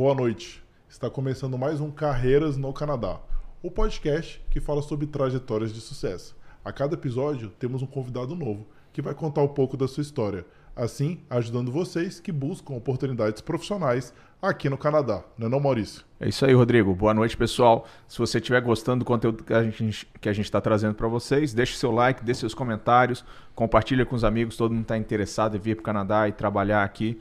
boa noite. Está começando mais um Carreiras no Canadá, o podcast que fala sobre trajetórias de sucesso. A cada episódio temos um convidado novo que vai contar um pouco da sua história, assim ajudando vocês que buscam oportunidades profissionais aqui no Canadá. Não é não, Maurício? É isso aí, Rodrigo. Boa noite, pessoal. Se você estiver gostando do conteúdo que a gente está trazendo para vocês, deixe seu like, deixe seus comentários, compartilha com os amigos. Todo mundo está interessado em vir para o Canadá e trabalhar aqui.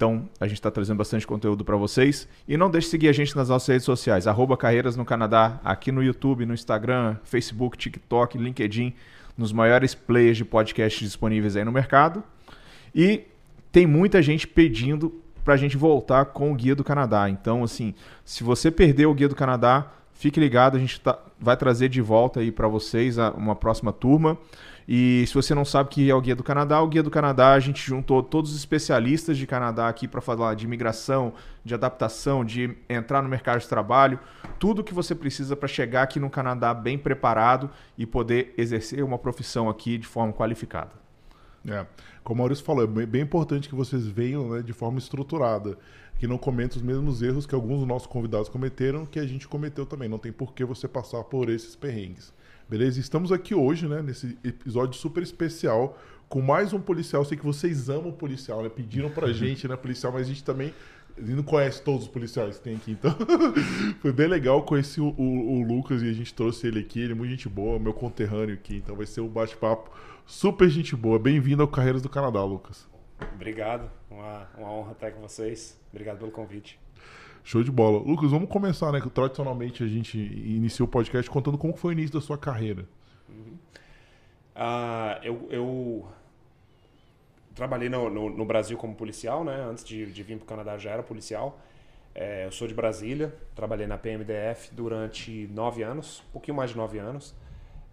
Então, a gente está trazendo bastante conteúdo para vocês. E não deixe de seguir a gente nas nossas redes sociais, arroba Carreiras no Canadá, aqui no YouTube, no Instagram, Facebook, TikTok, LinkedIn, nos maiores players de podcast disponíveis aí no mercado. E tem muita gente pedindo para a gente voltar com o Guia do Canadá. Então, assim, se você perdeu o Guia do Canadá, fique ligado, a gente tá, vai trazer de volta aí para vocês uma próxima turma. E se você não sabe o que é o Guia do Canadá, o Guia do Canadá, a gente juntou todos os especialistas de Canadá aqui para falar de imigração, de adaptação, de entrar no mercado de trabalho, tudo que você precisa para chegar aqui no Canadá bem preparado e poder exercer uma profissão aqui de forma qualificada. É. Como o Maurício falou, é bem importante que vocês venham né, de forma estruturada, que não comentem os mesmos erros que alguns dos nossos convidados cometeram, que a gente cometeu também. Não tem por que você passar por esses perrengues. Beleza? Estamos aqui hoje, né, nesse episódio super especial, com mais um policial. Eu sei que vocês amam policial, né? Pediram pra gente, né, policial, mas a gente também não conhece todos os policiais que tem aqui, então foi bem legal. Conheci o, o, o, Lucas e a gente trouxe ele aqui. Ele é muito gente boa, meu conterrâneo aqui, então vai ser um bate-papo super gente boa. Bem-vindo ao Carreiras do Canadá, Lucas. Obrigado, uma, uma honra estar com vocês. Obrigado pelo convite. Show de bola. Lucas, vamos começar, né? Que tradicionalmente a gente inicia o podcast contando como foi o início da sua carreira. Uhum. Uh, eu, eu, trabalhei no, no, no, Brasil como policial, né? Antes de, de vir para o Canadá já era policial. É, eu sou de Brasília, trabalhei na PMDF durante nove anos, um pouquinho mais de nove anos.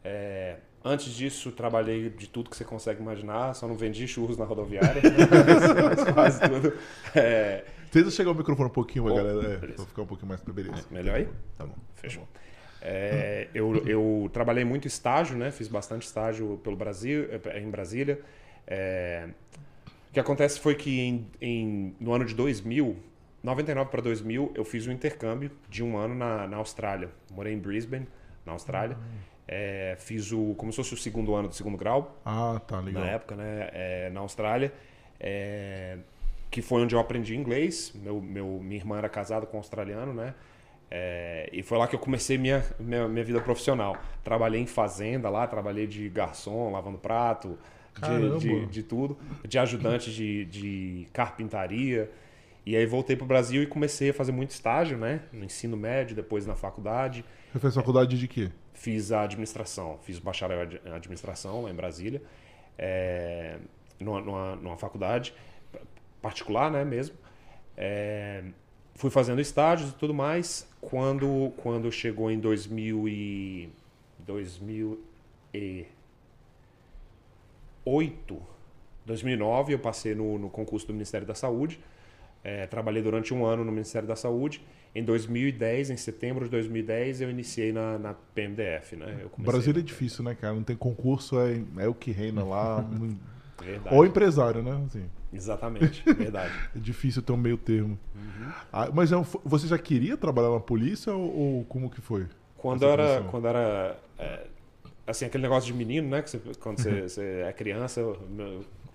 É, antes disso, trabalhei de tudo que você consegue imaginar, só não vendi churros na rodoviária, mas, quase tudo. É, Tenta chegar o microfone um pouquinho, oh, galera, é, pra ficar um pouquinho mais beleza. É, melhor aí? Tá bom. Fechou. É, eu, eu trabalhei muito estágio, né? Fiz bastante estágio pelo Brasil, é, em Brasília. É, o que acontece foi que em, em, no ano de 2000, 99 para 2000, eu fiz um intercâmbio de um ano na, na Austrália. Morei em Brisbane, na Austrália. É, fiz o como se fosse o segundo ano do segundo grau. Ah, tá legal. Na época, né? Na Austrália. Que foi onde eu aprendi inglês. Meu, meu, minha irmã era casada com um australiano, né? É, e foi lá que eu comecei minha, minha, minha, vida profissional. Trabalhei em fazenda lá, trabalhei de garçom, lavando prato, de, de, de, tudo, de ajudante de, de carpintaria. E aí voltei para o Brasil e comecei a fazer muito estágio, né? No ensino médio, depois na faculdade. Você fez faculdade de quê? Fiz a administração, fiz bacharel em administração lá em Brasília, é, numa, numa, numa faculdade particular, né, mesmo. É, fui fazendo estágios e tudo mais. Quando, quando chegou em 2000 e, 2008, 2009, eu passei no, no concurso do Ministério da Saúde. É, trabalhei durante um ano no Ministério da Saúde. Em 2010, em setembro de 2010, eu iniciei na, na PMDF. Né? Eu Brasília é difícil, né, cara? Não tem concurso, é, é o que reina lá. Verdade. Ou empresário, né? Assim. Exatamente, verdade. é difícil ter um meio termo. Uhum. Ah, mas é você já queria trabalhar na polícia ou, ou como que foi? Quando era, quando era é, assim aquele negócio de menino, né? Que você, quando você, você, é criança,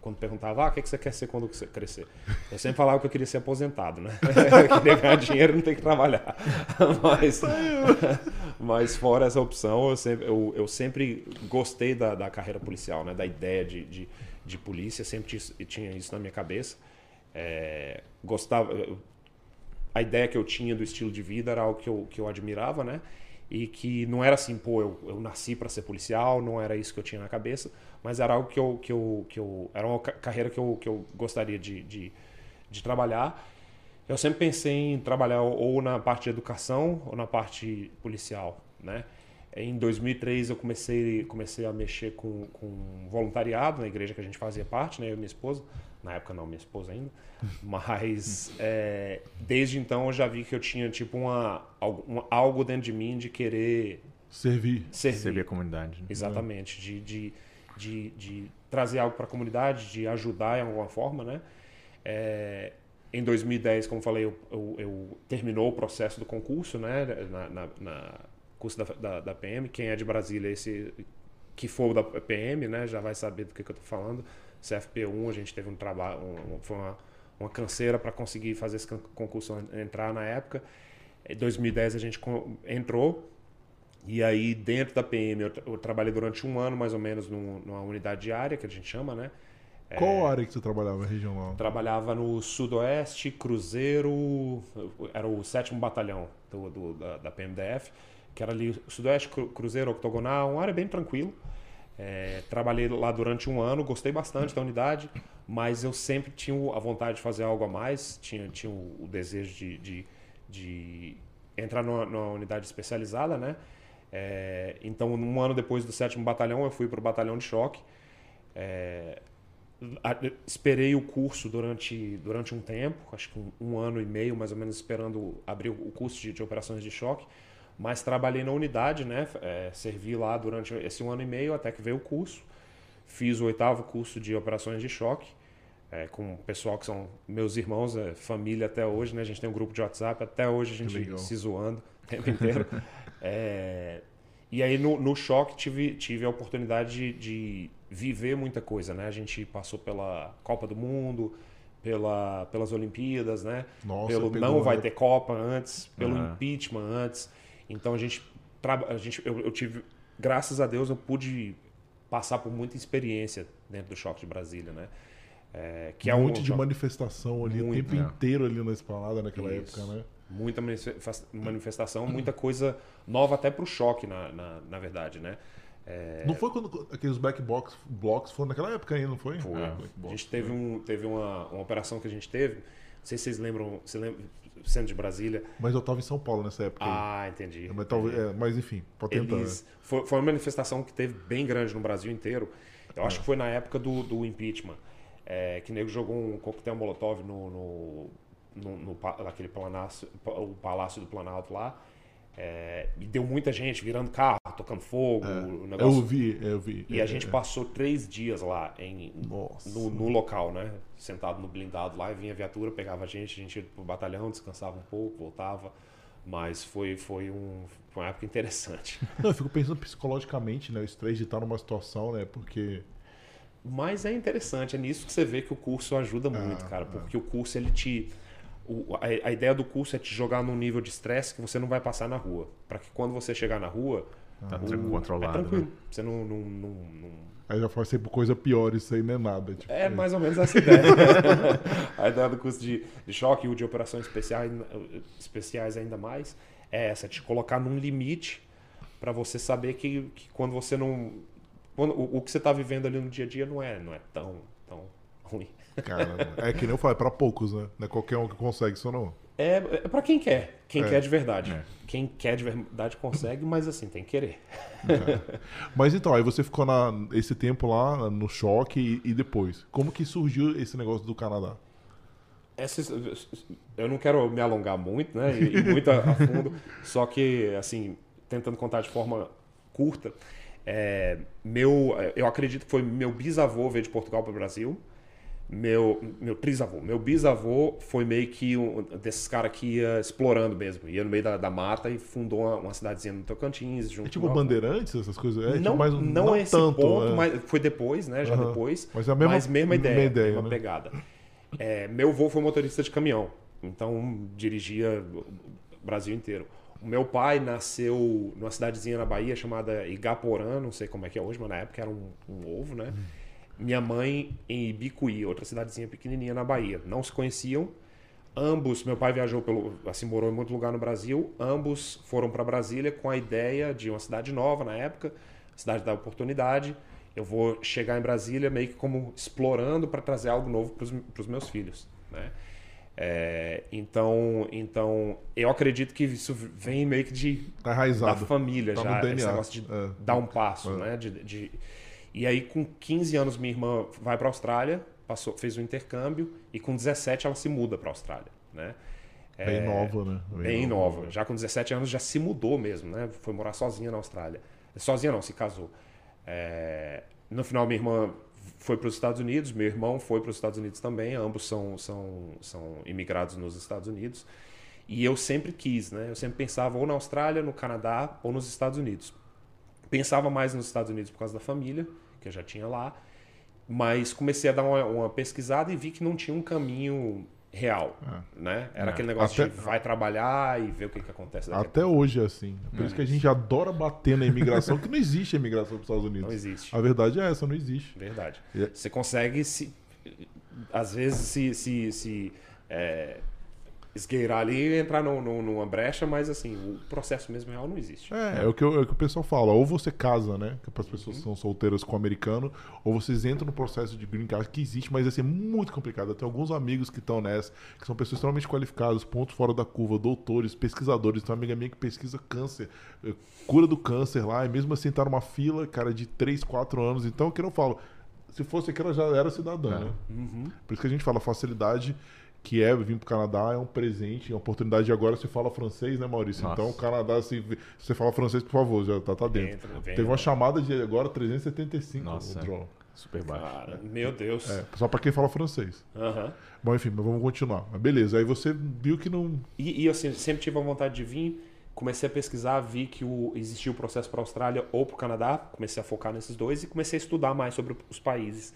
quando perguntava, ah, o que, é que você quer ser quando você crescer? Eu sempre falava que eu queria ser aposentado, né? eu queria ganhar dinheiro e não ter que trabalhar. Mas, mas fora essa opção, eu sempre, eu, eu sempre gostei da, da carreira policial, né? Da ideia de, de de polícia, sempre tinha isso na minha cabeça. É, gostava. A ideia que eu tinha do estilo de vida era algo que eu, que eu admirava, né? E que não era assim, pô, eu, eu nasci para ser policial, não era isso que eu tinha na cabeça, mas era algo que eu. Que eu, que eu era uma carreira que eu, que eu gostaria de, de, de trabalhar. Eu sempre pensei em trabalhar ou na parte de educação ou na parte policial, né? Em 2003 eu comecei, comecei a mexer com, com voluntariado na igreja que a gente fazia parte, né? Eu e minha esposa. Na época não, minha esposa ainda. Mas é, desde então eu já vi que eu tinha tipo uma, uma, algo dentro de mim de querer... Servir. Servir, servir a comunidade. Né? Exatamente. De, de, de, de, trazer algo para a comunidade, de ajudar em alguma forma, né? É, em 2010, como falei, eu, eu, eu terminou o processo do concurso, né? Na, na, na curso da, da, da, PM. Quem é de Brasília, esse que for da PM, né? Já vai saber do que, que eu estou falando. CFP1, a gente teve um trabalho, um, foi uma, uma canseira para conseguir fazer esse concurso entrar na época. Em 2010 a gente entrou e aí dentro da PM eu, eu trabalhei durante um ano mais ou menos numa unidade diária que a gente chama, né? Qual é, área que você trabalhava, regional? Trabalhava no Sudoeste, Cruzeiro, era o sétimo batalhão do, do da, da, PMDF, que era ali Sudoeste, Cruzeiro, Octogonal, uma área bem tranquila. É, trabalhei lá durante um ano, gostei bastante da unidade, mas eu sempre tinha a vontade de fazer algo a mais, tinha, tinha o, desejo de, de, de entrar numa, numa, unidade especializada, né? É, então, um ano depois do sétimo batalhão, eu fui para o batalhão de choque. É, esperei o curso durante, durante um tempo, acho que um, um, ano e meio mais ou menos esperando abrir o curso de, de operações de choque, mas trabalhei na unidade, né? É, servi lá durante esse um ano e meio até que veio o curso. Fiz o oitavo curso de operações de choque é, com o pessoal que são meus irmãos, é, família até hoje, né? A gente tem um grupo de WhatsApp, até hoje a gente se zoando o tempo inteiro. é, e aí no, no choque tive, tive a oportunidade de, de viver muita coisa, né? A gente passou pela Copa do Mundo, pela, pelas Olimpíadas, né? Nossa, pelo não vai ter Copa antes, pelo uhum. impeachment antes. Então a gente, a gente eu, eu, tive, graças a Deus, eu pude passar por muita experiência dentro do choque de Brasília, né? É, que um é um monte de manifestação ali muito, o tempo é. inteiro ali na esplanada naquela Isso. época, né? Muita manifestação, muita coisa nova até para o choque, na, na, na verdade, né? É... Não foi quando aqueles black box blocks foram naquela época ainda, não foi? Foi. É, a gente teve, um, teve uma, uma operação que a gente teve. Não sei se vocês lembram, você lembra, sendo de Brasília. Mas eu estava em São Paulo nessa época. Ah, entendi. Mas, talvez, é, mas enfim, pode tentar. Eles, né? foi, foi uma manifestação que teve bem grande no Brasil inteiro. Eu acho é. que foi na época do, do impeachment. É, que o nego jogou um coquetel molotov no, no, no, no naquele palácio, o Palácio do Planalto lá. É, e deu muita gente virando carro, tocando fogo. É, negócio. Eu vi, eu vi. E a é, gente é. passou três dias lá em, no, no, local, né? Sentado no blindado lá, e vinha a viatura, pegava a gente, a gente ia pro batalhão, descansava um pouco, voltava. Mas foi, foi, um, foi uma época interessante. Não, eu fico pensando psicologicamente, né? O estresse de estar numa situação, né? Porque. Mas é interessante, é nisso que você vê que o curso ajuda muito, ah, cara. Porque ah. o curso ele te o, a, a, ideia do curso é te jogar num nível de estresse que você não vai passar na rua. Para que quando você chegar na rua. Tá o, controlado. É tranquilo. Né? Você não, não, não, não... Aí já foi sempre coisa pior, isso aí não é nada. Tipo, é, é mais ou menos essa ideia. a ideia do curso de, de choque e de operações especiais, especiais ainda mais é essa, te colocar num limite para você saber que, que quando você não. Quando, o, o que você está vivendo ali no dia a dia não é, não é tão, tão ruim. Cara, é que nem eu falei, é pra poucos, né? Não é qualquer um que consegue isso não. É, é pra quem quer. Quem é. quer de verdade. É. Quem quer de verdade consegue, mas assim, tem que querer. É. Mas então, aí você ficou na, esse tempo lá no choque e, e depois. Como que surgiu esse negócio do Canadá? Essa, eu não quero me alongar muito, né? E, e muito a, a, fundo. só que, assim, tentando contar de forma curta, é, meu, eu acredito que foi meu bisavô veio de Portugal para o Brasil meu, meu trisavô, meu bisavô foi meio que um desses caras que ia explorando mesmo. Ia no meio da, da mata e fundou uma, uma, cidadezinha no Tocantins. Junto é tipo Bandeirantes, essas coisas? É, não, tipo, mais, não, não esse tanto, ponto, é. mas foi depois, né? Já uhum. depois. Mas é a mesma, mas mesma ideia, mesma, ideia, mesma né? pegada. É, meu avô foi motorista de caminhão, então dirigia o Brasil inteiro. O meu pai nasceu numa cidadezinha na Bahia chamada Igaporã, não sei como é que é hoje, mas na época era um, um ovo, né? Hum minha mãe em Ibicuí, outra cidadezinha pequenininha na Bahia. Não se conheciam. Ambos, meu pai viajou pelo, assim, morou em muito lugar no Brasil. Ambos foram para Brasília com a ideia de uma cidade nova na época, cidade da oportunidade. Eu vou chegar em Brasília meio que como explorando para trazer algo novo para os meus filhos, né? É, então, então, eu acredito que isso vem meio que de tá da família tá já, esse negócio de é. dar um passo, é. né? de, de e aí, com 15 anos, minha irmã vai para a Austrália, passou, fez um intercâmbio, e com 17 ela se muda para a Austrália. Né? Bem é, nova, né? Bem, bem nova. nova. Já com 17 anos já se mudou mesmo, né? Foi morar sozinha na Austrália. Sozinha não, se casou. É, no final, minha irmã foi para os Estados Unidos, meu irmão foi para os Estados Unidos também, ambos são, são, são imigrados nos Estados Unidos. E eu sempre quis, né? Eu sempre pensava ou na Austrália, no Canadá ou nos Estados Unidos. Pensava mais nos Estados Unidos por causa da família, que eu já tinha lá. Mas comecei a dar uma, uma pesquisada e vi que não tinha um caminho real, né? Era É. aquele negócio Até- de vai trabalhar e ver o que, que acontece Até hoje é assim. Por isso que a gente adora bater na imigração, que não existe a imigração para os Estados Unidos. Não existe. A verdade é essa, não existe. Verdade. E- Você consegue se. Às vezes se, se, se é, esgueirar ali e entrar no, no- numa brecha, mas assim, o processo mesmo real não existe. É, é, o que, eu- é o que o pessoal fala. Ou você casa, né? Que é para as pessoas Uhum. que são solteiras com o americano, ou vocês entram no processo de green card, que existe, mas assim, é muito complicado. Eu tenho alguns amigos que estão nessa, que são pessoas extremamente qualificadas, pontos fora da curva, doutores, pesquisadores. Tem uma amiga minha que pesquisa câncer, eh, cura do câncer lá, e mesmo assim tá numa fila, cara, de 3, 4 anos. Então, o que eu falo? Se fosse aqui, ela já era cidadã, né? Uhum. Por isso que a gente fala facilidade que é vir pro Canadá é um presente, é uma oportunidade. E agora você fala francês, né, Maurício? Nossa. Então, o Canadá, se se você fala francês, por favor, já tá, tá dentro. Entra, vem, Teve uma né? chamada de agora 375 Nossa. o. Super baixo. Cara, meu Deus. É, só pra quem fala francês. Aham. Bom, enfim, mas vamos continuar. Mas beleza, aí você viu que não. E, e assim, sempre tive a vontade de vir. Comecei a pesquisar, vi que o, existia o processo para a Austrália ou para o Canadá. Comecei a focar nesses dois e comecei a estudar mais sobre os países.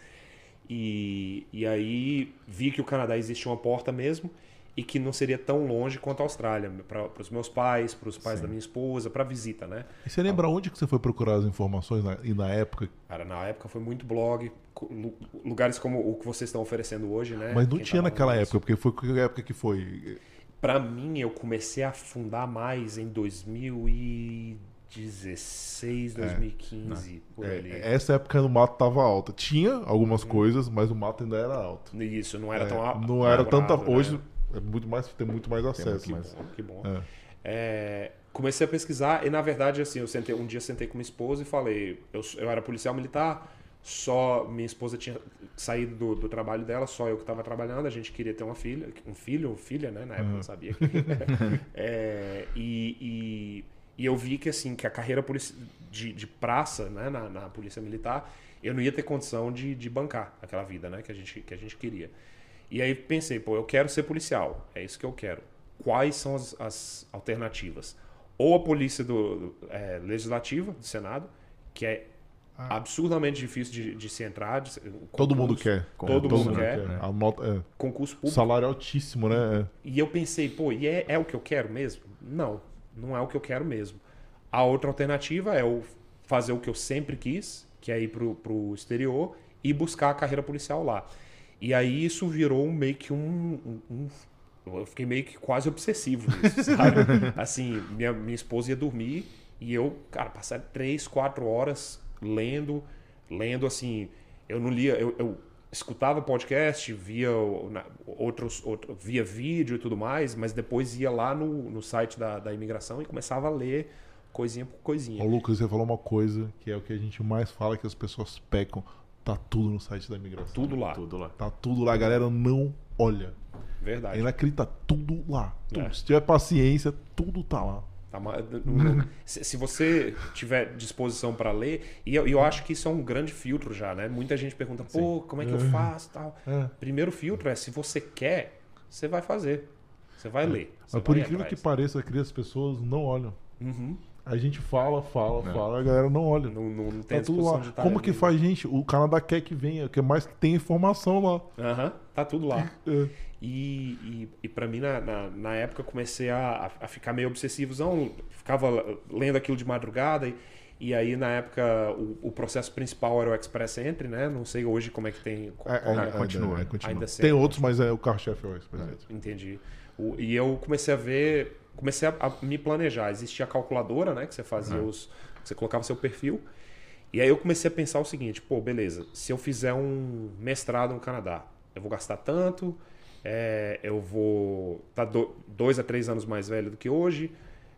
E, e aí vi que o Canadá existe uma porta mesmo e que não seria tão longe quanto a Austrália. Para os meus pais, para os pais da minha esposa, para visita, né? E você lembra onde que você foi procurar as informações na- e na época? Cara, na época foi muito blog, lugares como o que vocês estão oferecendo hoje, né? Mas não Quem tinha tava naquela época, porque foi que época que foi? Pra mim, eu comecei a afundar mais em 2016, 2015, por ali. É, essa época no mato tava alta. Tinha algumas coisas, mas o mato ainda era alto. Isso, não era É, tão a- não era tanta. né? Hoje é muito mais, tem muito mais acesso. Que bom, que bom. É. É, comecei a pesquisar e, na verdade, assim, eu sentei, um dia sentei com minha esposa e falei, eu, eu era policial militar, só minha esposa tinha saído do, do trabalho dela, só eu que estava trabalhando, a gente queria ter uma filha, um filho ou filha, né? Na época eu não sabia. que- É, e, e, e eu vi que, assim, que a carreira de, de praça, né, na, na polícia militar, eu não ia ter condição de, de bancar aquela vida, né, que a gente, que a gente queria. E aí pensei, pô, eu quero ser policial, é isso que eu quero. Quais são as, as alternativas? Ou a polícia do, é, legislativa, do Senado, que é absurdamente difícil de, de se entrar. de se- o Todo mundo concurso, quer. Todo, mundo quer. quer. A nota, é. Concurso público. Salário altíssimo, né? É. E eu pensei, pô, e é, é o que eu quero mesmo? Não, não é o que eu quero mesmo. A outra alternativa é eu fazer o que eu sempre quis, que é ir pro, pro exterior e buscar a carreira policial lá. E aí isso virou meio que um. um- um- eu fiquei meio que quase obsessivo nisso, sabe? assim, minha, minha esposa ia dormir e eu, cara, passar três, quatro horas lendo, lendo assim. Eu não lia, eu, eu escutava podcast, via outros, outro, via vídeo e tudo mais, mas depois ia lá no, no site da, da imigração e começava a ler coisinha por coisinha. Ô, Lucas, você falou uma coisa que é o que a gente mais fala que as pessoas pecam. Tá tudo no site da imigração. Tudo lá. Tudo lá. Tá tudo lá, a galera não olha. Verdade. inacreditável, tudo lá. Tudo. É. Se tiver paciência, tudo tá lá. Tá se, você tiver disposição para ler, e eu, eu acho que isso é um grande filtro já, né? Muita gente pergunta, pô, como é que eu faço tal. É. Primeiro filtro é se você quer, você vai fazer. Você vai ler. você Mas por vai ir incrível que atrás. pareça, aqui as pessoas não olham. Uhum. A gente fala, fala, É. fala, a galera não olha. Não, não, não tem Tá tudo lá. estar Como que faz, gente? O Canadá quer que venha, quer mais que tenha informação lá. Aham, tá tudo lá. É. E, e, e para mim, na, na, na época, eu comecei a, a ficar meio obsessivozão. Ficava lendo aquilo de madrugada. E, e aí, na época, o, o processo principal era o Express Entry, né? Não sei hoje como é que tem. É, é, como- é, continua. é, continua. Ainda Tem sendo. outros, mas é, o carro-chefe é o Express Entry. Entendi. O- e eu comecei a ver, comecei a, a me planejar. Existia a calculadora, né? Que você fazia os. Você colocava seu perfil. E aí eu comecei a pensar o seguinte: pô, beleza, se eu fizer um mestrado no Canadá, eu vou gastar tanto, é, eu vou estar dois a três anos mais velho do que hoje,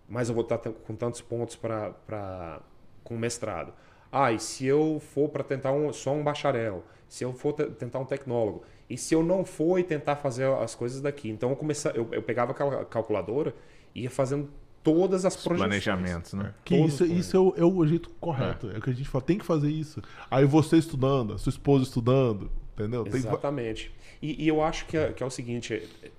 mas eu vou estar com tantos pontos para com o mestrado. Ah, e se eu for para tentar um, só um bacharel? Se eu for te- tentar um tecnólogo? E se eu não for e tentar fazer as coisas daqui? Então eu, comecei, eu, eu pegava aquela calculadora ia fazendo todas as projeções. Planejamentos, né? Que Todos isso, isso é o, é o jeito correto. É. o que a gente fala, tem que fazer isso. Aí você estudando, a sua esposa estudando, entendeu? Que- Exatamente. E, e eu acho que é, que é o seguinte: é,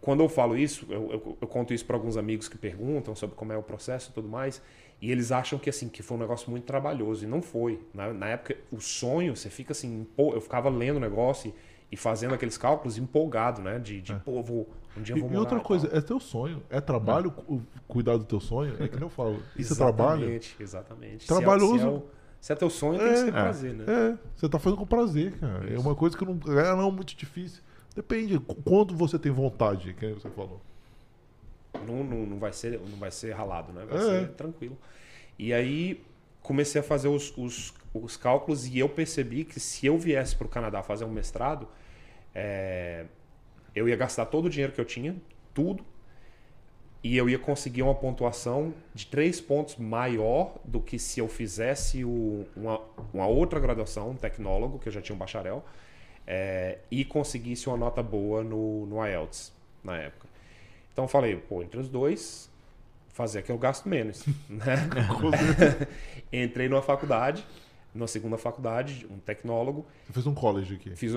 quando eu falo isso, eu, eu, eu conto isso para alguns amigos que perguntam sobre como é o processo e tudo mais, e eles acham que assim que foi um negócio muito trabalhoso e não foi. Na, na época, o sonho, você fica assim, pô, eu ficava lendo o negócio e, e fazendo aqueles cálculos empolgado, né? De, de É. pô, vou, um dia eu E, vou e morar outra e coisa, é teu sonho. É trabalho cu- cuidar do teu sonho. É que nem eu falo. Isso é trabalho. Exatamente, exatamente. Trabalhoso. Se é, se é, o- se é teu sonho, tem que É. ser É. prazer, né? É, você tá fazendo com prazer, cara. É Isso. uma coisa que não é não muito difícil. Depende qu- quanto você tem vontade, que você falou. Não, não, não, vai ser, não vai ser ralado, né? Vai É. ser tranquilo. E aí comecei a fazer os, os, os cálculos e eu percebi que se eu viesse para o Canadá fazer um mestrado, é, eu ia gastar todo o dinheiro que eu tinha, tudo, e eu ia conseguir uma pontuação de três pontos maior do que se eu fizesse o- uma, uma outra graduação, um tecnólogo, que eu já tinha um bacharel, é, e conseguisse uma nota boa no, no IELTS na época. Então eu falei, pô, entre os dois, fazer que eu gasto menos. Né? Entrei numa faculdade, numa segunda faculdade, um tecnólogo, Você fez um college aqui. fiz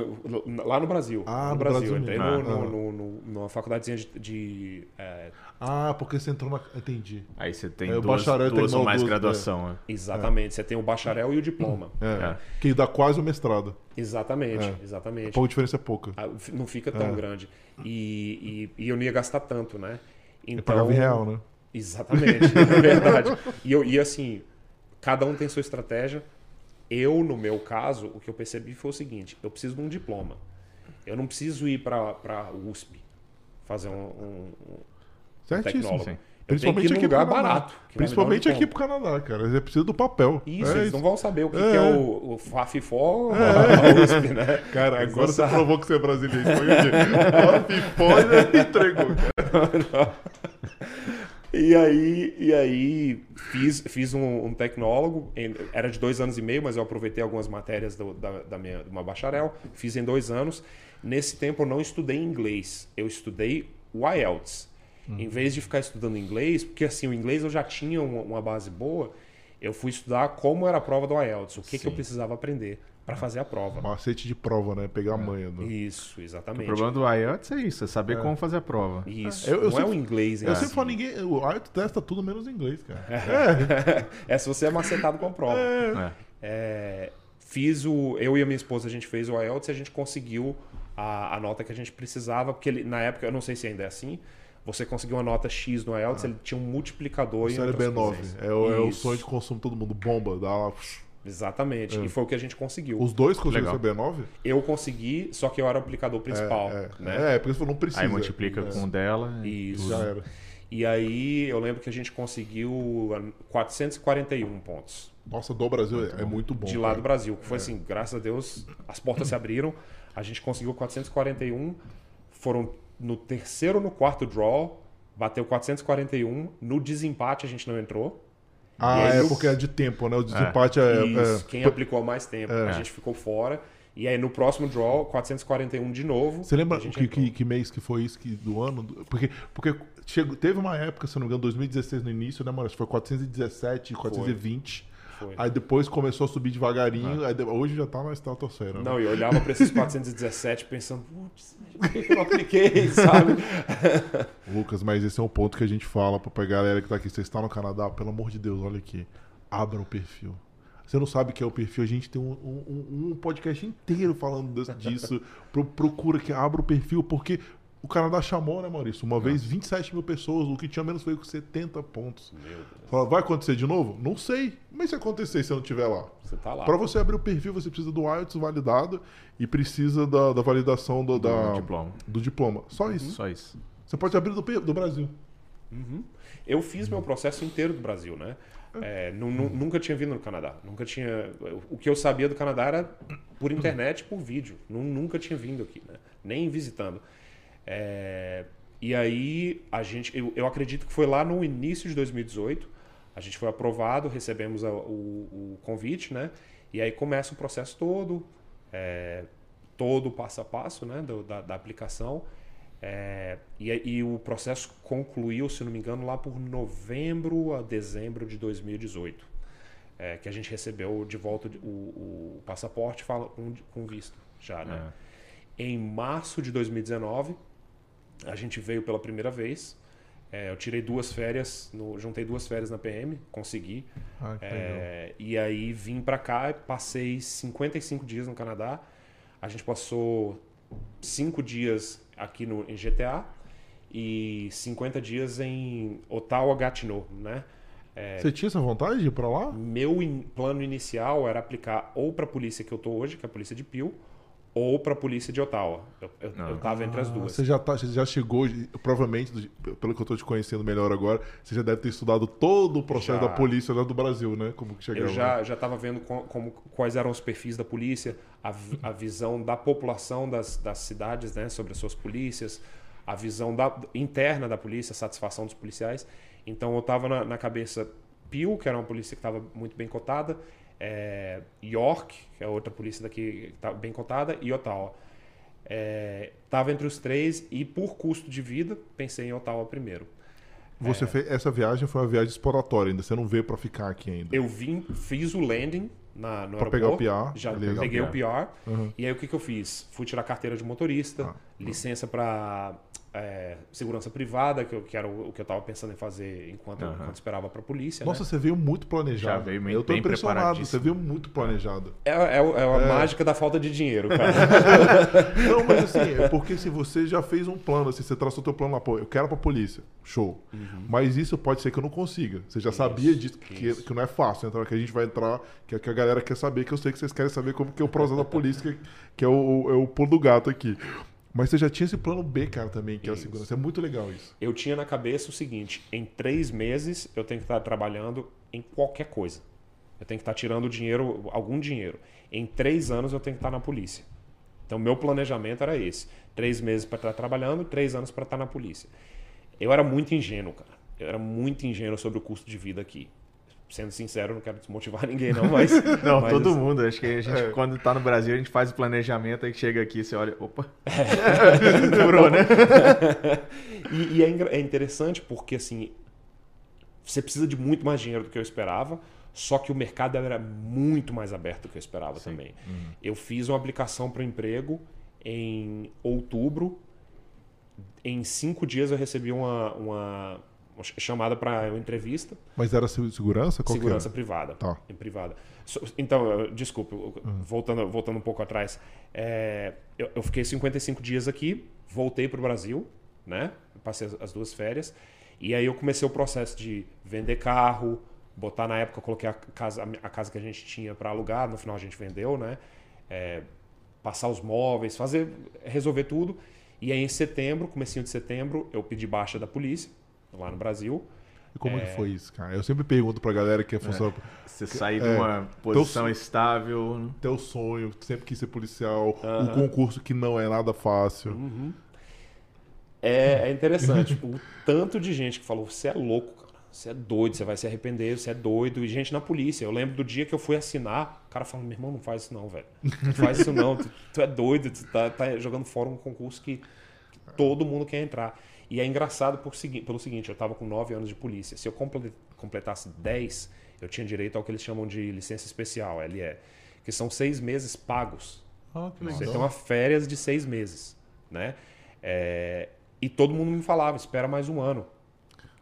lá no Brasil. Ah, no, no Brasil. Brasil Entrei no, Ah. no, no, no- numa facudadezinha de. de, é, Ah, porque você entrou na. Entendi. Aí você tem É, o duas, bacharel duas ou mais duas, graduação. né? exatamente. Você tem o bacharel e o diploma. É, É. Que dá quase o mestrado. Exatamente, É. exatamente. Pouca diferença é pouca. Ah, Não fica tão É. grande. E, e, e eu não ia gastar tanto, né? Eu Então, pagava em real, né? Exatamente, é verdade. E, eu, e assim, cada um tem sua estratégia. Eu, no meu caso, o que eu percebi foi o seguinte: eu preciso de um diploma. Eu não preciso ir para USP fazer um, um, um Certíssimo. tecnólogo. sim. Eu num aqui lugar pro barato. um Principalmente aqui diploma. pro Canadá, cara. Você precisa do papel. Isso, É eles não vão saber o que é, que é o, o Fafifó ou a USP, né? Cara, Eles agora não você provou que você é brasileiro. Foi o quê? Ó, pipó e entregou, cara. E aí, e aí fiz, fiz um, um tecnólogo, era de dois anos e meio, mas eu aproveitei algumas matérias do, da, da minha, do meu bacharel, fiz em dois anos. Nesse tempo eu não estudei inglês, eu estudei o IELTS. Em vez de ficar estudando inglês, porque assim, o inglês eu já tinha uma, uma base boa, eu fui estudar como era a prova do IELTS, o que, que eu precisava aprender para fazer a prova. Macete de prova, né? Pegar a manha. Do... Isso, O exatamente. problema do IELTS é isso, é saber como fazer a prova. Isso, Eu- eu não é o sempre- inglês em Eu si. sempre falo, ninguém. O Art testa tudo menos inglês, cara. É se você é macetado com a prova. É. É, fiz o. Eu e a minha esposa, a gente fez o IELTS e a gente conseguiu a, a nota que a gente precisava, porque ele, na época, eu não sei se ainda é assim, você conseguiu uma nota X no IELTS, ele tinha um multiplicador em Isso era outras B9. coisas. É, o- é o sonho de consumo de todo mundo. Bomba, dá lá. Exatamente. E foi o que a gente conseguiu. Os dois conseguiram Legal. ser B9? Eu consegui, só que eu era o aplicador principal. É, né? é, porque você falou, não precisa. Aí multiplica É. com o dela. e- Isso. Já era. E aí eu lembro que a gente conseguiu ah, 441 pontos. Nossa, do Brasil é, é muito bom. de lá do. Brasil. Que foi assim, graças a Deus, as portas se abriram. A gente conseguiu 441. Foram no terceiro ou no quarto draw. Bateu 441. No desempate a gente não entrou. Ah, aí é no- porque é de tempo, né? O desempate é. Isso, é- quem aplicou mais tempo. É. A gente ficou fora. E aí no próximo draw, 441 de novo. Você lembra que, que, que mês que foi isso que, do ano? Porque, porque chegou, teve uma época, se não me engano, 2016 no início, né, que Foi 417, 420. Foi. Aí depois começou a subir devagarinho. aí de- hoje já tá na estratosfera. né? Não, e eu olhava para esses 417 pensando, putz, por que eu não apliquei, sabe? Lucas, mas esse é um ponto que a gente fala pra galera que tá aqui. Você está no Canadá, pelo amor de Deus, olha aqui. Abra o perfil. Você não sabe o que é o perfil, a gente tem um, um- um podcast inteiro falando disso. Pro- procura que abra o perfil, porque o Canadá chamou, né, Maurício? Uma vez 27 mil pessoas, o que tinha menos foi com 70 pontos. Meu Deus, Fala, vai acontecer de novo? Não sei. Mas se acontecer se eu não estiver lá? você tá lá. Para você abrir o perfil, você precisa do IELTS validado e precisa da, da validação do, da- diploma. do diploma. Só isso. Só isso. Você pode abrir do, do Brasil. Eu fiz meu processo inteiro do Brasil, né? É, nu- nunca tinha vindo no Canadá. Nunca tinha. O que eu sabia do Canadá era por internet, por vídeo. Nu- Nunca tinha vindo aqui, né? Nem visitando. É, e aí a gente, eu, eu acredito que foi lá no início de 2018. A gente foi aprovado, recebemos a- o, o convite, né? E aí começa o processo todo, é, todo passo a passo, né? do- da, da aplicação. É, e, e o processo concluiu, se não me engano, lá por novembro a dezembro de 2018. É, que a gente recebeu de volta o, o passaporte fala, com, com visto já, né? Em março de 2019, A gente veio pela primeira vez. É, eu tirei duas férias, no- juntei duas férias na PM, consegui. Ah. É, e aí vim pra cá, passei 55 dias no Canadá. A gente passou 5 dias aqui no, em GTA e 50 dias em Ottawa, Gatineau, né? Você tinha essa vontade de ir pra lá? Meu in- plano inicial era aplicar ou para a polícia que eu tô hoje, que é a polícia de Peel, ou para a polícia de Ottawa. Eu, eu, eu tava entre as Ah, duas. Você já, tá, você já chegou, provavelmente, pelo que eu tô te conhecendo melhor agora, você já deve ter estudado todo o processo Já. da polícia lá do Brasil, né? Como que chegava. Eu já já estava vendo co- como, quais eram os perfis da polícia, a, a visão da população das, das cidades, né, sobre as suas polícias, a visão da, interna da polícia, a satisfação dos policiais. Então eu estava na, na cabeça Peel, que era uma polícia que estava muito bem cotada, é, York, que é outra polícia daqui que está bem cotada, e Ottawa. Estava entre os três e por custo de vida pensei em Ottawa primeiro. Você fez, essa viagem foi uma viagem exploratória ainda, você não veio pra ficar aqui ainda. Eu vim, fiz o landing na, no Pra pegar o PR, Já peguei o PR. PR. E aí o que, que eu fiz? Fui tirar carteira de motorista, Ah, licença para segurança privada, que, eu, que era o, o que eu estava pensando em fazer enquanto, Aham. enquanto esperava para a polícia. Nossa, né? você veio muito planejado. Já veio Eu tô bem impressionado, você veio muito planejado. É, é, é a mágica da falta de dinheiro, cara. Não, mas assim, é porque se você já fez um plano, assim, você traçou o teu plano lá, pô, eu quero pra polícia, show. Mas isso pode ser que eu não consiga. Você já sabia disso, que, Uhum. isso. que não é fácil. Então, que a gente vai entrar, que, que a galera quer saber, que eu sei que vocês querem saber como que é o processo da polícia, que, que é, o, é o pulo do gato aqui. Mas você já tinha esse plano B, cara, também, que é a Isso. segurança. É muito legal isso. eu tinha na cabeça o seguinte: em três meses eu tenho que estar trabalhando em qualquer coisa. Eu tenho que estar tirando dinheiro, algum dinheiro. Em três anos eu tenho que estar na polícia. Então, meu planejamento era esse: três meses para estar trabalhando, três anos para estar na polícia. Eu era muito ingênuo, cara. Eu era muito ingênuo sobre o custo de vida aqui. Sendo sincero, não quero desmotivar ninguém, não, mas. Não, mas, todo mundo. Acho que a gente, É. quando tá no Brasil, a gente faz o planejamento, aí chega aqui, você olha, opa. Furou, né? E, e é, é interessante porque, assim, você precisa de muito mais dinheiro do que eu esperava, só que o mercado era muito mais aberto do que eu esperava também. Eu fiz uma aplicação para emprego em outubro. Em cinco dias eu recebi uma, uma, chamada para uma entrevista. Mas era se- segurança? Qual segurança era? privada. Tá. Em privada. Então, desculpa, eu- voltando, voltando um pouco atrás. é, eu, eu fiquei 55 dias aqui, voltei para o Brasil, né? Passei as, as duas férias. E aí eu comecei o processo de vender carro, botar na época, eu coloquei a casa, a casa que a gente tinha para alugar, no final a gente vendeu, né? É, passar os móveis, fazer, resolver tudo. E aí em setembro, comecinho de setembro, eu pedi baixa da polícia, lá no Brasil. E como é que foi isso, cara? Eu sempre pergunto pra galera que é funcionário. Você sair de É. uma posição estável. Teu sonho, sempre quis ser policial, o Aham. concurso que não é nada fácil. É, é interessante. o tanto de gente que falou: você é louco, cara. Você é doido, você vai se arrepender, você é doido. E gente na polícia. Eu lembro do dia que eu fui assinar, o cara falando: meu irmão, não faz isso não, velho. Não faz isso não. Tu, tu é doido, tu tá, tá jogando fora um concurso que todo mundo quer entrar. E é engraçado por, pelo seguinte: eu tava com 9 anos de polícia. Se eu comple- completasse 10, eu tinha direito ao que eles chamam de licença especial, LE, que são seis meses pagos. Ah, que Você legal. tem uma férias de seis meses, né? É, e todo mundo me falava, espera mais um ano.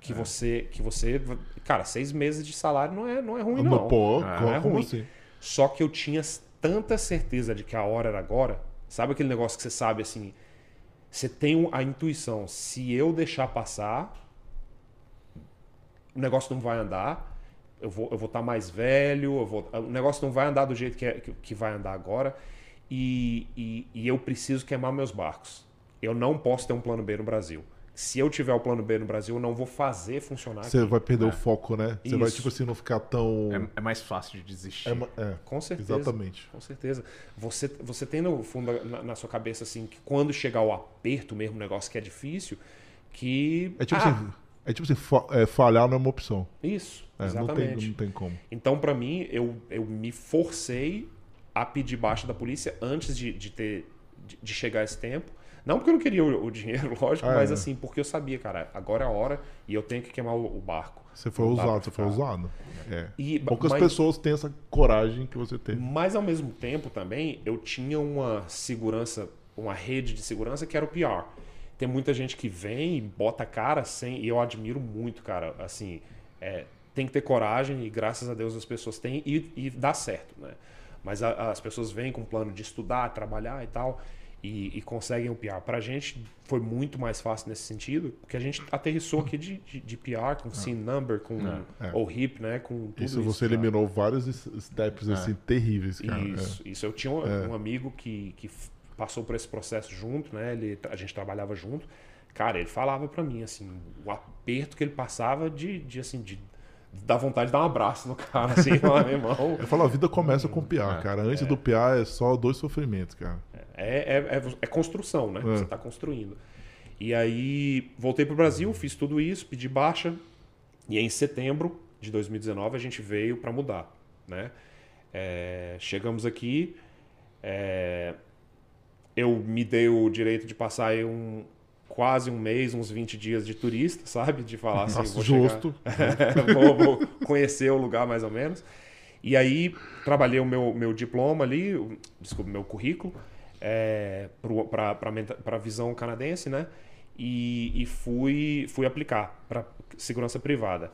Que você, que você, cara, seis meses de salário não é, não é ruim não. Pô, Ah, não é ruim. assim? Só que eu tinha tanta certeza de que a hora era agora. Sabe aquele negócio que você sabe assim? Você tem a intuição, se eu deixar passar, o negócio não vai andar. Eu vou eu vou estar mais velho, eu vou, o negócio não vai andar do jeito que, é- que, que vai andar agora. E, e, e eu preciso queimar meus barcos. Eu não posso ter um plano B no Brasil. Se eu tiver o plano B no Brasil, eu não vou fazer funcionar. Você aqui. vai perder o foco, né? Você vai, tipo assim, não ficar tão. É, é mais fácil de desistir. É é, Com certeza. Exatamente. Com certeza. Você, você tem no fundo na, na sua cabeça assim que quando chegar o aperto mesmo, um negócio que é difícil, que. É tipo Ah, assim, é tipo assim, é, falhar não é uma opção. Isso, É, não, tem, exatamente. não tem como. Então, pra mim, eu, eu me forcei a pedir baixa da polícia antes de, de ter de, de chegar esse tempo. Não porque eu não queria o, o dinheiro, lógico, Ah, mas é. assim, porque eu sabia, cara, agora é a hora e eu tenho que queimar o, o barco. Você foi ousado, você foi ousado. É. E, Poucas mas- pessoas têm essa coragem que você teve. Mas ao mesmo tempo também eu tinha uma segurança, uma rede de segurança que era o PR, tem muita gente que vem e bota a cara sem. E eu admiro muito, cara. Assim, é, tem que ter coragem e graças a Deus as pessoas têm e, e dá certo, né? Mas a, as pessoas vêm com um plano de estudar, trabalhar e tal e, e conseguem o PR. Para a gente foi muito mais fácil nesse sentido, porque a gente aterrissou aqui de, de, de PR, com SIN number, com É. o HIP, né? Com tudo Isso isso. você eliminou vários steps assim terríveis, cara. Isso, isso. Eu tinha um, É. um amigo que, que passou por esse processo junto, né? Ele, a gente trabalhava junto. Cara, ele falava pra mim, assim, o aperto que ele passava de, de assim, de dar vontade de dar um abraço no cara, assim, falar, meu irmão. Eu falo, a vida começa com o PA, É, cara. Antes do PA é só dois sofrimentos, cara. É, é, é, é construção, né? É. Você está construindo. E aí, voltei para o Brasil, fiz tudo isso, pedi baixa. E aí, em setembro de 2019, a gente veio para mudar, né? É, chegamos aqui, é, eu me dei o direito de passar aí um, quase um mês, uns 20 dias de turista, sabe? De falar assim, Nossa, vou justo. vou, vou conhecer o lugar mais ou menos. E aí trabalhei o meu, meu diploma ali, desculpa, meu currículo, é, para a visão canadense, né? E, e fui, fui aplicar para segurança privada.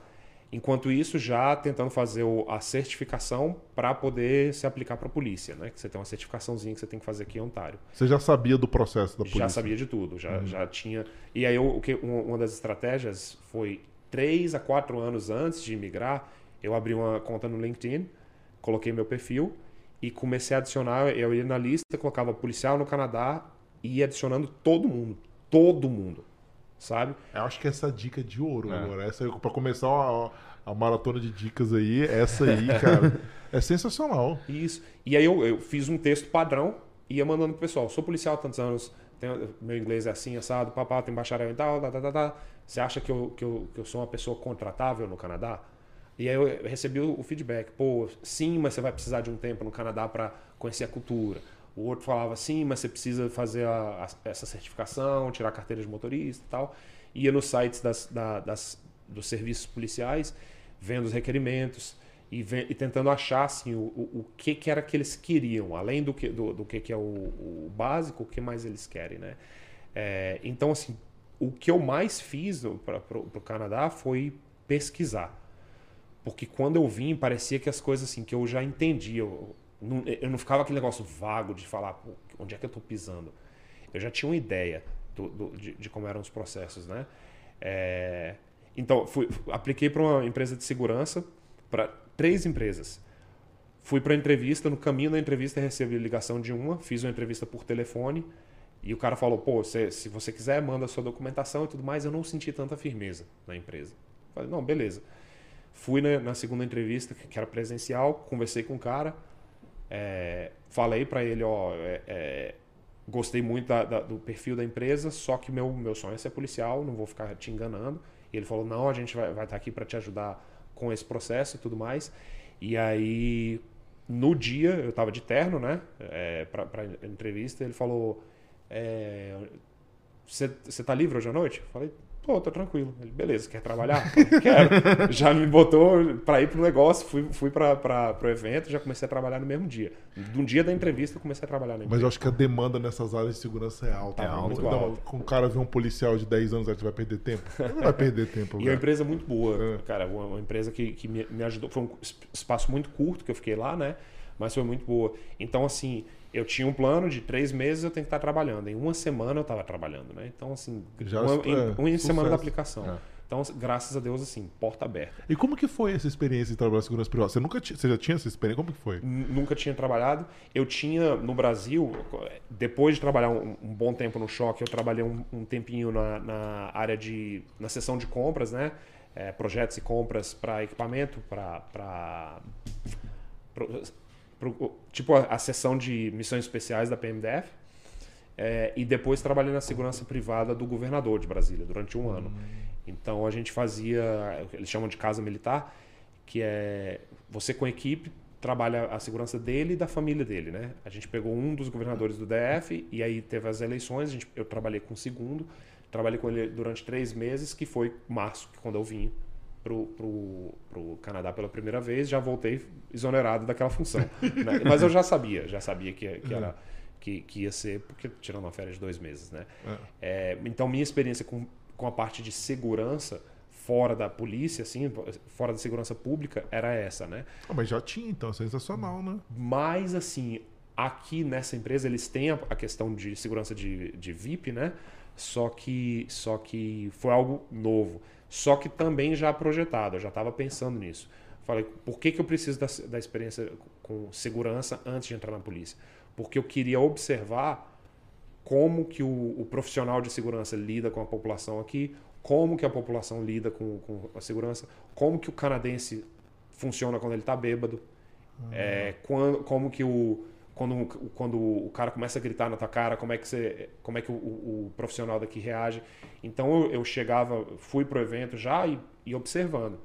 Enquanto isso, já tentando fazer o- a certificação para poder se aplicar para a polícia, né? Que você tem uma certificaçãozinha que você tem que fazer aqui em Ontário. Você já sabia do processo da polícia? Já sabia de tudo, já, já tinha. E aí, o que, uma uma das estratégias foi três a quatro anos antes de imigrar, eu abri uma conta no LinkedIn, coloquei meu perfil e comecei a adicionar. Eu ia na lista, colocava policial no Canadá e ia adicionando todo mundo. Todo mundo. Sabe? Eu acho que essa dica é de ouro É. agora. Essa, pra começar a, a maratona de dicas aí, essa aí, cara, é sensacional. Isso. E aí eu, eu fiz um texto padrão e ia mandando pro pessoal. Sou policial há tantos anos, tenho- meu inglês é assim, assado, papá, tem bacharel e tal, tá, tá, tá, tá. Você acha que eu, que, eu, que eu sou uma pessoa contratável no Canadá? E aí eu recebi o feedback, pô, sim, mas você vai precisar de um tempo no Canadá para conhecer a cultura. O outro falava, sim, mas você precisa fazer a- a- essa certificação, tirar a carteira de motorista e tal. Ia nos sites das, da- das- dos serviços policiais, vendo os requerimentos e, ve- e tentando achar assim, o, o, o que, que era que eles queriam, além do que, do, do que, que é o, o básico, o que mais eles querem. Né? É, então, assim, o que eu mais fiz para o Canadá foi pesquisar. Porque quando eu vim, parecia que as coisas assim, que eu já entendia. Eu não, eu não ficava aquele negócio vago de falar, "Pô, onde é que eu estou pisando? Eu já tinha uma ideia do, do- de, de como eram os processos, né? É, então, fui, apliquei para uma empresa de segurança, para três empresas. Fui para entrevista, no caminho da entrevista recebi ligação de uma, fiz uma entrevista por telefone e o cara falou, pô, cê- se você quiser, manda a sua documentação e tudo mais. Eu não senti tanta firmeza na empresa. Falei, não, beleza. Fui na, na segunda entrevista, que era presencial, conversei com o cara, é, falei para ele, ó, é, é, gostei muito da- da- do perfil da empresa, só que meu, meu sonho é ser policial, não vou ficar te enganando. E ele falou, não, a gente vai, estar aqui para te ajudar com esse processo e tudo mais. E aí, no dia, eu estava de terno, né, é, para entrevista, ele falou, é, você tá livre hoje à noite? Eu falei, pô, tô tranquilo. Ele, beleza, quer trabalhar? Quero. já me botou para ir pro negócio, fui, fui para o evento, já comecei a trabalhar no mesmo dia. No dia da entrevista, eu comecei a trabalhar na Mas empresa. eu acho que a demanda nessas áreas de segurança é alta. É né? alta, Não. Com o cara ver um policial de 10 anos, você vai perder tempo? Não vai perder tempo. E é uma empresa muito boa, É. cara. Uma, uma empresa que, que me, me ajudou. Foi um es- espaço muito curto que eu fiquei lá, né? Mas foi muito boa. Então, assim, eu tinha um plano de três meses eu tenho que estar trabalhando. Em uma semana eu estava trabalhando, né? Então, assim, Já uma, é, em, uma semana da aplicação. É. Então, graças a Deus, assim, porta aberta. E como que foi essa experiência de trabalhar em segurança privada? Você nunca você já tinha essa experiência? Como que foi? N- Nunca tinha trabalhado. Eu tinha no Brasil, depois de trabalhar um, um bom tempo no choque, eu trabalhei um, um tempinho na, na área de. na seção de compras, né? É, projetos e compras para equipamento, para. Tipo a, a seção de missões especiais da PMDF. É, e depois trabalhei na segurança privada do governador de Brasília durante um ano. Então a gente fazia, eles chamam de casa militar, que é você com a equipe trabalha a segurança dele e da família dele, né? A gente pegou um dos governadores do DF e aí teve as eleições. Gente, eu trabalhei com o segundo, trabalhei com ele durante três meses, que foi março, que quando eu vim pro, pro, pro Canadá pela primeira vez, já voltei exonerado daquela função. né? Mas eu já sabia, já sabia que, que era que, que ia ser, porque tirando uma férias de dois meses, né? É, então, minha experiência com, com a parte de segurança fora da polícia, assim, fora da segurança pública, era essa, né? Ah, mas já tinha, então, sensacional, né? Mas, assim, aqui nessa empresa eles têm a, a questão de segurança de, de VIP, né? Só que, só que foi algo novo. Só que também já projetado, eu já estava pensando nisso. Falei, por que, que eu preciso da, da experiência com segurança antes de entrar na polícia? Porque eu queria observar como que o, o profissional de segurança lida com a população aqui, como que a população lida com, com a segurança, como que o canadense funciona quando ele está bêbado, uhum. é, quando, como que o quando, quando o cara começa a gritar na tua cara, como é que, você, como é que o, o, o profissional daqui reage. Então eu, eu chegava, fui pro evento já e, e observando.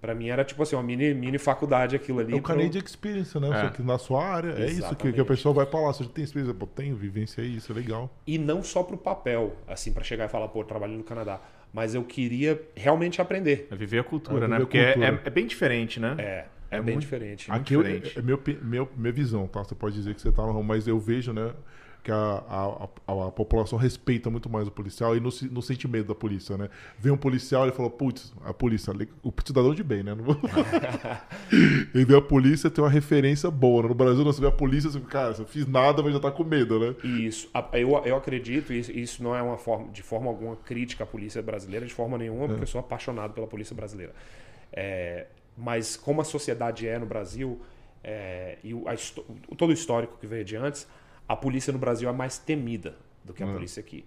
Para mim era tipo assim, uma mini, mini faculdade aquilo ali. É o Canadian Experience, né? É. que na sua área. Exatamente. É isso que, que, a pessoa vai falar. Você tem experiência? Pô, tenho, vivência isso, é legal. E não só pro papel, assim, para chegar e falar, pô, trabalho no Canadá. Mas eu queria realmente aprender. É viver a cultura, é né? Porque cultura. É, é, bem diferente, né? É. É, é bem muito, diferente. Aqui diferente. Eu, é meu, meu, minha visão, tá? Você pode dizer que você está no ramo, mas eu vejo, né? que a, a, a, a, população respeita muito mais o policial e não, se, não sente medo da polícia, né? Vem um policial e fala, putz, a polícia, o cidadão de bem, né? Não vou... e vê a polícia tem uma referência boa. Né? No Brasil, você vê a polícia, você cara, você fiz nada, mas já tá com medo, né? Isso. Eu, eu acredito, isso, isso não é uma forma, de forma alguma crítica à polícia brasileira, de forma nenhuma, porque é. eu sou apaixonado pela polícia brasileira. É, mas como a sociedade é no Brasil, é, e o, a, todo o histórico que veio de antes, a polícia no Brasil é mais temida do que a hum. polícia aqui.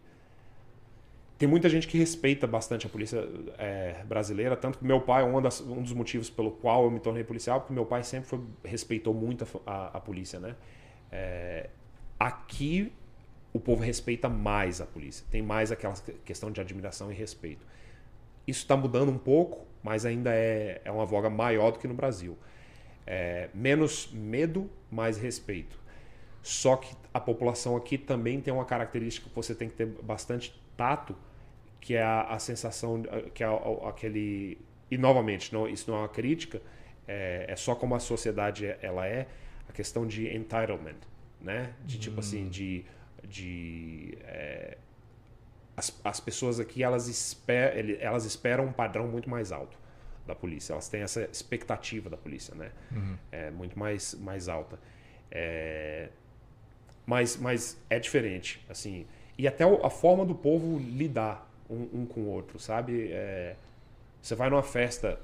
Tem muita gente que respeita bastante a polícia é, brasileira, tanto que meu pai, um, das, um, dos motivos pelo qual eu me tornei policial, porque meu pai sempre foi, respeitou muito a, a, a polícia, né? É, aqui o povo respeita mais a polícia, tem mais aquela questão de admiração e respeito. Isso está mudando um pouco, mas ainda é, é uma voga maior do que no Brasil. É, menos medo, mais respeito. Só que a população aqui também tem uma característica que você tem que ter bastante tato, que é a, a sensação, que é aquele. E novamente, não, isso não é uma crítica, é, é, só como a sociedade ela é, a questão de entitlement, né? De tipo assim, hum. de. de é, as, as pessoas aqui elas, esper, elas esperam um padrão muito mais alto da polícia. Elas têm essa expectativa da polícia, né? Uhum. É muito mais, mais alta. É, mas, mas é diferente, assim. E até a forma do povo lidar um, um com o outro, sabe? É, você vai numa festa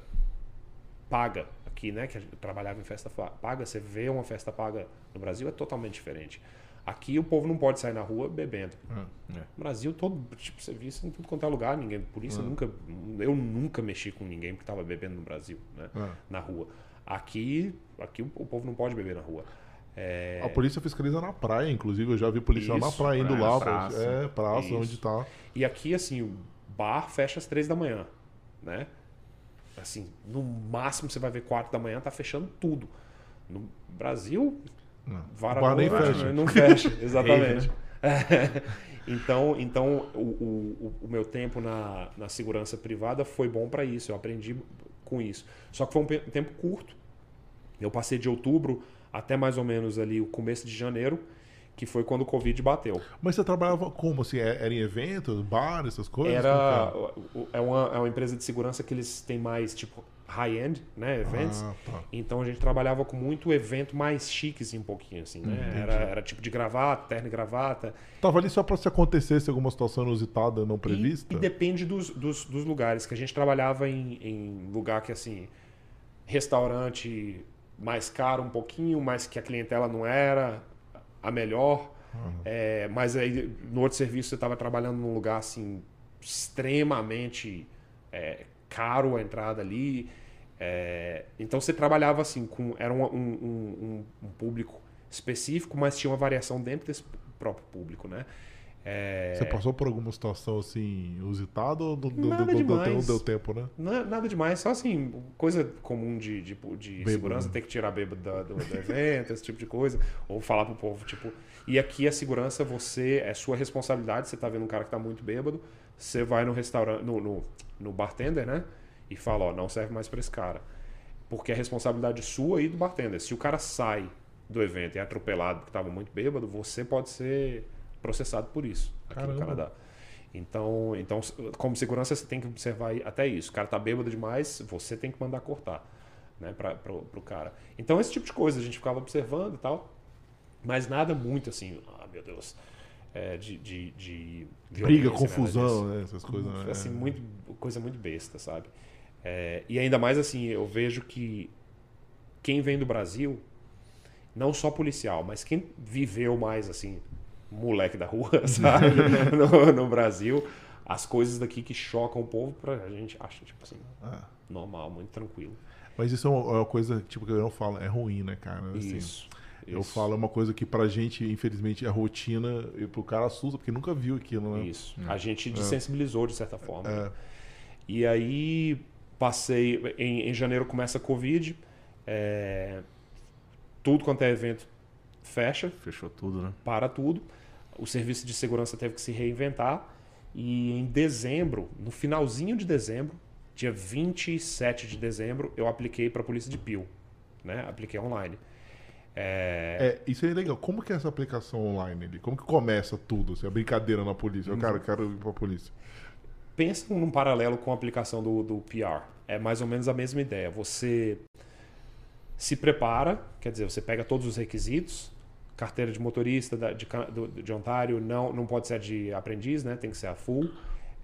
paga aqui, né? Que eu trabalhava em festa paga, você vê uma festa paga no Brasil é totalmente diferente. Aqui o povo não pode sair na rua bebendo. Ah, é. No Brasil, todo, tipo, você isso em tudo quanto é lugar, ninguém, polícia ah. nunca, eu nunca mexi com ninguém que estava bebendo no Brasil, né? Ah. Na rua. Aqui, aqui o, o povo não pode beber na rua. É... A polícia fiscaliza na praia, inclusive. Eu já vi policial Isso, na praia indo lá. Praça. É, praça, Isso. onde tá. E aqui, assim, o bar fecha às três da manhã, né? Assim, no máximo você vai ver quatro da manhã, tá fechando tudo. No Brasil, não. vara o bar nem fecha. Não fecha, exatamente. né? então, então o, o, o, meu tempo na, na segurança privada foi bom para isso. Eu aprendi com isso. Só que foi um tempo curto. Eu passei de outubro até mais ou menos ali o começo de janeiro, que foi quando o Covid bateu. Mas você trabalhava como? Assim, é, era em eventos, bar, essas coisas? Era. É uma, é uma empresa de segurança que eles têm mais, tipo, high-end, né? Eventos. Ah, tá. Então a gente trabalhava com muito evento mais chique, assim, um pouquinho, assim, né? Era, era, tipo de gravata, terno e gravata. Tava ali só para se acontecesse alguma situação inusitada, não prevista? E, e depende dos, dos, dos, lugares, que a gente trabalhava em, em lugar que, assim, restaurante mais caro um pouquinho, mas que a clientela não era a melhor. Uhum. É, mas aí no outro serviço você estava trabalhando num lugar assim extremamente é, caro a entrada ali. É, então você trabalhava assim com era um, um, um, um, público específico, mas tinha uma variação dentro desse próprio público, né? É... Você passou por alguma situação assim inusitada ou não, nada não, demais. não deu tempo, né? Nada demais, só assim, coisa comum de, de, de segurança, né? ter que tirar bêbado do, do, do evento, esse tipo de coisa. Ou falar pro povo, tipo. E aqui a segurança, você, é sua responsabilidade. Você tá vendo um cara que tá muito bêbado, você vai no restaurante, no, no, no bartender, né? E fala, ó, não serve mais para esse cara. Porque é responsabilidade sua e do bartender. Se o cara sai do evento e é atropelado porque estava muito bêbado, você pode ser processado por isso aqui Caramba. no Canadá. Então, então, como segurança, você tem que observar até isso. O cara tá bêbado demais, você tem que mandar cortar, né, para pro, pro cara. Então, esse tipo de coisa a gente ficava observando e tal, mas nada muito assim, ah, meu Deus, é, de, de, de Briga, disso. confusão, né? Essas coisas. né? Assim, muito, coisa muito besta, sabe? É, e ainda mais assim, eu vejo que quem vem do Brasil, não só policial, mas quem viveu mais assim, moleque da rua, sabe? no, no Brasil, as coisas daqui que chocam o povo, pra gente acha, tipo assim, Ah, normal, muito tranquilo. mas isso é uma, é uma coisa tipo, que eu não falo, é ruim, né, cara? Assim, Isso. Eu isso, falo, é uma coisa que pra gente, infelizmente, é rotina e pro cara assusta, porque nunca viu aquilo, né? Isso. A gente desensibilizou de certa forma. né? É. E aí passei. Em, em janeiro começa a Covid. é, tudo quanto é evento fecha, Fechou tudo, né? para tudo. O serviço de segurança teve que se reinventar. E em dezembro, no finalzinho de dezembro, dia 27 de dezembro, eu apliquei para a polícia de Pio. Né? Apliquei online. É, É, isso é legal. Como que é essa aplicação online ali? Como que começa tudo? Assim, a brincadeira na polícia. Eu, cara, eu quero ir pra polícia. pensa num paralelo com a aplicação do, do PR. É mais ou menos a mesma ideia. Você se prepara, quer dizer, você pega todos os requisitos, carteira de motorista de, do- de Ontário não, não pode ser a de aprendiz, né? tem que ser a full.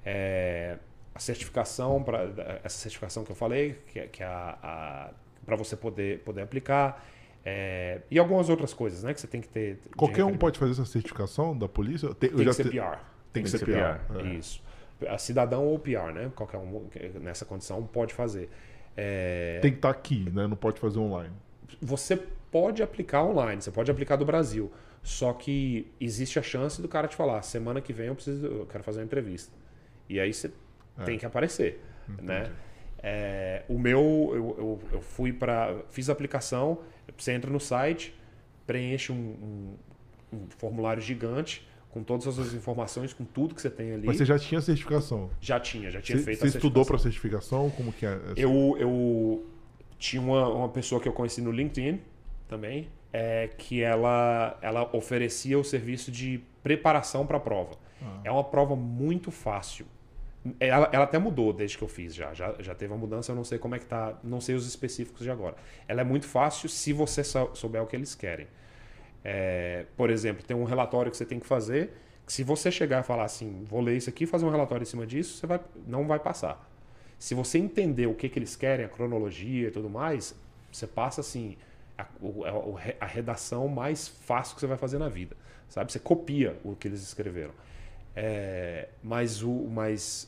É, a certificação, pra, essa certificação que eu falei, que, é- que é a, para você poder, poder aplicar. É, e algumas outras coisas né, que você tem que ter. Qualquer um pode fazer essa certificação da polícia? Tem, Tem que ser te- PR. Tem que Tem ser que ser PR. é. Isso. A cidadão ou PR, né? Qualquer um que- nessa condição pode fazer. É, Tem que estar aqui, né? Não pode fazer online. Você pode aplicar online, você pode aplicar do Brasil. Só que existe a chance do cara te falar: semana que vem eu preciso, eu quero fazer uma entrevista. E aí você É. tem que aparecer, né? É, o meu, eu, eu, eu fui para, fiz a aplicação. Você entra no site, preenche um, um- um formulário gigante com todas as suas informações, com tudo que você tem ali. Mas você já tinha certificação. Já tinha, já tinha Você, feito você a estudou certificação. para certificação? Como que é? Eu, eu tinha uma, uma pessoa que eu conheci no LinkedIn também, é, que ela, ela oferecia o serviço de preparação para a prova. É uma prova muito fácil. Ela, ela até mudou desde que eu fiz já. já. Já teve uma mudança, eu não sei como é que tá, não sei os específicos de agora. Ela é muito fácil se você sou- souber o que eles querem. É, por exemplo, tem um relatório que você tem que fazer, que se você chegar e falar assim, vou ler isso aqui fazer um relatório em cima disso, você vai, não vai passar. Se você entender o que, que eles querem, a cronologia e tudo mais, você passa assim a, a- re- a redação mais fácil que você vai fazer na vida, sabe? Você copia o que eles escreveram. É, mas o mas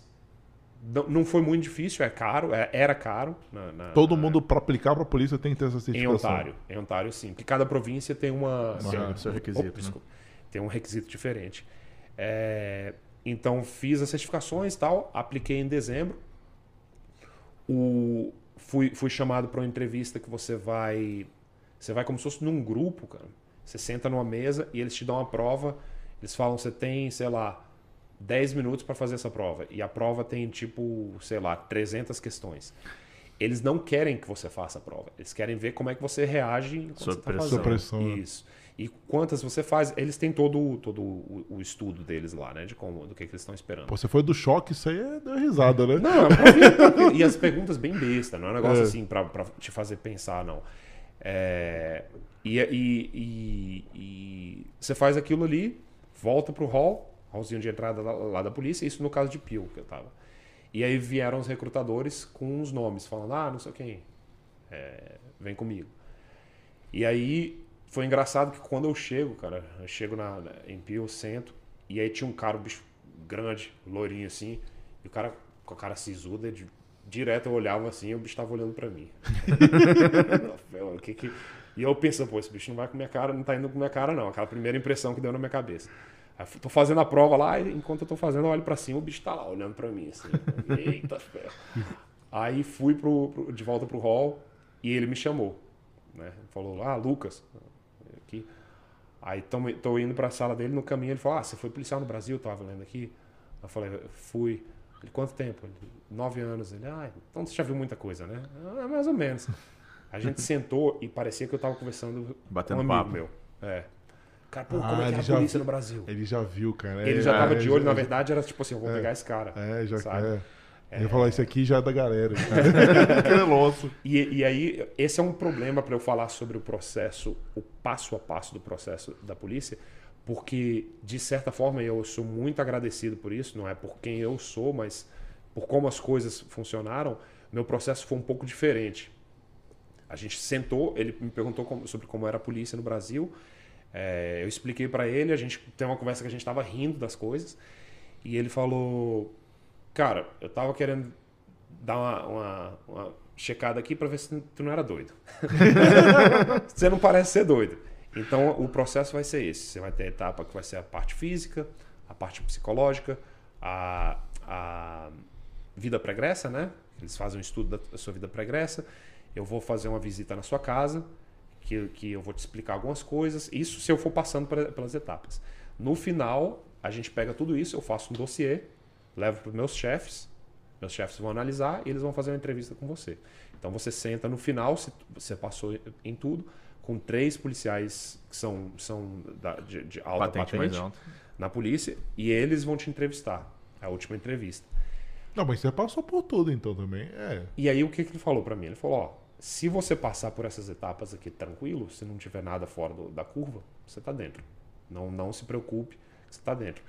não, não foi muito difícil, é caro, é- era caro. na- na- Todo na- mundo, para aplicar para polícia, tem que ter essa em certificação. Ontário, em Ontário sim, porque cada província tem uma Seu- tem- seu requisito, Opa, né? desculpa. tem um requisito diferente. É, então fiz as certificações e tal, apliquei em dezembro. O, fui, fui chamado para uma entrevista que você vai você vai como se fosse num grupo, cara. Você senta numa mesa e eles te dão uma prova. Eles falam você tem, sei lá, 10 minutos para fazer essa prova. E a prova tem tipo, sei lá, 300 questões. Eles não querem que você faça a prova. Eles querem ver como é que você reage quando Sob você tá pressão. fazendo. Pressão, né? Isso. E quantas você faz, eles têm todo, todo o, o estudo deles lá, né? De como, do que, que eles estão esperando. Pô, você foi do choque, isso aí é deu risada, né? Não, é e as perguntas bem besta, não é um negócio É. assim pra te fazer pensar, não. É, e, e, e- e você faz aquilo ali, volta pro hall, hallzinho de entrada lá, lá da polícia, isso no caso de Pio que eu tava. E aí vieram os recrutadores com os nomes, falando, ah, não sei quem, é, vem comigo. E aí foi engraçado que quando eu chego, cara, eu chego na, na- em Pio, sento, e aí tinha um cara, um bicho grande, loirinho assim, e o cara com a cara sisuda, de, direto eu olhava assim e o bicho tava olhando pra mim. Eu, que que- E eu pensando, pô, esse bicho não vai com minha cara, não tá indo com minha cara, não. Aquela primeira impressão que deu na minha cabeça. Aí eu tô fazendo a prova lá, e enquanto eu tô fazendo, eu olho pra cima, o bicho tá lá olhando pra mim, assim. Eita ferro. Aí fui pro, pro- de volta pro hall e ele me chamou. Né? Falou, ah, Lucas, aqui. Aí tô, tô indo pra sala dele, no caminho ele falou, ah, você foi policial no Brasil, eu tava lendo aqui. Eu falei, fui. Ele, quanto tempo? Ele, nove anos. Ele, ah, então você já viu muita coisa, né? Ah, mais ou menos. A gente sentou e parecia que eu tava conversando Batendo com um amigo papo. meu. É. Cara, pô, Ah, como é que ele é a polícia no Brasil? Ele já viu, cara. Ele É, já tava é, de olho, já- na verdade, era tipo assim, eu vou pegar esse cara. É, já sabe? é. Ele ia falar, isso aqui já é da galera. que é nosso. E, e aí, esse é um problema para eu falar sobre o processo, o passo a passo do processo da polícia, porque, de certa forma, eu sou muito agradecido por isso, não é por quem eu sou, mas por como as coisas funcionaram, meu processo foi um pouco diferente. A gente sentou, ele me perguntou como- sobre como era a polícia no Brasil, é, eu expliquei para ele, a gente tem uma conversa que a gente estava rindo das coisas, e ele falou: Cara, eu tava querendo dar uma, uma, uma checada aqui para ver se tu não era doido. você não parece ser doido. Então o processo vai ser esse. Você vai ter a etapa que vai ser a parte física, a parte psicológica, a, a vida pregressa, né? Eles fazem um estudo da sua vida pregressa. Eu vou fazer uma visita na sua casa, que, que eu vou te explicar algumas coisas. Isso se eu for passando pra- pelas etapas. No final, a gente pega tudo isso, eu faço um dossiê, levo para os meus chefes, meus chefes vão analisar e eles vão fazer uma entrevista com você. Então você senta no final, se você passou em tudo, com três policiais que são, são da- de, de alta Patente patente, na polícia e eles vão te entrevistar. É a última entrevista. Não, mas você passou por tudo então também. É. E aí o que, que ele falou para mim? Ele falou, ó, se você passar por essas etapas aqui tranquilo, se não tiver nada fora do- da curva, você tá dentro. Não, não se preocupe, você tá dentro.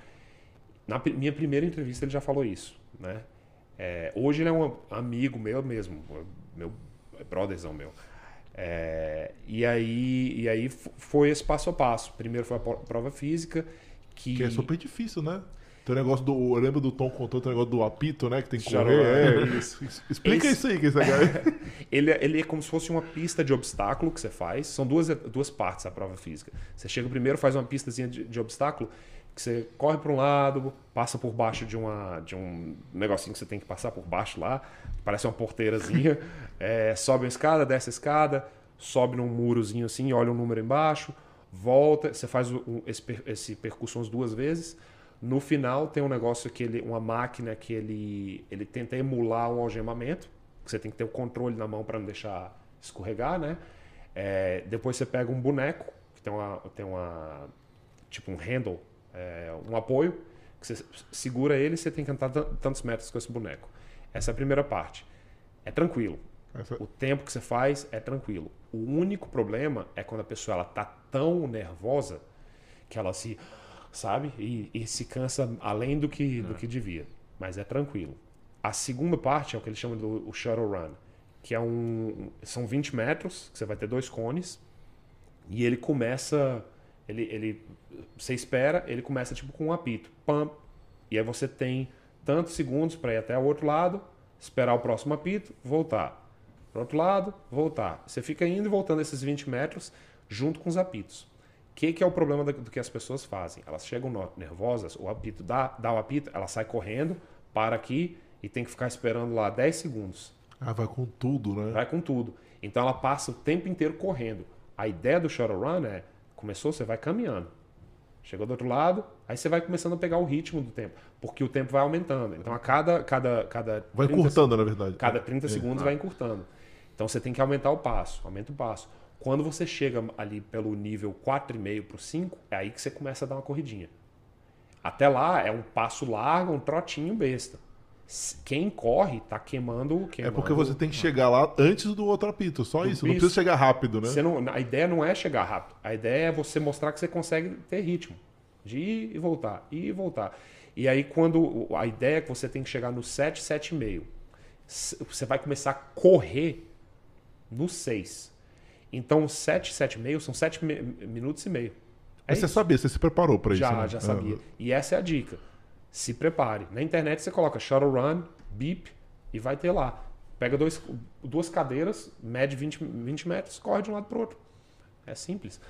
Na minha primeira entrevista ele já falou isso, né? É, hoje ele é um amigo meu mesmo, meu brotherzão meu. É, e aí, e aí foi esse passo a passo. Primeiro foi a prova física, que, Que é super difícil, né? Tem o negócio do. Eu lembro do Tom contando o negócio do apito, né? Que tem que correr. não É, isso. Explica Esse- isso aí, que esse cara. Ele, é- ele é como se fosse uma pista de obstáculo que você faz. São duas, duas partes a prova física. Você chega primeiro, faz uma pistazinha de, de obstáculo, que você corre para um lado, passa por baixo de, uma, de um negocinho que você tem que passar por baixo lá, parece uma porteirazinha. É, sobe uma escada, desce a escada, sobe num murozinho assim, olha um número embaixo, volta, você faz o- esse, esse percurso umas duas vezes. No final tem um negócio que ele, uma máquina que ele, ele tenta emular um algemamento, que você tem que ter o controle na mão para não deixar escorregar, né? É, depois você pega um boneco que tem uma, tem uma tipo um handle, é, um apoio, que você segura ele e você tem que andar tan- tantos metros com esse boneco. Essa é a primeira parte. É tranquilo. Essa- O tempo que você faz é tranquilo. O único problema é quando a pessoa ela tá tão nervosa que ela se, sabe, e, e se cansa além do que, do que devia. Mas é tranquilo. A segunda parte é o que eles chamam do o shuttle run, que é um, são 20 metros, que você vai ter dois cones e ele começa, ele, ele, você espera, ele começa tipo com um apito, pam, e aí você tem tantos segundos para ir até o outro lado, esperar o próximo apito, voltar. Pro outro lado, voltar. Você fica indo e voltando esses 20 metros junto com os apitos. O que, que é o problema do, que as pessoas fazem? Elas chegam nervosas, o apito dá, dá o apito, ela sai correndo, para aqui e tem que ficar esperando lá 10 segundos. Ah, vai com tudo, né? Vai com tudo. Então ela passa o tempo inteiro correndo. A ideia do Shadowrun é, começou, você vai caminhando. Chegou do outro lado, aí você vai começando a pegar o ritmo do tempo, porque o tempo vai aumentando. Então a cada cada cada Vai 30 cortando, na verdade. Cada 30 segundos vai encurtando. Então você tem que aumentar o passo, aumenta o passo. Quando você chega ali pelo nível 4,5 para o 5, é aí que você começa a dar uma corridinha. Até lá é um passo largo, um trotinho besta. Quem corre tá queimando, É queimando porque você tem que chegar lá antes do outro apito, só isso. Não precisa chegar rápido, né? Não, a ideia não é chegar rápido. A ideia é você mostrar que você consegue ter ritmo. De ir e voltar, ir e voltar. E aí, quando a ideia é que você tem que chegar no 7, 7,5. S- Você vai começar a correr no 6. Então, 7, 7,5 são 7 mi- minutos e meio. É Mas você sabia, você se preparou pra isso, Já, né? já sabia. E essa é a dica. Se prepare. Na internet você coloca shuttle run, beep e vai ter lá. Pega dois, duas cadeiras, mede 20, 20 metros, corre de um lado para o outro. É simples.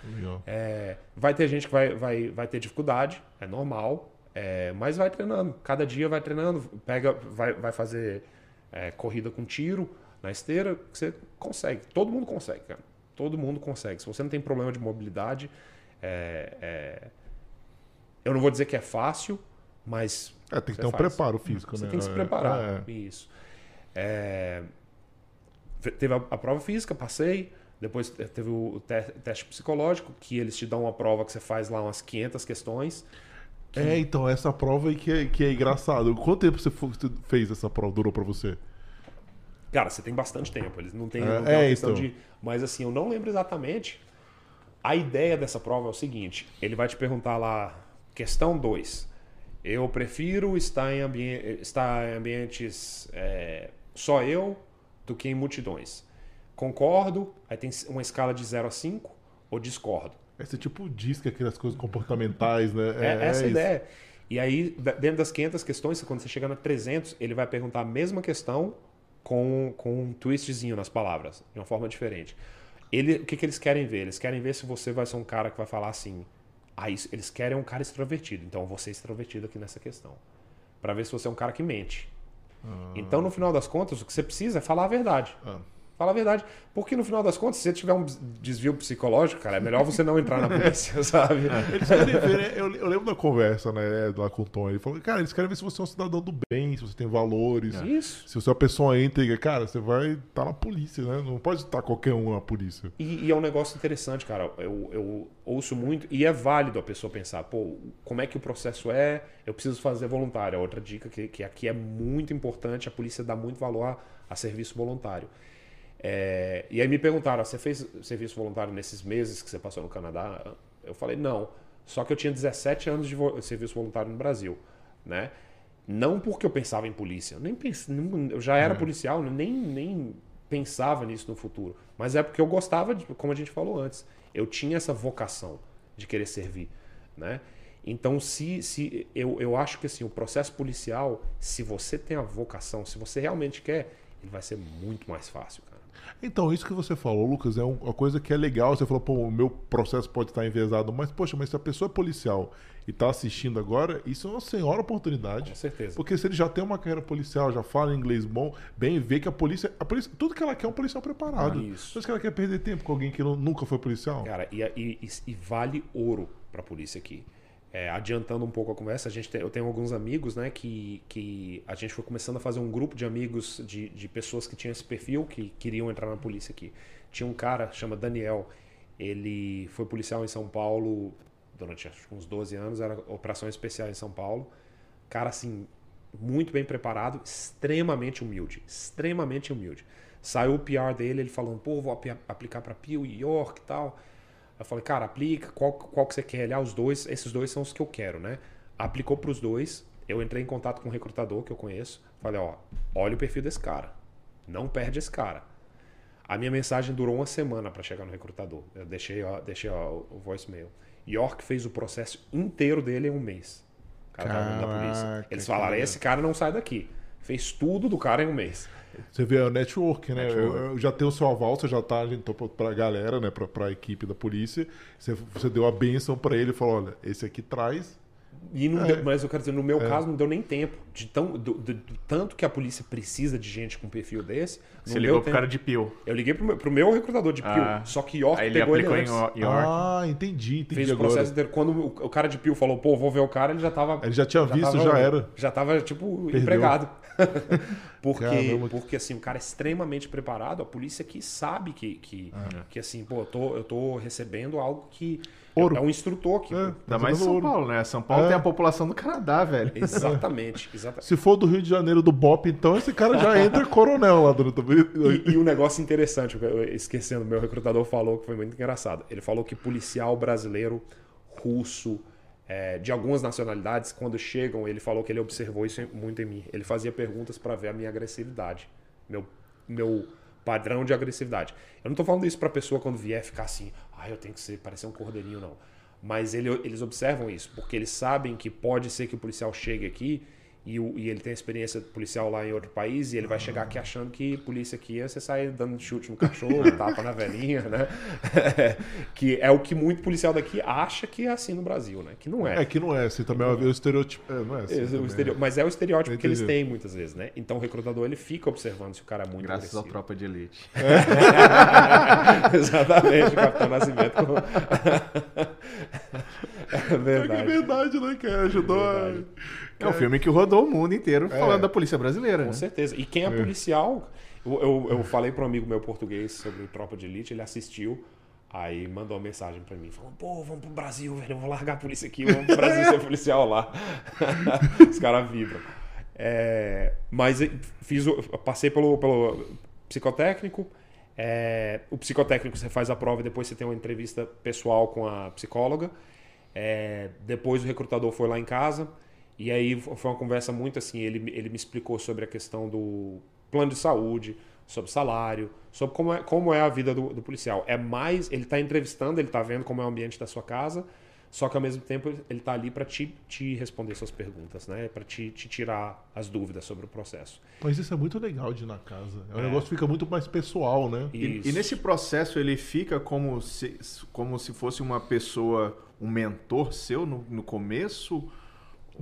É, vai ter gente que vai, vai, vai ter dificuldade, é normal, é, mas vai treinando. Cada dia vai treinando, pega, vai, vai fazer é, corrida com tiro na esteira, que você consegue. Todo mundo consegue, cara. Todo mundo consegue. Se você não tem problema de mobilidade, é, é, eu não vou dizer que é fácil, mas É, tem que Você ter um faz. preparo físico, você né? tem que se É, preparar. é. Isso. É, Teve a, a prova física, passei. Depois te- teve o te- teste psicológico, que eles te dão uma prova que você faz lá umas 500 questões. É, então, essa prova aí que é, que é engraçado. Quanto tempo você você fez essa prova? Durou pra você? Cara, você tem bastante tempo. Eles não têm, É, não uma é, questão então. de. Mas assim, eu não lembro exatamente. A ideia dessa prova é o seguinte: ele vai te perguntar lá, questão 2. Eu prefiro estar em, ambien estar em ambientes é, só eu do que em multidões. Concordo, aí tem uma escala de 0 a 5, ou discordo. Esse tipo que aquelas coisas comportamentais, né? É, essa a isso. ideia. E aí, dentro das 500 questões, quando você chega na 300, ele vai perguntar a mesma questão com, com um twistzinho nas palavras, de uma forma diferente. Ele, o que, que eles querem ver? Eles querem ver se você vai ser um cara que vai falar assim. Ah, isso, eles querem um cara extrovertido. Então, você é extrovertido aqui nessa questão. Pra ver se você é um cara que mente. Então, no final das contas, o que você precisa é falar a verdade. Ah. Fala a verdade. Porque no final das contas, se você tiver um desvio psicológico, cara, é melhor você não entrar na polícia, sabe? Eles querem ver, né? Eu, eu lembro da conversa, né, lá com o Tom. Ele falou, cara, eles querem ver se você é um cidadão do bem, se você tem valores. Isso. Se você é uma pessoa íntegra, cara, você vai estar na polícia, né? Não pode estar qualquer um na polícia. E, e é um negócio interessante, cara. Eu, eu ouço muito, e é válido a pessoa pensar, pô, como é que o processo é? Eu preciso fazer voluntário. É Outra dica que, que aqui é muito importante, a polícia dá muito valor a, a serviço voluntário. É, e aí me perguntaram, você fez serviço voluntário nesses meses que você passou no Canadá? Eu falei, não. Só que eu tinha 17 anos de vo- serviço voluntário no Brasil, né? Não porque eu pensava em polícia, eu nem pense, eu já era policial, nem, nem pensava nisso no futuro. Mas é porque eu gostava, de, como a gente falou antes, eu tinha essa vocação de querer servir, né? Então, se, se eu, eu acho que assim, o processo policial, se você tem a vocação, se você realmente quer, ele vai ser muito mais fácil. Então, isso que você falou, Lucas, é um- uma coisa que é legal. Você falou, pô, o meu processo pode estar enviesado, mas, poxa, mas se a pessoa é policial e está assistindo agora, isso é uma senhora oportunidade. Com certeza. Porque se ele já tem uma carreira policial, já fala inglês bom, bem vê que a polícia, a polícia. Tudo que ela quer é um policial preparado. Ah, isso. Mas que ela quer perder tempo com alguém que não- nunca foi policial? Cara, e, e- e- e vale ouro pra polícia aqui. É, adiantando um pouco a conversa, a gente tem- eu tenho alguns amigos, né, que, que a gente foi começando a fazer um grupo de amigos de, de pessoas que tinham esse perfil, que queriam entrar na polícia aqui. Tinha um cara, chama Daniel, ele foi policial em São Paulo durante uns 12 anos, era operações especiais em São Paulo. Cara, assim, muito bem preparado, extremamente humilde, extremamente humilde. Saiu o PR dele, ele falando, pô, vou aplicar para Pio e York e tal. Eu falei, cara, aplica, qual, qual que você quer? Ele, ah, os dois, esses dois são os que eu quero, né? Aplicou para os dois, eu entrei em contato com um recrutador que eu conheço, falei, ó, olha o perfil desse cara, não perde esse cara. A minha mensagem durou uma semana para chegar no recrutador. Eu deixei, ó, deixei ó, o voicemail. York fez o processo inteiro dele em um mês. O cara tava dentro da polícia. Caraca, Eles falaram, esse cara não sai daqui. Fez tudo do cara em um mês. Você vê o network, né? Network. Eu, eu já tenho o seu aval, você já tá então, pra, galera, né? Pra, pra equipe da polícia. Você, você deu a benção pra ele e falou: olha, esse aqui traz. E não É. deu- mas eu quero dizer, no meu caso, não deu nem tempo. De tão, do, do- do tanto que a polícia precisa de gente com perfil desse. Você ligou pro tempo. cara de Pio. Eu liguei pro meu, pro meu recrutador de Pio. Ah. só que York Aí ele pegou ele aplicou em antes. Yo- York. Ah, entendi, entendi Fez o processo inteiro. Quando o, o cara de Pio falou, pô, vou ver o cara, ele já tava. Ele já tinha visto, tava- já era. Já tava, tipo, Perdeu. empregado. porque, Caramba. porque, assim, o cara é extremamente preparado, a polícia aqui sabe que, que, Ah. que assim, pô, eu tô, eu tô recebendo algo que. Ouro. É um instrutor aqui. É. Ainda mais São ouro. Paulo, né? São Paulo É. tem a população do Canadá, velho. Exatamente, exatamente. Se for do Rio de Janeiro do BOP, então esse cara já entra coronel lá dentro. E, e um negócio interessante, eu- esquecendo, meu recrutador falou que foi muito engraçado. Ele falou que policial brasileiro, russo, é, de algumas nacionalidades, quando chegam, ele falou que ele observou isso muito em mim. Ele fazia perguntas para ver a minha agressividade, meu, meu padrão de agressividade. Eu não tô falando isso pra pessoa quando vier ficar assim, ah, eu tenho que ser, parecer um cordeirinho, não. Mas ele- eles observam isso, porque eles sabem que pode ser que o policial chegue aqui e, o- e ele tem experiência policial lá em outro país e ele vai chegar aqui achando que polícia aqui é você sair dando chute no cachorro, tapa na velhinha, né? que é o que muito policial daqui acha que é assim no Brasil, né? Que não é. É que não é assim, também é o estereótipo. É, não é assim. É, o estereo- Mas é o estereótipo que eles têm muitas vezes, né? Então o recrutador ele fica observando se o cara é muito Graças agressivo. Tropa de Elite. Exatamente, Capitão Nascimento. É É que é verdade. verdade, né? Que ajudou Verdade. É um filme que rodou o mundo inteiro É. falando da polícia brasileira, Com né? certeza. E quem é policial, Eu, eu, eu falei para um amigo meu português sobre Tropa de Elite, ele assistiu, aí mandou uma mensagem para mim, falou, pô, vamos pro Brasil, velho, eu vou largar a polícia aqui, vamos pro Brasil ser policial lá. Os caras vibram. É, mas fiz, passei pelo, pelo psicotécnico, é, o psicotécnico você faz a prova e depois você tem uma entrevista pessoal com a psicóloga. É, depois o recrutador foi lá em casa e aí foi uma conversa muito assim. Ele, ele me explicou sobre a questão do plano de saúde, sobre salário, sobre como é, como é a vida do, do policial. É mais, ele está entrevistando, ele está vendo como é o ambiente da sua casa, só que ao mesmo tempo ele está ali para te, te responder suas perguntas, né? Para te, te tirar as dúvidas sobre o processo. Mas isso é muito legal de ir na casa. O é. negócio fica muito mais pessoal, né? E, e, nesse processo ele fica como se, como se fosse uma pessoa, um mentor seu no, no começo?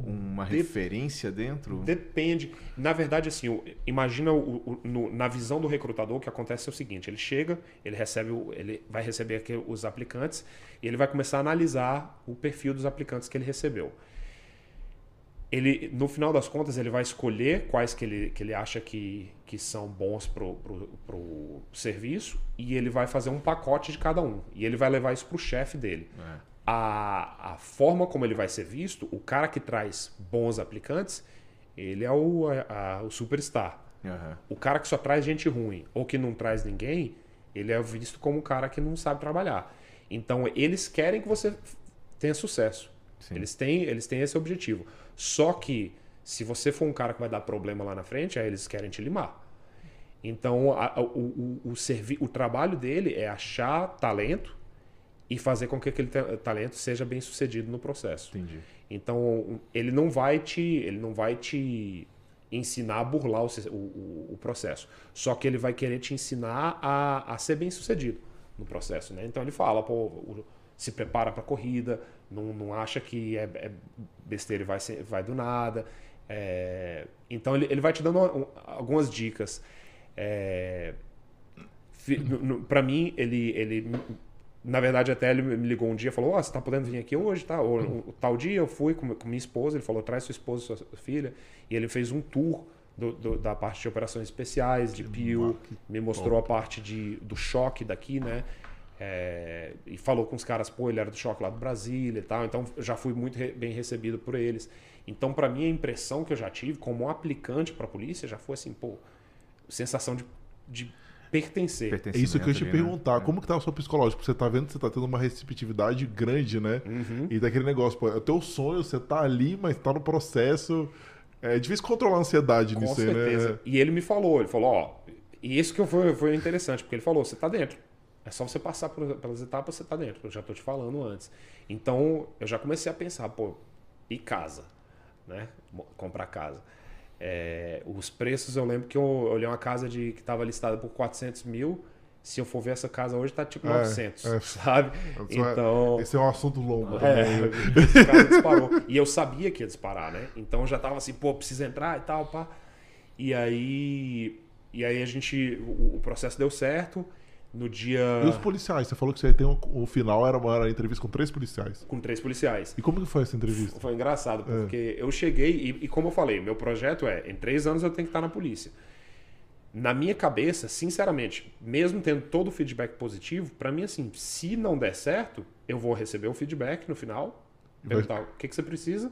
Uma de... referência dentro? Depende. Na verdade, assim, imagina o, o, no, na visão do recrutador que acontece é o seguinte: ele chega, ele recebe, ele vai receber aqui os aplicantes e ele vai começar a analisar o perfil dos aplicantes que ele recebeu. Ele, no final das contas, ele vai escolher quais que ele, que ele acha que, que são bons para o serviço e ele vai fazer um pacote de cada um. E ele vai levar isso para o chefe dele. É a, a forma como ele vai ser visto, o cara que traz bons aplicantes, ele é o, a, o superstar. Uhum. O cara que só traz gente ruim ou que não traz ninguém, ele é visto como um cara que não sabe trabalhar. Então, eles querem que você tenha sucesso. Eles têm, eles têm esse objetivo. Só que, se você for um cara que vai dar problema lá na frente, aí eles querem te limar. Então, a, o, o, o, servi o trabalho dele é achar talento e fazer com que aquele talento seja bem sucedido no processo. Entendi. Então ele não vai te, ele não vai te ensinar a burlar o, o, o processo. Só que ele vai querer te ensinar a, a ser bem sucedido no processo, né? Então ele fala, pô, se prepara para a corrida, não, não acha que é, é besteira e vai, vai do nada. É, então ele, ele vai te dando algumas dicas. É, para mim ele, ele na verdade, até ele me ligou um dia e falou: oh, você tá podendo vir aqui hoje? Tá? Ou, um, tal dia eu fui com, com, minha esposa, ele falou: traz sua esposa sua filha. E ele fez um tour do, do, da parte de operações especiais, de PIO, me mostrou a parte de, do choque daqui, né? É, e falou com os caras, pô, ele era do choque lá do Brasília e tal. Então, já fui muito re, bem recebido por eles. Então, para mim, a impressão que eu já tive como aplicante para a polícia já foi assim, pô, sensação de, de pertencer. É isso que eu ia te né? perguntar. Né? Como que tá o seu psicológico? Você tá vendo que você tá tendo uma receptividade grande, né? Uhum. E daquele negócio, pô, é o teu sonho, você tá ali, mas tá no processo. É difícil controlar a ansiedade Com nisso certeza. aí, né? E ele me falou, ele falou, ó, e isso que foi, foi interessante, porque ele falou, você tá dentro. É só você passar por, pelas etapas, você tá dentro. Eu já tô te falando antes. Então, eu já comecei a pensar, pô, e casa, né? Comprar casa. É, os preços, eu lembro que eu olhei uma casa de, que estava listada por 400 mil. Se eu for ver essa casa hoje, tá tipo 900, é, é. sabe? então... Esse é um assunto longo. É, esse cara disparou. E eu sabia que ia disparar, né? Então eu já tava assim, pô, precisa entrar e tal, pá. E aí... E aí a gente... O, o processo deu certo. No dia. E os policiais? Você falou que você tem um, o final era uma, era uma entrevista com três policiais. Com três policiais. E como que foi essa entrevista? Foi engraçado, é. porque é. eu cheguei e, e, como eu falei, meu projeto é: em três anos eu tenho que estar na polícia. Na minha cabeça, sinceramente, mesmo tendo todo o feedback positivo, para mim, assim, se não der certo, eu vou receber o feedback no final, perguntar vai... o que, que você precisa,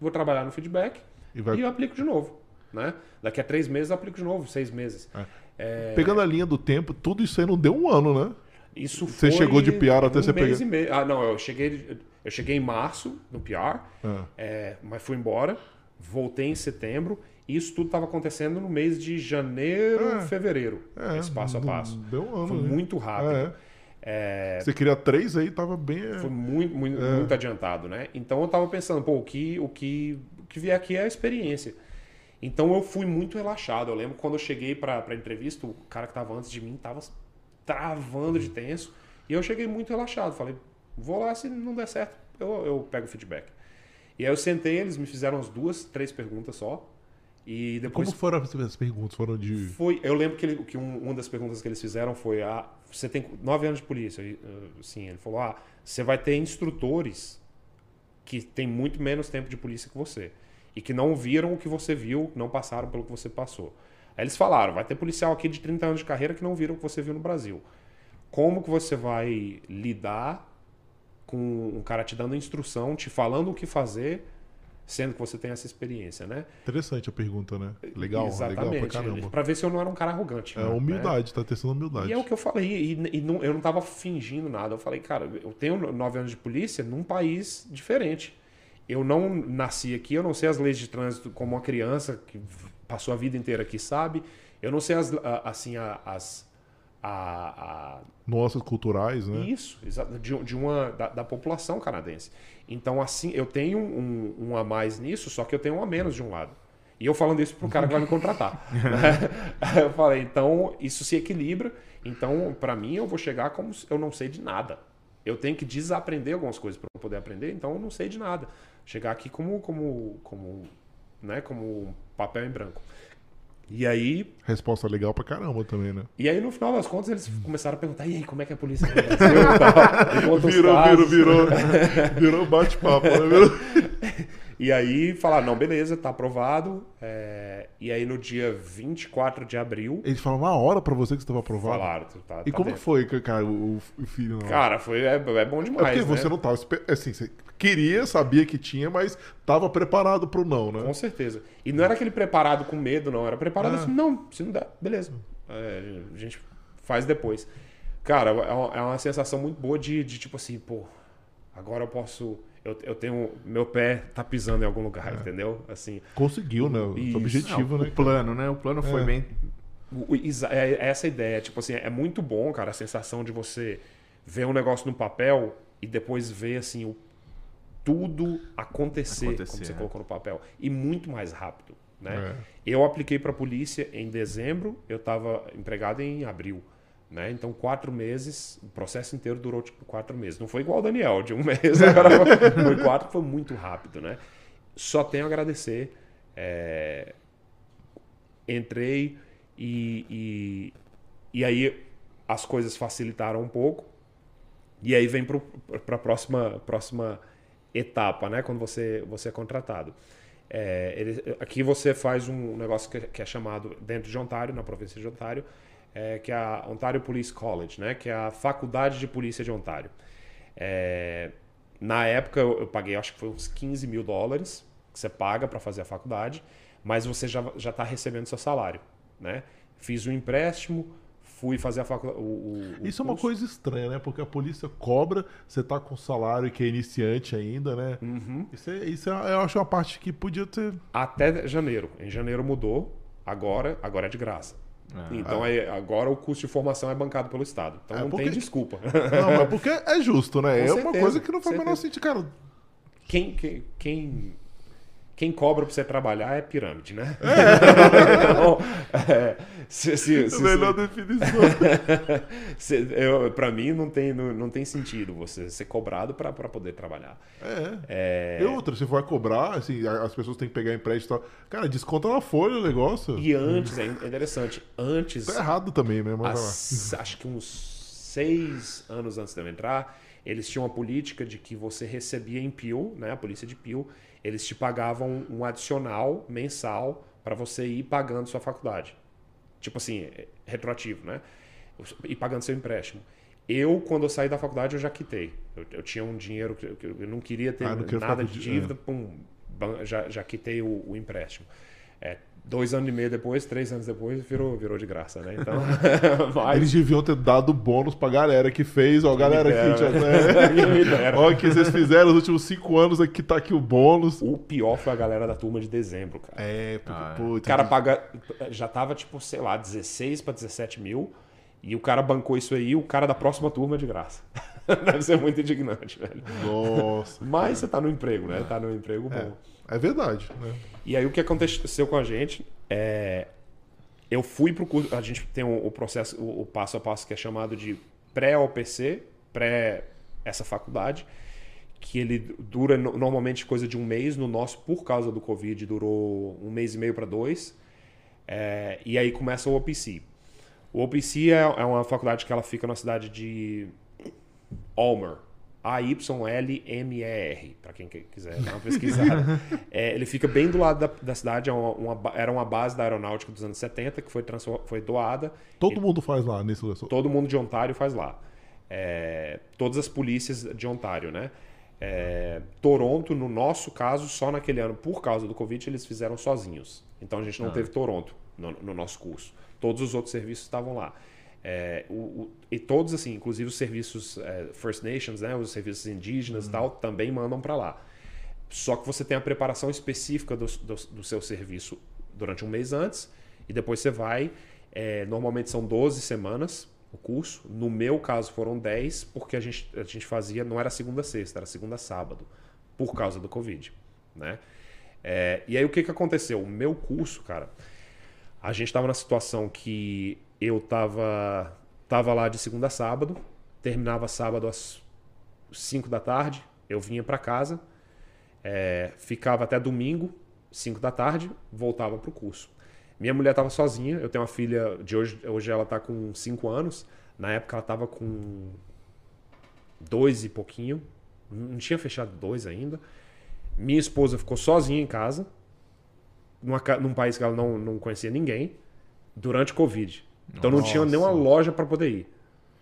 vou trabalhar no feedback e, vai... e eu aplico de novo. Né? Daqui a três meses eu aplico de novo, seis meses. É. É... Pegando a linha do tempo, tudo isso aí não deu um ano, né? Isso você chegou de PR até um você pegar. Me... Ah, não, eu cheguei, eu cheguei em março no PR, ah. é, mas fui embora, voltei em setembro. E isso tudo estava acontecendo no mês de janeiro, é. fevereiro. É, esse passo a passo. Deu um ano. Foi né? muito rápido. É. É... Você queria três aí, tava bem. É. Foi muito, muito, é. muito adiantado, né? Então eu tava pensando, pô, o que, o que, o que vier aqui é a experiência. Então eu fui muito relaxado. Eu lembro quando eu cheguei para a entrevista, o cara que estava antes de mim estava travando de tenso. E eu cheguei muito relaxado. Falei, vou lá, se não der certo, eu, eu pego o feedback. E aí eu sentei, eles me fizeram as duas, três perguntas só. E depois. Como foram as perguntas? Foram de. Foi, eu lembro que, ele, que um, uma das perguntas que eles fizeram foi: ah, você tem nove anos de polícia. Uh, sim, ele falou: ah, você vai ter instrutores que têm muito menos tempo de polícia que você e que não viram o que você viu, não passaram pelo que você passou. Aí eles falaram, vai ter policial aqui de 30 anos de carreira que não viram o que você viu no Brasil. Como que você vai lidar com um cara te dando instrução, te falando o que fazer, sendo que você tem essa experiência, né? Interessante a pergunta, né? Legal, Exatamente. legal pra caramba. Pra ver se eu não era um cara arrogante. É né? humildade, tá testando humildade. E é o que eu falei, e, e não- eu não tava fingindo nada. Eu falei, cara, eu tenho nove anos de polícia num país diferente. Eu não nasci aqui, eu não sei as leis de trânsito como uma criança que passou a vida inteira aqui sabe. Eu não sei as, assim, as. A, a- Nossas culturais, né? isso, exato, de, de uma da, da população canadense. Então, assim, eu tenho um, um a mais nisso, só que eu tenho um a menos de um lado. E eu falando isso pro cara que vai me contratar. eu falei, então isso se equilibra. Então, para mim, eu vou chegar como se eu não sei de nada. Eu tenho que desaprender algumas coisas para poder aprender, então eu não sei de nada. Chegar aqui como como como, né, como papel em branco. E aí, Resposta legal pra caramba também, né? e aí no final das contas eles começaram a perguntar: "E aí, como é que é a polícia no Brasil?" e tal? Me conta os Virou, virou, virou. Virou bate-papo, né? Virou... E aí falaram, não, beleza, tá aprovado. É, E aí no dia 24 de abril, Eles falaram uma hora pra você que você estava aprovado. falaram, tu tá, E tá como dentro. foi, cara, o, o filho? Lá? Cara, foi, é, é bom é demais, porque né? você não tava... esper- Assim, você queria, sabia que tinha, mas tava preparado pro não, né? Com certeza. E não era aquele preparado com medo, não. Era preparado Ah. assim, não, se não der, beleza. É, a gente faz depois. Cara, é uma, é uma sensação muito boa de, de tipo assim, pô, agora eu posso... Eu, eu tenho... Meu pé tá pisando em algum lugar, entendeu? Assim... Conseguiu, né? O Isso. objetivo, Não, né? O plano, né? O plano foi É. bem. O- o- É é essa a ideia. Tipo assim, é muito bom, cara, a sensação de você ver um negócio no papel e depois ver, assim, o, tudo acontecer, Acontecer, como você é. colocou no papel. E muito mais rápido, né? É. Eu apliquei para a polícia em dezembro, eu estava empregado em abril. Né? Então, quatro meses, o processo inteiro durou tipo quatro meses. Não foi igual o Daniel, de um mês, agora foi quatro, foi muito rápido, né? Só tenho a agradecer. é, Entrei e, e, e aí as coisas facilitaram um pouco. E aí vem para a próxima, próxima etapa, né? Quando você, você é contratado. É, ele- aqui você faz um negócio que, que é chamado, dentro de Ontário, na província de Ontário, é, que é a Ontario Police College, né? Que é a Faculdade de Polícia de Ontário. É, na época eu, eu paguei, acho que foi uns 15 mil dólares que você paga para fazer a faculdade, mas você já já está recebendo seu salário, né? Fiz um empréstimo, fui fazer a faculdade. Isso é uma coisa estranha, né? Porque a polícia cobra, você tá com salário que é iniciante ainda, né? Uhum. Isso, é, isso é- eu acho uma parte que podia ter. até janeiro. Em janeiro mudou, agora, agora é de graça. Ah. então é, agora o custo de formação é bancado pelo Estado. Então É, não porque- tem desculpa. Não, mas porque é justo, né? Com é uma certeza, coisa que não faz o menor sentido, cara. quem, quem, quem, quem cobra pra você trabalhar é pirâmide, né? então, é, se, se, se, Melhor definição. pra mim não tem, não, não tem sentido você ser cobrado pra pra poder trabalhar. É. E outra, se for cobrar, assim, as pessoas têm que pegar empréstimo e tal. Cara, desconta na folha o negócio. E antes, é interessante, antes Tá errado também, né? Vai. As- acho que uns seis anos antes de eu entrar, eles tinham uma política de que você recebia em Peel, né, a polícia de Peel, eles te pagavam um adicional mensal para você ir pagando sua faculdade. Tipo assim, é, retroativo, né? E pagando seu empréstimo. Eu, quando eu saí da faculdade, eu já quitei. Eu, eu tinha um dinheiro que eu, que eu não queria ter Ah, não nada de dívida, pum, ban- já, já quitei o, o empréstimo. É, dois anos e meio depois, três anos depois, virou, virou de graça, né? Então, mas- Eles deviam ter dado bônus pra galera que fez, ó, galera que né? Ó, o que vocês fizeram nos últimos cinco anos aqui, tá aqui o bônus. O pior foi a galera da turma de dezembro, cara. É, porque, Ah, é. O cara paga. Já tava, tipo, sei lá, 16 para 17 mil. E o cara bancou isso aí, o cara da próxima turma é de graça. Deve ser muito indignante, velho. Nossa. Mas você tá no emprego, né? Tá no emprego bom. É verdade, né? E aí o que aconteceu com a gente é. Eu fui pro curso. A gente tem o, processo, o, o passo a passo que é chamado de pré-OPC, pré essa faculdade, que ele dura no- normalmente coisa de um mês. No nosso, por causa do Covid, durou um mês e meio para dois. É, e aí começa o OPC. O OPC é, é uma faculdade que ela fica na cidade de Ulmer. A-Y-L-M-E-R, para quem quiser dar uma pesquisada. é, ele fica bem do lado da, da cidade, é uma, uma, era uma base da aeronáutica dos anos 70 que foi, foi doada. Todo e, mundo faz lá nesse Todo mundo de Ontário faz lá. É, todas as polícias de Ontário, né? É, Toronto, no nosso caso, só naquele ano, por causa do Covid, eles fizeram sozinhos. Então a gente não ah. teve Toronto no, no, nosso curso. Todos os outros serviços estavam lá. É, o, o, e todos, assim, inclusive os serviços é, First Nations, né, os serviços indígenas e uhum. tal, também mandam para lá. Só que você tem a preparação específica do, do, do, seu serviço durante um mês antes, e depois você vai. É, normalmente são 12 semanas o curso. No meu caso foram 10, porque a gente, a gente fazia, não era segunda a sexta, era segunda a sábado, por causa do Covid. Né? É, e aí o que, que aconteceu? O meu curso, cara, a gente estava na situação que eu tava, tava lá de segunda a sábado, terminava sábado às 5 da tarde, eu vinha para casa, é, ficava até domingo, 5 da tarde, voltava para o curso. Minha mulher estava sozinha, eu tenho uma filha de hoje, hoje ela está com 5 anos, na época ela estava com dois e pouquinho, não tinha fechado dois ainda. Minha esposa ficou sozinha em casa, numa, num país que ela não, não conhecia ninguém, durante Covid. Então Nossa. não tinha nenhuma loja para poder ir.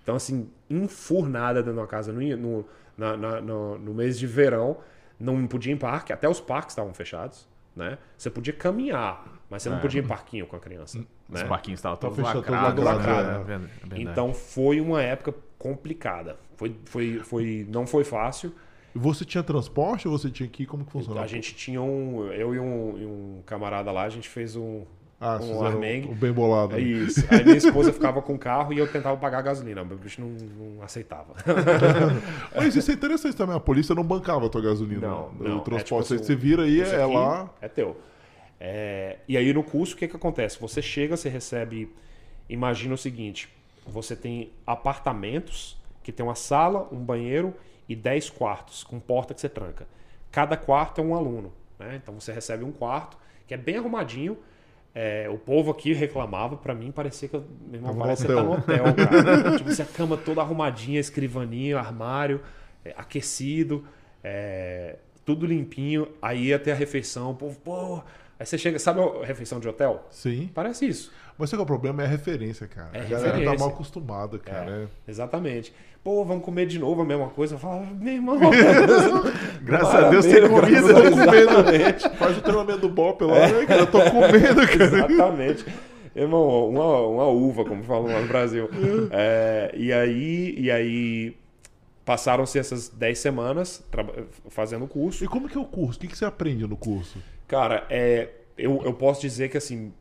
Então, assim, enfurnada dentro da casa no, no, na, na, no, no, mês de verão, não podia ir em parque, até os parques estavam fechados. Né? Você podia caminhar, mas você é. não podia ir em parquinho com a criança. Os né? parquinhos estavam todos lacrados. Lacrado. Né? É então foi uma época complicada. Foi, foi, foi, não foi fácil. Você tinha transporte ou você tinha que ir? Como que funcionava? A gente tinha um. Eu e um, e um camarada lá, a gente fez um, ah, um Armengue. O bem bolado. É isso. Aí minha esposa ficava com o carro e eu tentava pagar a gasolina. O bicho não, não aceitava. Mas isso é interessante também. A polícia não bancava a tua gasolina. Não, não. O transporte, é, tipo, você vira aí, é lá... É teu. É... E aí no curso, o que, que acontece? Você chega, você recebe... Imagina o seguinte. Você tem apartamentos que tem uma sala, um banheiro e 10 quartos com porta que você tranca. Cada quarto é um aluno. Né? Então você recebe um quarto que é bem arrumadinho é, o povo aqui reclamava, para mim parecia que eu, meu irmão, parece que tá no hotel, cara. tipo, assim, a cama toda arrumadinha, escrivaninho, armário, é, aquecido, é, tudo limpinho. Aí até a refeição, o povo, pô. Aí você chega, sabe a refeição de hotel? Sim. Parece isso. Mas o problema é a referência, cara. É a, a galera tá mal acostumada, cara. É, é. Exatamente. Pô, vamos comer de novo a mesma coisa. Eu falo, meu irmão. Graças a Deus tem comida. Eu tô comendo. Faz o treinamento do Bop lá, é. né, cara? Eu tô comendo, cara. Exatamente. Irmão, uma, uma uva, como falam lá no Brasil. É, e aí, e aí passaram-se essas 10 semanas fazendo o curso. E como que é o curso? O que, que você aprende no curso? Cara, é, eu, eu posso dizer que assim,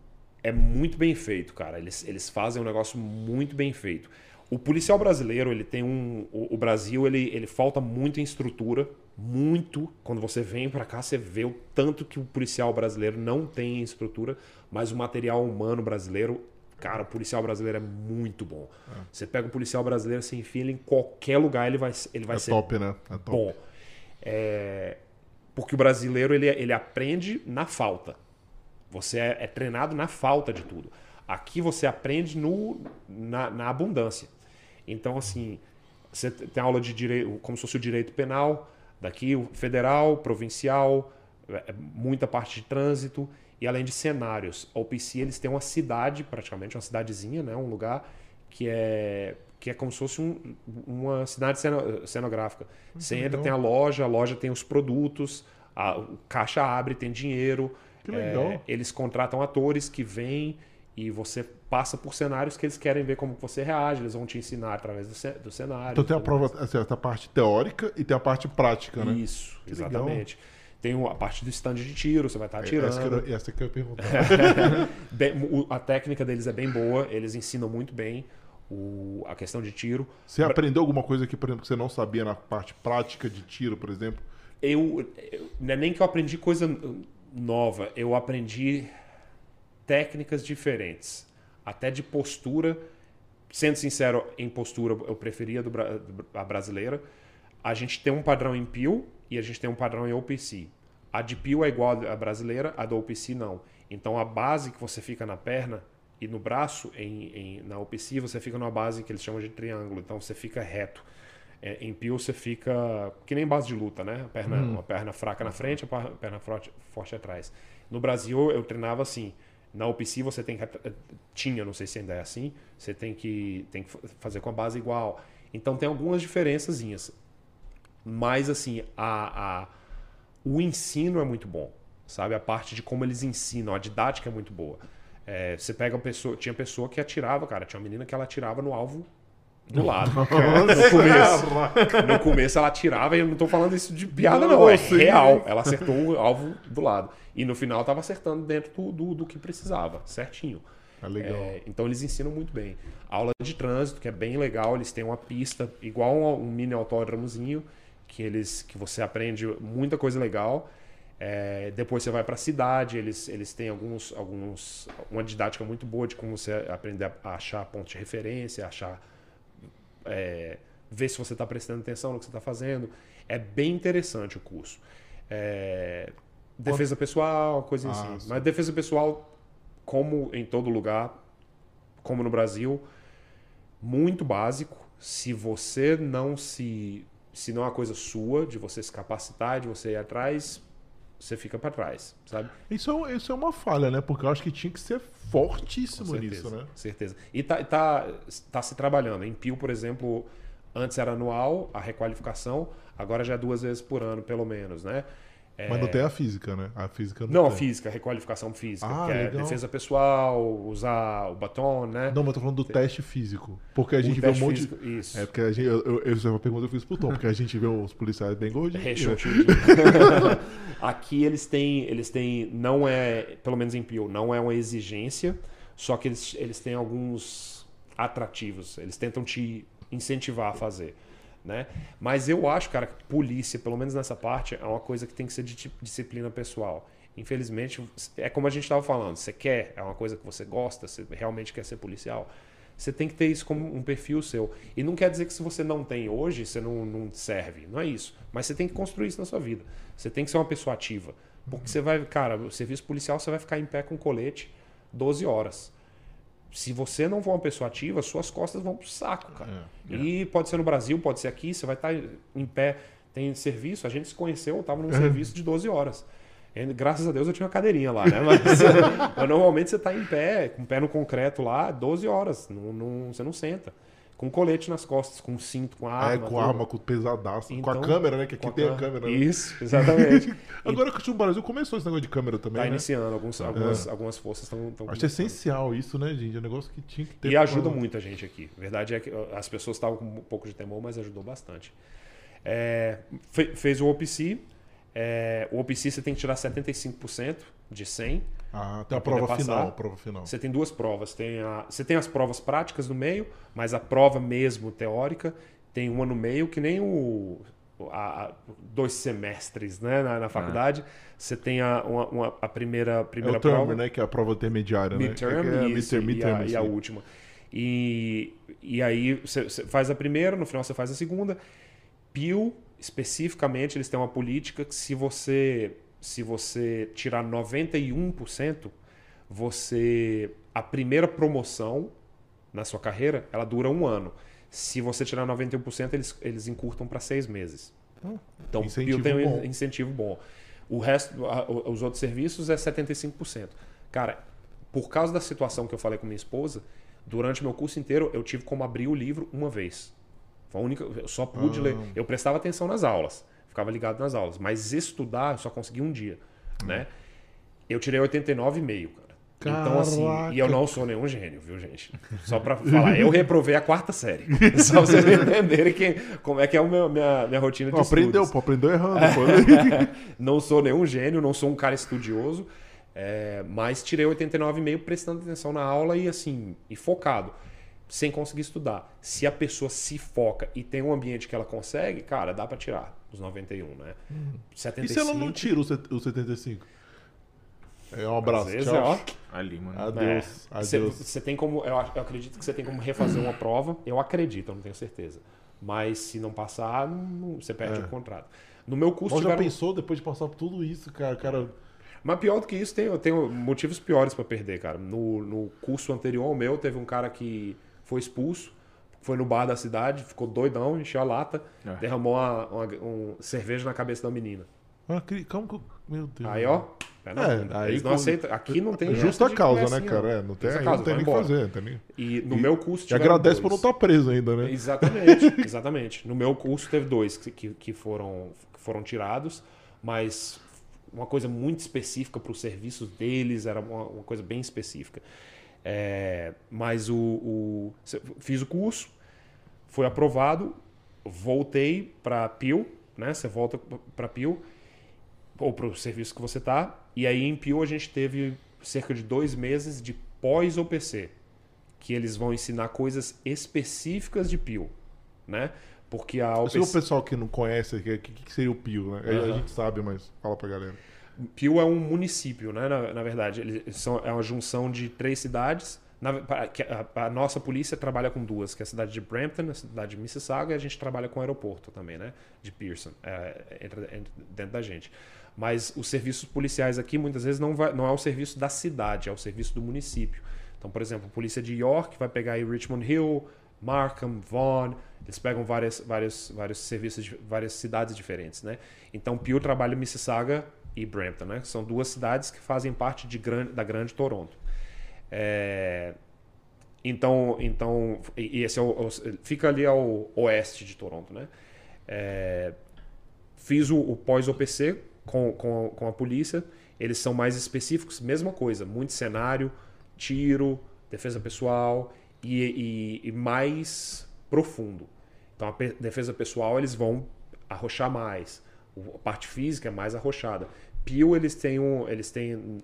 é muito bem feito, cara. Eles, eles fazem um negócio muito bem feito. O policial brasileiro, ele tem um. O, o Brasil, ele, ele falta muito em estrutura. Muito. Quando você vem para cá, você vê o tanto que o policial brasileiro não tem estrutura, mas o material humano brasileiro. Cara, o policial brasileiro é muito bom. É. Você pega o policial brasileiro, você enfia ele em qualquer lugar, ele vai, ele vai é ser. Top, né? É top. Bom. É... Porque o brasileiro ele, ele aprende na falta. Você é, é treinado na falta de tudo. Aqui você aprende no, na, na, abundância. Então, assim, você tem aula de direito, como se fosse o direito penal, daqui o federal, provincial, é, é muita parte de trânsito, e além de cenários. A OPC, eles têm uma cidade, praticamente, uma cidadezinha, né? um lugar que é que é como se fosse um, uma cidade cenográfica. Você entra, tem a loja, a loja tem os produtos, a, o caixa abre, tem dinheiro, que legal. É, eles contratam atores que vêm e você passa por cenários que eles querem ver como você reage, eles vão te ensinar através do, do cenário. Então tem a prova, assim, parte teórica e tem a parte prática, né? Isso, que exatamente. Legal. Tem a parte do stand de tiro, você vai estar atirando. Essa que eu, essa que eu ia perguntar. bem, a técnica deles é bem boa, eles ensinam muito bem o, a questão de tiro. Você aprendeu alguma coisa que, por exemplo, que você não sabia na parte prática de tiro, por exemplo? Eu, eu não é nem que eu aprendi coisa nova, eu aprendi técnicas diferentes, até de postura. Sendo sincero, em postura eu preferia do, a brasileira. A gente tem um padrão em PIL e a gente tem um padrão em OPC. A de PIL é igual à brasileira, a da OPC não. Então a base que você fica na perna e no braço, em, em, na OPC, você fica numa base que eles chamam de triângulo. Então você fica reto. É, em pio você fica que nem base de luta, né? Perna, Uma perna fraca na frente, a perna forte, forte atrás. No Brasil eu treinava assim. Na OPC você tem que. Eh, tinha, não sei se ainda é assim, você tem que, tem que fazer com a base igual. Então tem algumas diferençazinhas. Mas assim, a, a, o ensino é muito bom. Sabe? A parte de como eles ensinam, a didática é muito boa. É, você pega uma pessoa. Tinha pessoa que atirava, cara. Tinha uma menina que ela atirava no alvo do lado. no começo. no começo ela atirava, e eu não tô falando isso de piada, não. não é real. Ela acertou o alvo do lado. E no final tava acertando dentro do, do, do que precisava, certinho. É legal. É, então eles ensinam muito bem. Aula de trânsito, que é bem legal, eles têm uma pista igual um, um mini autódromozinho, que eles que você aprende muita coisa legal. É, depois você vai para a cidade, eles, eles têm alguns, alguns, uma didática muito boa de como você aprender a achar pontos de referência, achar é, ver se você está prestando atenção no que você está fazendo. É bem interessante o curso. É, defesa pessoal, coisa ah, assim. Sim. Mas defesa pessoal, como em todo lugar, como no Brasil, muito básico. Se você não se. Se não é uma coisa sua, de você se capacitar, de você ir atrás, você fica para trás, sabe? Isso é, isso é uma falha, né? Porque eu acho que tinha que ser fortíssimo certeza, nisso, né? Certeza. E tá, tá, tá se trabalhando. Em Pio, por exemplo, antes era anual a requalificação, agora já é duas vezes por ano, pelo menos, né? É... Mas não tem a física, né? A física não, não a física, a requalificação física, ah, que é legal. defesa pessoal, usar o batom, né? Não, mas eu tô falando do teste físico. Porque a gente vê um monte. Físico, isso. É porque a gente. Eu, eu, eu, é uma pergunta que eu fiz pro Tom, porque a gente vê os policiais bem gordinhos. É, Aqui eles têm. Eles têm. Não é. Pelo menos em Pio, não é uma exigência, só que eles, eles têm alguns atrativos. Eles tentam te incentivar a fazer. Né? Mas eu acho, cara, que polícia, pelo menos nessa parte, é uma coisa que tem que ser de disciplina pessoal. Infelizmente, é como a gente estava falando, você quer, é uma coisa que você gosta, você realmente quer ser policial, você tem que ter isso como um perfil seu. E não quer dizer que se você não tem hoje, você não, não serve. Não é isso. Mas você tem que construir isso na sua vida. Você tem que ser uma pessoa ativa. Porque você vai, cara, o serviço policial você vai ficar em pé com colete 12 horas se você não for uma pessoa ativa, suas costas vão pro saco, cara. É, é. E pode ser no Brasil, pode ser aqui, você vai estar tá em pé. Tem serviço, a gente se conheceu, eu estava num serviço de 12 horas. E, graças a Deus eu tinha uma cadeirinha lá, né? Mas, mas normalmente você está em pé, com o pé no concreto lá, 12 horas. Não, não, você não senta com colete nas costas, com cinto, com arma. É, com tudo. arma, com pesadaço. Então, com a então, câmera, né? Que aqui tem a, câmera. Né? Isso, exatamente. Agora que o Brasil começou esse negócio de câmera também. Tá né? iniciando, alguns, é. algumas, algumas forças estão. Acho essencial isso, né, gente? É um negócio que tinha que ter. E ajuda pra... muita gente aqui. A verdade é que as pessoas estavam com um pouco de temor, mas ajudou bastante. É, fez o OPC. É, o OPC você tem que tirar 75% de 100. Ah, tem a prova final, prova final. Você tem duas provas. Tem a, você tem as provas práticas no meio, mas a prova mesmo teórica tem uma no meio, que nem o. A, a, dois semestres né, na, na faculdade. Ah. Você tem a, uma, uma, a primeira, primeira é o term, prova. né? Que é a prova intermediária, midterm, né? É, é isso, midterm, e, a, e a última. E, e aí você, você faz a primeira, no final você faz a segunda. Pio, especificamente, eles têm uma política que se você se você tirar 91%, você a primeira promoção na sua carreira, ela dura um ano. Se você tirar 91%, eles, eles encurtam para seis meses. Hum, então, incentivo tem um bom. incentivo bom. O resto, a, os outros serviços é 75%. Cara, por causa da situação que eu falei com minha esposa, durante o meu curso inteiro, eu tive como abrir o livro uma vez. Foi a única, eu só pude ah. ler. Eu prestava atenção nas aulas ficava ligado nas aulas. Mas estudar, eu só consegui um dia, hum. né? Eu tirei 89,5, cara. Caraca. Então, assim, e eu não sou nenhum gênio, viu, gente? Só pra falar, eu reprovei a quarta série. Só pra vocês entenderem que, como é que é a minha, minha, minha rotina de aprendeu, estudos. Aprendeu, errando. não sou nenhum gênio, não sou um cara estudioso, é, mas tirei 89,5 prestando atenção na aula e, assim, e focado sem conseguir estudar. Se a pessoa se foca e tem um ambiente que ela consegue, cara, dá para tirar os 91, né? Hum. 75... E se ela não tira os 75? É um abraço. Às vezes, tchau. É, ó, Ali, mano. Adeus. É, adeus. Você tem como. Eu, eu, acredito que você tem como refazer uma prova. Eu acredito, eu não tenho certeza. Mas se não passar, não, você perde é. o contrato. No meu curso. Você tiveram... já pensou depois de passar por tudo isso, cara? cara... Mas pior do que isso, tem, tem motivos piores para perder, cara. No, no curso anterior ao meu, teve um cara que foi expulso foi no bar da cidade, ficou doidão, encheu a lata, É. derramou uma, uma- um cerveja na cabeça da menina. Ah, que- Como que. eu- Meu Deus. Aí, ó, É, aí Eles não quando- aceitam. Aqui não tem. Justa essa de causa, né, conversinha, cara? não. É, não tem, Justa aí causa, não tem nem o que fazer, nem- E no E- meu curso E agradece por dois. não estar preso ainda, né? Exatamente, exatamente. No meu curso teve dois que, que, que foram, que foram tirados, mas uma coisa muito específica para os serviços deles, era uma, uma coisa bem específica. É, mas o, o- fiz o curso, foi aprovado, voltei para Pio, né? Você volta para Pio ou para o serviço que você tá. E aí em Pio a gente teve cerca de dois meses de pós-OPC, que eles vão ensinar coisas específicas de Pio, né? Porque a Se o OPC, pessoal que não conhece, o que, que, seria o Pio, né? A Aham. gente sabe, mas fala pra galera. Pio é um município, né? Na, na verdade, eles são, é uma junção de três cidades. Na- a, a nossa polícia trabalha com duas, que é a cidade de Brampton, a cidade de Mississauga, e a gente trabalha com o aeroporto também, né? De Pearson, é, entra, entra dentro da gente. Mas os serviços policiais aqui, muitas vezes, não, vai, não é o serviço da cidade, é o serviço do município. Então, por exemplo, a polícia de York vai pegar aí Richmond Hill, Markham, Vaughan, eles pegam várias, vários, vários serviços de várias cidades diferentes, né? Então, Peel trabalha em Mississauga e Brampton, né? São duas cidades que fazem parte de grande, da Grande Toronto. É, Então, então e esse é o, fica ali ao oeste de Toronto, né? É, fiz o, o pós-OPC com, com, com a polícia. Eles são mais específicos, mesma coisa, muito cenário, tiro, defesa pessoal e, e- e mais profundo. Então, a defesa pessoal eles vão arrochar mais. A parte física é mais arrochada. Pio eles têm um, eles têm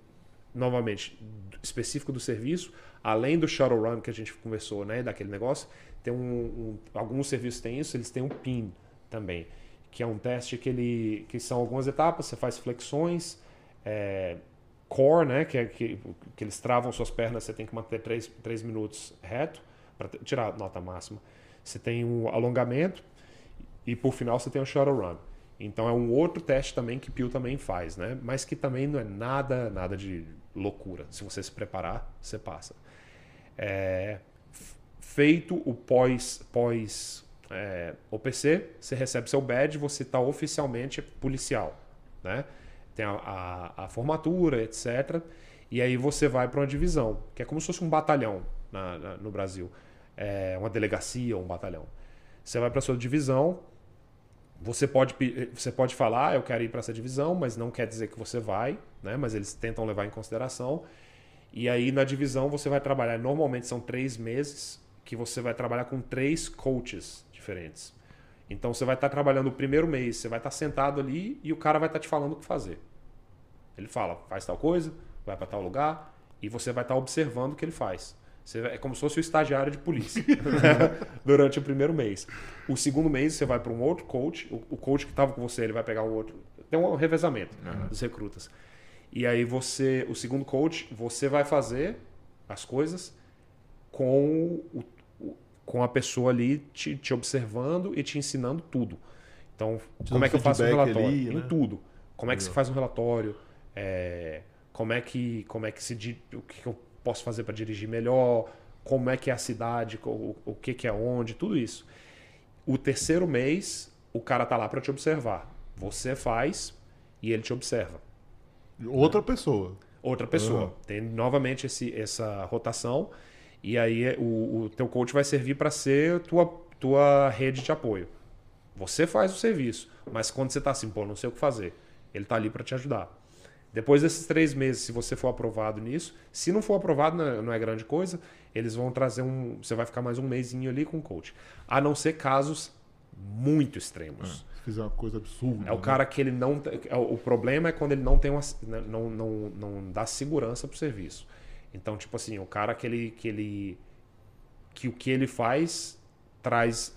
novamente específico do serviço, além do shuttle run que a gente conversou, né, daquele negócio, tem um, um- alguns serviços têm isso, eles têm um pin também, que é um teste que ele que são algumas etapas, você faz flexões, é, core, né, que é que, que eles travam suas pernas, você tem que manter 3, três minutos reto para tirar a nota máxima. Você tem um alongamento e por final você tem shuttle run. Então é um outro teste também que Pio também faz, né? Mas que também não é nada, nada de loucura. Se você se preparar, você passa. É, feito o pós, pós é, OPC, você recebe seu badge, você está oficialmente policial, né? Tem a, a- a formatura, etc. E aí você vai para uma divisão, que é como se fosse um batalhão na- na- no Brasil, é, uma delegacia ou um batalhão. Você vai para sua divisão, você pode, pe- você pode falar, "Ah, eu quero ir para essa divisão, mas não quer dizer que você vai, né? mas eles tentam levar em consideração. E aí na divisão você vai trabalhar, normalmente são três meses, que você vai trabalhar com três coaches diferentes. Então você vai estar trabalhando o primeiro mês, você vai estar sentado ali e o cara vai estar te falando o que fazer. Ele fala, faz tal coisa, vai para tal lugar, e você vai estar observando o que ele faz. Você é como se fosse o estagiário de polícia né? durante o primeiro mês. O segundo mês você vai para um outro coach, o, coach que estava com você, ele vai pegar um outro. Tem um revezamento dos recrutas. E aí você, o segundo coach, você vai fazer as coisas com, o- com a pessoa ali te, te observando e te ensinando tudo. Então, como é que eu faço um relatório? ali, Em né? tudo. Como é que se faz um relatório? É, como é que como é que se o que eu posso fazer para dirigir melhor? Como é que é a cidade? O, o que que é onde? Tudo isso. O terceiro mês, o cara tá lá para te observar. Você faz e ele te observa Outra pessoa. outra pessoa. Aham. Tem novamente esse, essa rotação e aí o, o teu coach vai servir para ser tua, tua rede de apoio. Você faz o serviço, mas quando você está assim, pô, não sei o que fazer, ele está ali para te ajudar. Depois desses três meses, se você for aprovado nisso, se não for aprovado, não é, é grande coisa, eles vão trazer um. Você vai ficar mais um mêsinho ali com o coach. A não ser casos muito extremos. Se fizer uma coisa absurda. É o né? cara que ele não. é O o problema é quando ele não tem uma, não, não, não dá segurança pro serviço. Então, tipo assim, o cara que ele. Que, ele, que o que ele faz traz.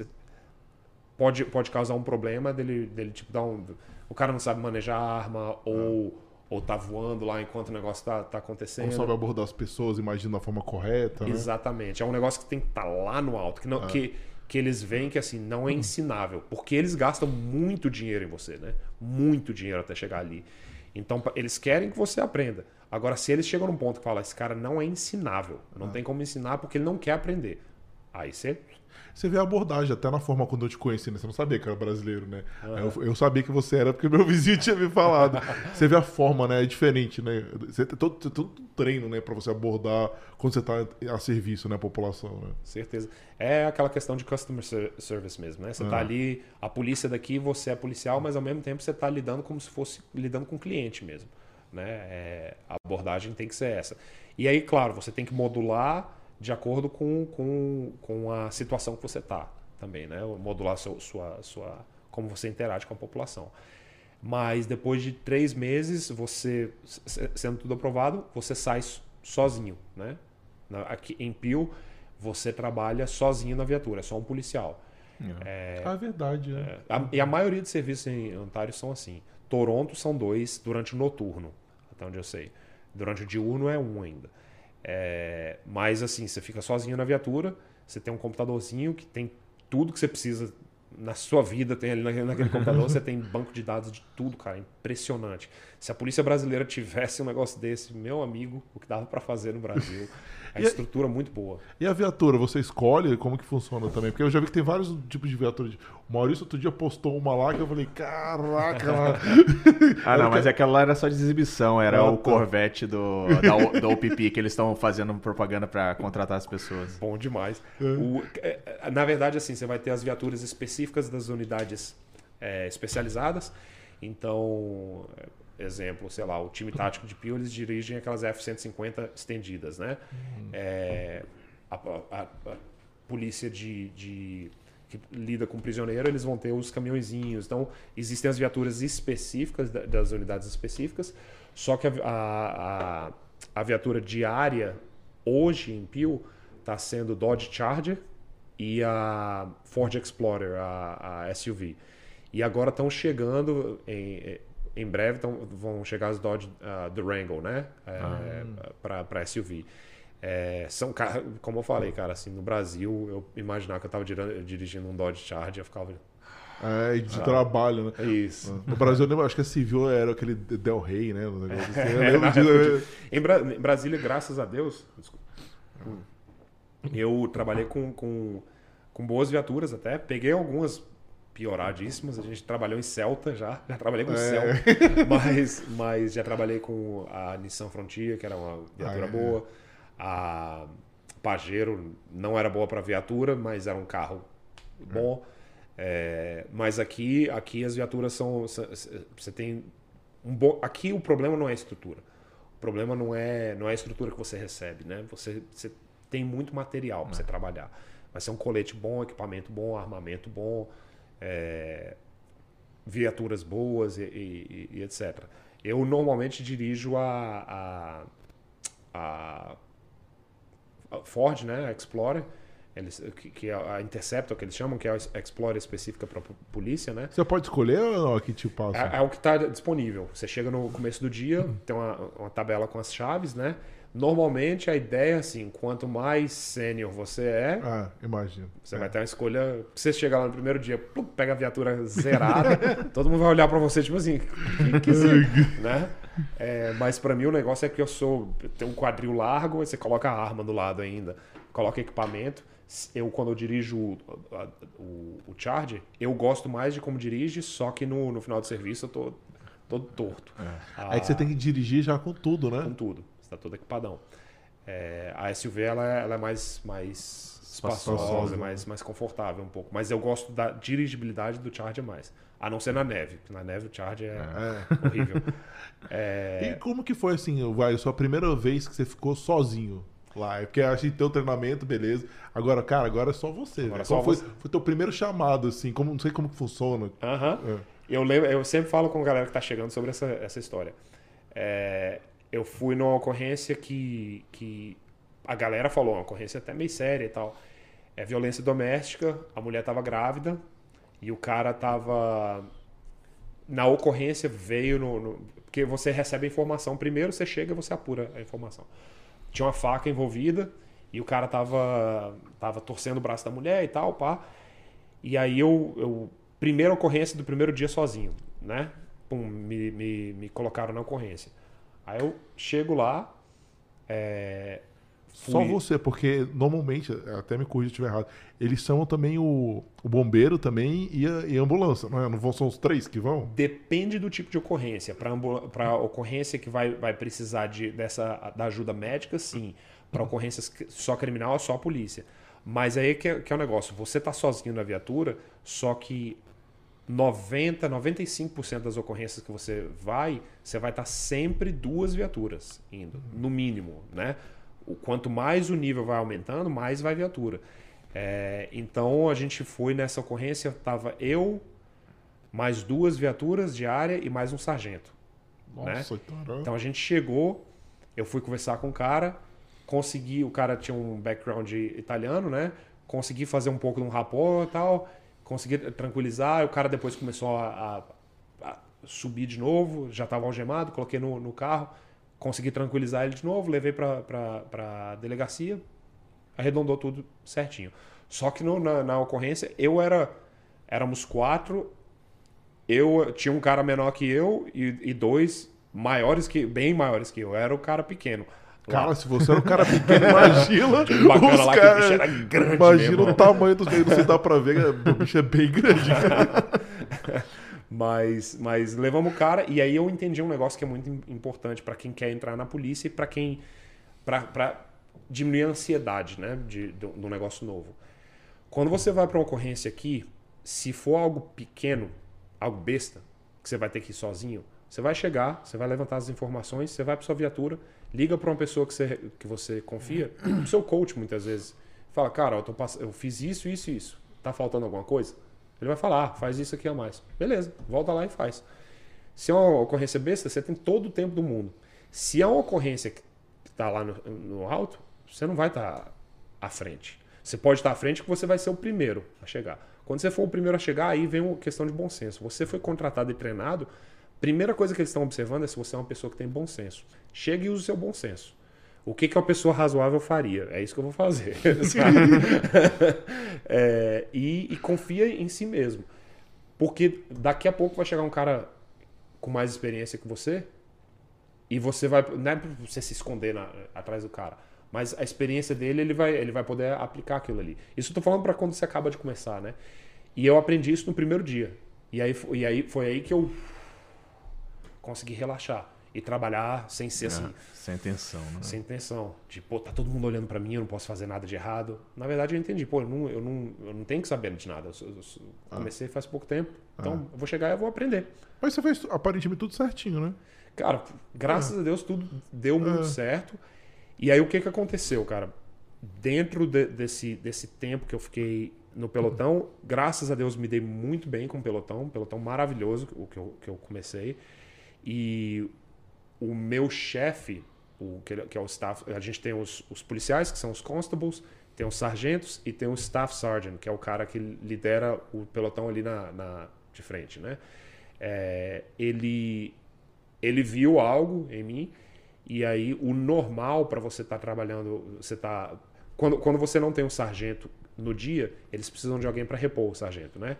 Pode, pode causar um problema dele, dele, tipo, dar um. O cara não sabe manejar arma ou, ou tá voando lá enquanto o negócio tá, tá acontecendo. Não sabe abordar as pessoas, imagina da forma correta, né? Exatamente. É um negócio que tem que estar lá no alto, que, não, que, que eles veem que assim não é ensinável, porque eles gastam muito dinheiro em você, né? Muito dinheiro até chegar ali. Então eles querem que você aprenda. Agora, se eles chegam num ponto que fala, esse cara não é ensinável, não tem como ensinar porque ele não quer aprender. Aí você Você vê a abordagem, até na forma quando eu te conheci, né? Você não sabia que era brasileiro, né? Eu, eu sabia que você era porque meu vizinho tinha me falado. Você vê a forma, né? É diferente, né? Você tem todo, tem todo um treino, né? Pra você abordar quando você tá a serviço, né? A população, né? certeza. É aquela questão de customer ser- service mesmo, né? Você tá Ah. ali, a polícia daqui, você é policial, mas ao mesmo tempo você tá lidando como se fosse lidando com o cliente mesmo, né? É, a abordagem tem que ser essa. E aí, claro, você tem que modular de acordo com, com, com a situação que você tá também, né? Modular seu, sua, sua, como você interage com a população. Mas depois de três meses, você sendo tudo aprovado, você sai sozinho, né? Aqui em Pio, você trabalha sozinho na viatura, é só um policial. É, ah, é verdade, né? A- e a maioria dos serviços em Ontário são assim. Toronto são dois durante o noturno, até onde eu sei. Durante o diurno é um ainda. É, mas assim, você fica sozinho na viatura, você tem um computadorzinho que tem tudo que você precisa na sua vida, tem ali naquele, naquele computador, você tem banco de dados de tudo, cara, impressionante. Se a polícia brasileira tivesse um negócio desse, meu amigo, o que dava pra fazer no Brasil, a a- estrutura muito boa. E a viatura, você escolhe como que funciona também? Porque eu já vi que tem vários tipos de viatura. O Maurício outro dia postou uma lá que eu falei, caraca, lá. Ah, não, mas aquela lá era só de exibição, era Ah, o tá. Corvette do, da, da OPP que eles estão fazendo propaganda pra contratar as pessoas. Bom demais. O- é, é, na verdade, assim, você vai ter as viaturas específicas das unidades é, especializadas. Então, é, exemplo, sei lá, o time tático de Pio, eles dirigem aquelas F-150 estendidas, né? É, a, a- a polícia de, de- que lida com prisioneiro, eles vão ter os caminhõezinhos. Então, existem as viaturas específicas da- das unidades específicas, só que a, a, a- a viatura diária hoje em Pio está sendo Dodge Charger e a Ford Explorer, a, a SUV. E agora estão chegando em, em breve tão, vão chegar as Dodge ah, Durango, né? É, para SUV. É, são carros, como eu falei, cara, assim, no Brasil, eu imaginar que eu estava dirigindo um Dodge Charger, eu ficava. É, de trabalho, né? É isso. No Brasil, eu lembro, acho que a Civil era aquele Del Rey, né? um negócio assim. Eu É, lembro né? Em, Bra- em Brasília, graças a Deus, desculpa. eu trabalhei com, com, com boas viaturas até. Peguei algumas pioradíssimas. A gente trabalhou em Celta já. Já trabalhei com É. Celta. Mas, mas já trabalhei com a Nissan Frontier, que era uma viatura Ah, é. boa. A Pajero não era boa para viatura, mas era um carro bom. É, mas aqui, aqui as viaturas são. Você tem um bom. Aqui o problema não é a estrutura. O problema não é, não é a estrutura que você recebe, né? Você, você tem muito material para você trabalhar. Vai ser um colete bom, equipamento bom, armamento bom, é, viaturas boas e, e- e etc. Eu normalmente dirijo a, a, a- Ford, né? A Explorer, eles, que, que é a Interceptor que eles chamam, que é a Explorer específica para polícia, né? Você pode escolher ou não que te passa? É, é o que está disponível. Você chega no começo do dia, tem uma, uma tabela com as chaves, né? Normalmente a ideia é assim, quanto mais sênior você é, Ah, imagino. você vai ter uma escolha. Você chega lá no primeiro dia, plum, pega a viatura zerada, todo mundo vai olhar pra você tipo assim, que, que é?" né? É, mas pra mim o negócio é que eu sou, tem um quadril largo, aí você coloca a arma do lado ainda, coloca equipamento. Eu quando eu dirijo o, o, o Charger, eu gosto mais de como dirige, só que no, no final do serviço eu tô todo torto. É que você tem que dirigir já com tudo, com né? tudo. Está todo equipadão. É, a SUV ela é, ela é mais, mais Espaçosa, né? mais, mais confortável um pouco. Mas eu gosto da dirigibilidade do Charger mais. A não ser na neve. porque Na neve o Charger é, É. horrível. É, E como que foi assim, vai, sua primeira vez que você ficou sozinho lá? É Porque achei teu treinamento, beleza. Agora, cara, agora é só você. Agora né? é só Qual foi, você. foi teu primeiro chamado, assim? Como, não sei como que funciona. Aham. É. Eu, lembro, eu sempre falo com a galera que está chegando sobre essa, essa história. É, eu fui numa ocorrência que, que a galera falou, uma ocorrência até meio séria e tal. É violência doméstica, a mulher estava grávida e o cara estava. Na ocorrência veio no, no- Porque você recebe a informação. Primeiro você chega e você apura a informação. Tinha uma faca envolvida e o cara tava, tava torcendo o braço da mulher e tal, pá. E aí eu, eu primeira ocorrência do primeiro dia sozinho, né? Pum, me, me, me colocaram na ocorrência. Aí eu chego lá, é, Só Fui- você, porque normalmente, até me corrija se estiver errado, eles chamam também o, o bombeiro também e a, e a ambulância, não é? Não vão, são os três que vão? Depende do tipo de ocorrência. Para ocorrência que vai, vai precisar de, dessa, da ajuda médica, sim. Para ocorrências só criminal, é só a polícia. Mas aí que é, que é o negócio. Você tá sozinho na viatura, só que 90, 95% das ocorrências que você vai, você vai estar sempre duas viaturas indo, no mínimo, né? O quanto mais o nível vai aumentando, mais vai viatura. É, então a gente foi nessa ocorrência, tava eu, mais duas viaturas de área e mais um sargento. Né? Nossa, caramba. Então a gente chegou, eu fui conversar com o cara, consegui, o cara tinha um background italiano, né? Consegui fazer um pouco de um rapport e tal, consegui tranquilizar, o cara depois começou a, a- a subir de novo, já estava algemado, coloquei no, no carro, consegui tranquilizar ele de novo, levei para a delegacia, arredondou tudo certinho. Só que no- na, na ocorrência, eu era. Éramos quatro, eu tinha um cara menor que eu e, e dois maiores que bem maiores que eu. Eu era o cara pequeno. Cara, se você era um cara pequeno, imagina. bacana os lá que o bicho caras- era grande Imagina mesmo. o tamanho dos sei se dá pra ver, o bicho é bem grande. cara. Mas, mas levamos o cara e aí eu entendi um negócio que é muito im- importante para quem quer entrar na polícia e para quem para diminuir a ansiedade, né, de do, do negócio novo. Quando você vai para uma ocorrência aqui, se for algo pequeno, algo besta, que você vai ter que ir sozinho, você vai chegar, você vai levantar as informações, você vai para sua viatura, liga para uma pessoa que você, que você confia, o seu coach muitas vezes, fala, cara, eu, pass- eu fiz isso, isso e isso, tá faltando alguma coisa? Ele vai falar, ah, faz isso aqui a mais. Beleza, volta lá e faz. Se é uma ocorrência besta, você tem todo o tempo do mundo. Se é uma ocorrência que está lá no, no alto, você não vai estar à frente. Você pode estar à frente que você vai ser o primeiro a chegar. Quando você for o primeiro a chegar, aí vem uma questão de bom senso. Você foi contratado e treinado, primeira coisa que eles estão observando é se você é uma pessoa que tem bom senso. Chega e use o seu bom senso. O que, que uma pessoa razoável faria? É isso que eu vou fazer. É, e, e confia em si mesmo. Porque daqui a pouco vai chegar um cara com mais experiência que você e você vai. Não é pra você se esconder na- atrás do cara. Mas a experiência dele, ele vai, ele vai poder aplicar aquilo ali. Isso eu tô falando para quando você acaba de começar, né? E eu aprendi isso no primeiro dia. E aí, e aí foi aí que eu consegui relaxar e trabalhar sem ser assim. Sem tensão, né? Sem intenção. De, pô, tá todo mundo olhando pra mim, eu não posso fazer nada de errado. Na verdade, eu entendi, pô, eu não, eu não, eu não tenho que saber de nada. Eu, sou- eu sou- comecei faz pouco tempo. Então, eu vou chegar e eu vou aprender. Mas você fez aparentemente tudo certinho, né? Cara, graças a Deus tudo deu muito É. certo. E aí o que que aconteceu, cara? Dentro de- desse, desse tempo que eu fiquei no pelotão, graças a Deus me dei muito bem com o pelotão, um pelotão maravilhoso o que eu, que eu comecei. E o meu chefe, o que, é o staff, a gente tem os, os policiais, que são os constables, tem os sargentos e tem o staff sergeant, que é o cara que lidera o pelotão ali na, na- de frente, né? É, ele ele viu algo em mim e aí o normal para você estar trabalhando, você tá quando, quando você não tem um sargento no dia, eles precisam de alguém para repor o sargento, né?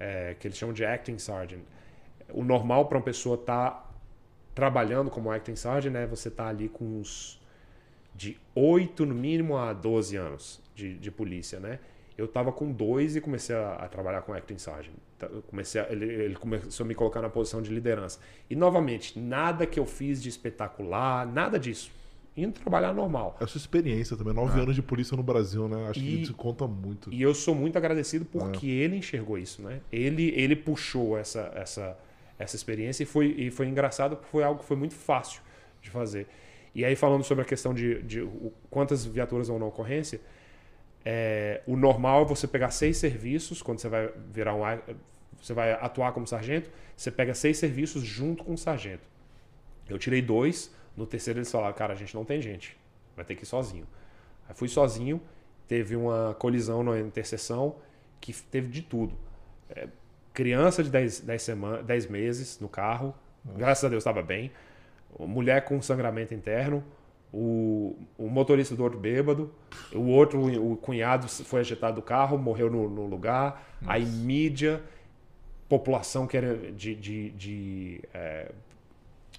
É, que eles chamam de acting sergeant. O normal para uma pessoa estar trabalhando como acting sergeant é você estar ali com uns de 8 no mínimo a 12 anos de, de polícia, né? Eu tava com dois e comecei a, a trabalhar com acting sergeant. Tá, eu Comecei a- ele, ele começou a me colocar na posição de liderança. E novamente, nada que eu fiz de espetacular, nada disso. Indo trabalhar normal. É a sua experiência também, nove anos de polícia no Brasil, né? Acho Ah. E- que isso conta muito. E eu sou muito agradecido porque ele enxergou isso, né? Ele, ele puxou essa, essa, essa experiência e foi, e foi engraçado porque foi algo que foi muito fácil de fazer. E aí, falando sobre a questão de, de quantas viaturas vão na ocorrência, é, o normal é você pegar seis serviços, quando você vai virar um. Você vai atuar como sargento, você pega seis serviços junto com o sargento. Eu tirei dois, no terceiro eles falaram, cara, a gente não tem gente, vai ter que ir sozinho. Aí fui sozinho, teve uma colisão na interseção que teve de tudo. É, criança de 10, 10, semana, 10 meses no carro, graças a Deus estava bem. Mulher com sangramento interno, o, o motorista do outro bêbado, o outro, o cunhado foi ajeitado do carro, morreu no, no lugar, aí mídia, população que era de, de, de, é,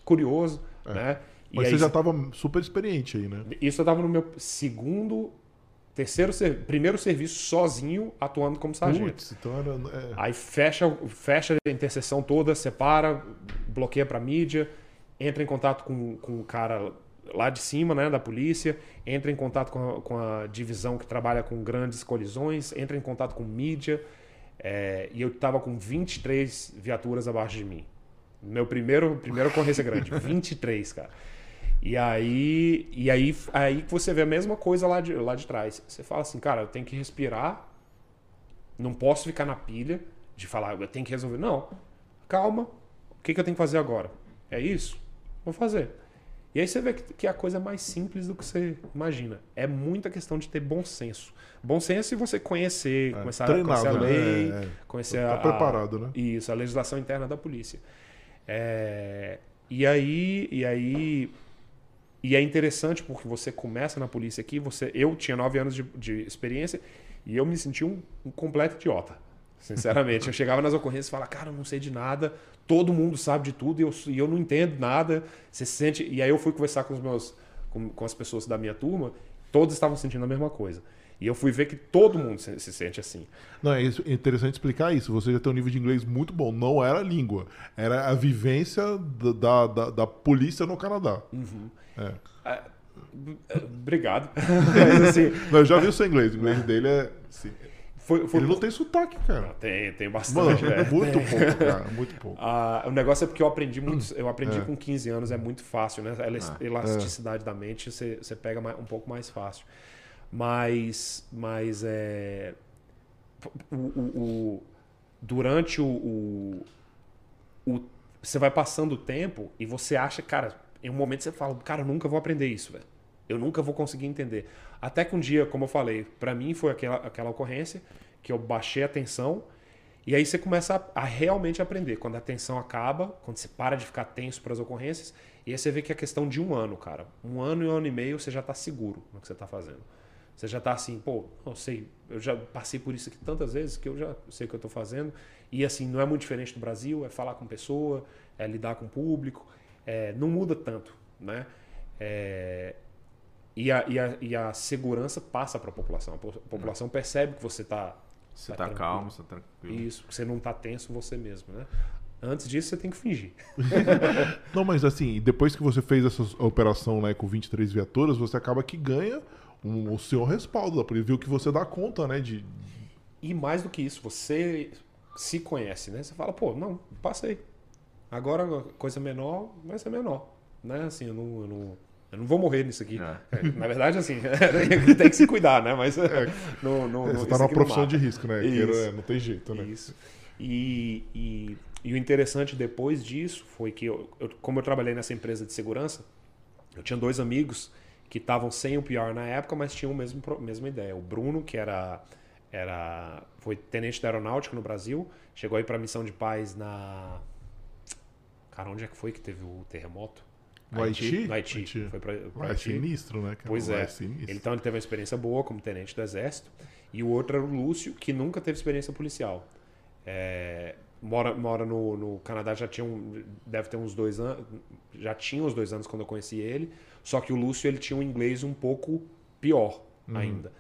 curioso, né? Mas aí você já tava super experiente aí, né? Isso eu tava no meu segundo, terceiro, primeiro serviço sozinho, atuando como sargento. Então era. é. Aí fecha, fecha a interseção toda, separa, bloqueia pra mídia, entra em contato com, com o cara lá de cima, né, da polícia, entra em contato com a, com a divisão que trabalha com grandes colisões, entra em contato com mídia, é, e eu tava com 23 viaturas abaixo de mim. Meu primeiro, primeira ocorrência grande, 23, cara. E aí, e aí, aí que você vê a mesma coisa lá de, lá de trás. Você fala assim, cara, eu tenho que respirar, não posso ficar na pilha de falar, eu tenho que resolver. Não, calma, o que, que eu tenho que fazer agora? É isso? Vou fazer. E aí você vê que, que a coisa é mais simples do que você imagina. É muita questão de ter bom senso. Bom senso e você conhecer, É, começar treinado, a conhecer a né? lei, É, é. conhecer Tá a, preparado, né? Isso, a legislação interna da polícia. É, e aí, e aí, e é interessante porque você começa na polícia aqui, você, eu tinha nove anos de, de experiência e eu me senti um, um completo idiota. Sinceramente, eu chegava nas ocorrências e falava, cara, eu não sei de nada, todo mundo sabe de tudo e eu, e eu não entendo nada. Você se sente. E aí eu fui conversar com os meus, com, com as pessoas da minha turma, todos estavam sentindo a mesma coisa. E eu fui ver que todo mundo se, se sente assim. Não, é isso- é interessante explicar isso. Você já tem um nível de inglês muito bom. Não era a língua, era a vivência da, da, da- polícia no Canadá. É. Ah, eh, Obrigado. Mas, assim, Não, eu já vi o seu inglês. O inglês dele é. assim, foi, foi ele não tem sotaque, cara. Tem, tem Mano, bastante, velho. muito pouco, cara. Muito pouco. Ah, o negócio é porque eu aprendi muito. Eu aprendi É. com 15 anos, é muito fácil, né? A Ah, elasticidade da mente você, você pega um pouco mais fácil. Mas, mas é. O, o- o- durante o, o, Você vai passando o tempo e você acha, cara, em um momento você fala, cara, eu nunca vou aprender isso, velho. Eu nunca vou conseguir entender. Até que um dia, como eu falei, pra mim foi aquela, aquela ocorrência que eu baixei a tensão e aí você começa a, a realmente aprender. Quando a tensão acaba, quando você para de ficar tenso para as ocorrências, e aí você vê que é questão de um ano, cara. Um ano e um ano e meio você já tá seguro no que você tá fazendo. Você já tá assim, pô, eu sei, eu já passei por isso aqui tantas vezes que eu já sei o que eu tô fazendo. E assim, não é muito diferente do Brasil, é falar com pessoa, é lidar com o público, é, não muda tanto, né? É, e, a, e, a, e a segurança passa para a população. A po- a população percebe que você tá Você Tá tá, tranquilo. calmo, você tá tranquilo. isso, que você não tá tenso você mesmo, né? Antes disso, você tem que fingir. Não, mas assim, depois que você fez essa operação né, com 23 viaturas, você acaba que ganha um- o seu respaldo da polícia. Viu que você dá conta, né? De, E mais do que isso, você se conhece, né? Você fala, pô, não, passei. Agora, coisa menor vai ser menor, né? Assim, eu não, eu não, eu não vou morrer nisso aqui. É. É, Na verdade, assim, tem que se cuidar, né? Mas não, não, É, você tá isso numa profissão de risco, né? Isso. Que, é, não tem jeito, né? Isso. E, e, e o interessante depois disso foi que, eu, eu- como eu trabalhei nessa empresa de segurança, eu tinha dois amigos que estavam sem o PR na época, mas tinham a mesmo, pro- mesma ideia. O Bruno, que era, era foi tenente da aeronáutica no Brasil, chegou aí para missão de paz na. Cara, onde é que foi que teve o terremoto? No Haiti? No Haiti. Haiti. Foi pra, pra é Haiti. sinistro, né? cara? Pois é. sinistro. Ele, então ele teve uma experiência boa como tenente do exército. E o outro era o Lúcio, que nunca teve experiência policial. É, mora mora no, no Canadá, já tinha um, deve ter uns dois anos. Já tinha uns dois anos quando eu conheci ele. Só que o Lúcio ele tinha um inglês um pouco pior ainda.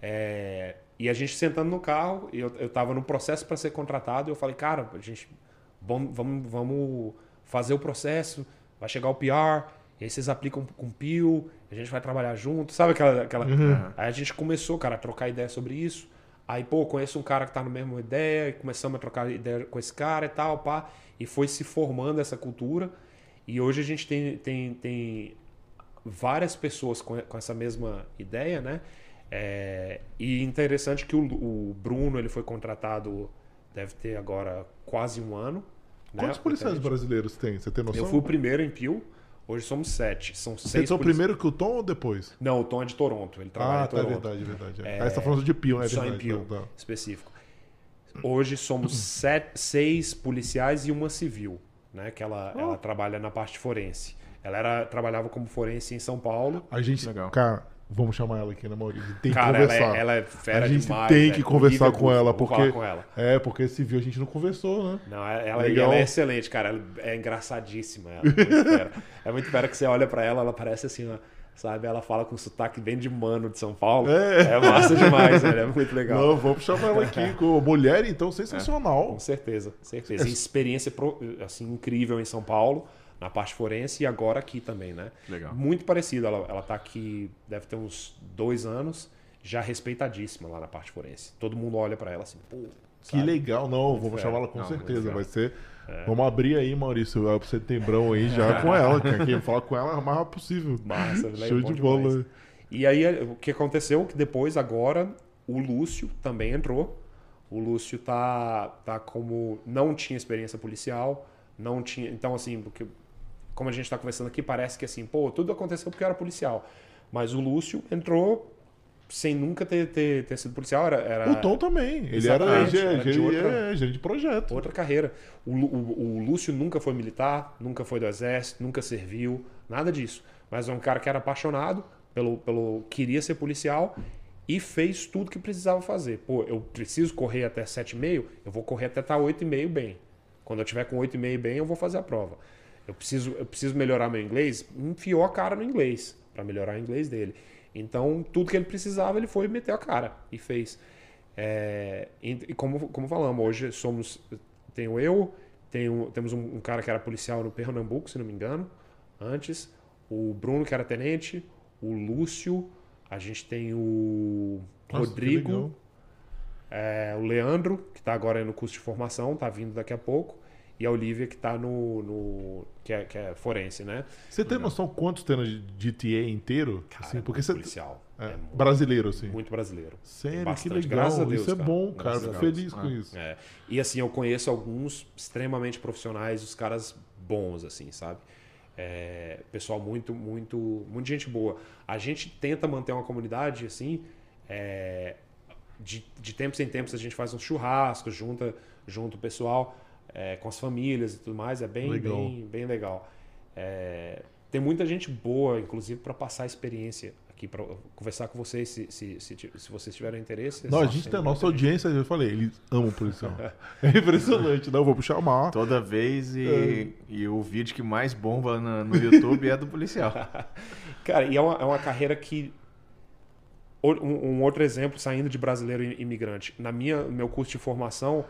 É, e a gente sentando no carro, e eu, eu tava no processo para ser contratado, e eu falei, cara, a gente vamos, vamos, vamos fazer o processo, vai chegar o PR, e aí vocês aplicam com PIL, a gente vai trabalhar junto, sabe aquela. aquela... Aí a gente começou, cara, a trocar ideia sobre isso. Aí, pô, conheço um cara que tá na mesma ideia, e começamos a trocar ideia com esse cara e tal, pá. E foi se formando essa cultura. E hoje a gente tem, tem, tem várias pessoas com, com essa mesma ideia, né? É, e interessante que o, o Bruno ele foi contratado, deve ter agora quase um ano. né? Quantos policiais Tenente. brasileiros tem? Você tem noção? Eu fui o primeiro em Pio, hoje somos sete. São seis é o polici- primeiro que o Tom ou depois? Não, o Tom é de Toronto, ele trabalha Ah, em tá, é Toronto. verdade, é verdade. É. É, Aí você tá falando de Pio, né? Só em verdade, Pio, tá, tá. específico. Hoje somos sete, seis policiais e uma civil, né? Que ela, ela trabalha na parte forense. Ela era, trabalhava como forense em São Paulo. A gente, Legal. cara, Vamos chamar ela aqui, né, Maurício? Tem que Cara, ela conversar. é, ela é fera a gente demais. tem é que conversar nível com ela, porque. falar com ela. É, porque esse viu a gente não conversou, né? Não, ela, ela é excelente, cara. Ela é engraçadíssima. Ela, é muito fera. é muito fera que você olha pra ela, ela parece assim, ó, sabe? Ela fala com sotaque bem de mano de São Paulo. É. É, massa demais, né? É muito legal. Não, vamos chamar ela aqui. Com mulher, então, sensacional. Com certeza, certeza. E experiência assim, incrível em São Paulo, na parte forense e agora aqui também, né? Legal. Muito parecido. Ela, ela tá aqui, deve ter uns dois anos, já respeitadíssima lá na parte forense. Todo mundo olha pra ela assim, pô. Que sabe? legal. Não, vamos fera. chamar ela com Não, muito certeza. Vai ser. Vamos abrir aí, Maurício, o setembrão aí já com ela. Quer que falar com ela o mais rápido possível. Massa? Show de demais. bola. E aí o que aconteceu? Que depois, agora, o Lúcio também entrou. O Lúcio tá, tá como. não tinha experiência policial, não tinha. Então, assim, porque, como a gente tá conversando aqui, parece que assim, pô, tudo aconteceu porque eu era policial. Mas o Lúcio entrou sem nunca ter, ter, ter sido policial. Era, era O Tom também. Ele era, era de ge- outra- é, gerente de projeto. outra carreira. O, o- o Lúcio nunca foi militar, nunca foi do exército, nunca serviu, nada disso. Mas é um cara que era apaixonado pelo, pelo queria ser policial e fez tudo que precisava fazer. Pô, eu preciso correr até 7,5, eu vou correr até estar 8,5 bem. Quando eu tiver com 8,5 bem, eu vou fazer a prova. Eu preciso, eu preciso melhorar meu inglês, enfiou a cara no inglês para melhorar o inglês dele. Então, tudo que ele precisava, ele foi e meteu a cara e fez. É, e como, como falamos, hoje somos. Tenho eu, tenho, temos um, um cara que era policial no Pernambuco, se não me engano, antes. O Bruno, que era tenente. O Lúcio. A gente tem o Nossa, Rodrigo. é, o Leandro, que está agora no curso de formação, está vindo daqui a pouco. E a Olivia, que está no. no que, é, que é forense, né? Você tem noção quantos tem no GTA inteiro? Cara, assim, é porque você. policial. é, É muito, brasileiro, assim. muito brasileiro. Sério, que bastante, legal. graças a Deus, Isso é bom, cara. Graças Fico feliz com isso. É. E assim, eu conheço alguns extremamente profissionais, os caras bons, assim, sabe? É, pessoal muito, muito, muito gente boa. A gente tenta manter uma comunidade, assim, é, de, de tempos em tempos a gente faz uns churrascos, junta, junta o pessoal é, com as famílias e tudo mais, é bem, Legal. bem, bem legal. É, tem muita gente boa, inclusive, para passar a experiência aqui, para conversar com vocês, se, se, se, se vocês tiverem interesse. Não, a gente tem a nossa audiência, eu falei, eles amam policial. É impressionante, não, vou chamar. Toda vez É. e, e o vídeo que mais bomba no, no YouTube é do policial. Cara, e é uma, é uma carreira que. Um, um outro exemplo, saindo de brasileiro e imigrante. Na minha no meu curso de formação,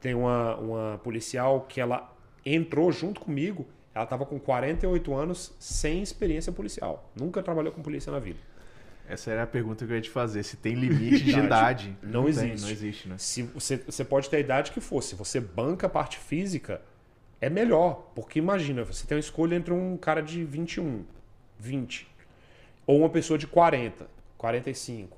tem uma, uma policial que ela entrou junto comigo. Ela estava com 48 anos, sem experiência policial. Nunca trabalhou com polícia na vida. Essa era a pergunta que eu ia te fazer. Se tem limite de idade. Não tem, existe. não existe, né? Se você, você pode ter a idade que for, se você banca a parte física, é melhor. Porque imagina, você tem uma escolha entre um cara de 21, 20, ou uma pessoa de 40, 45.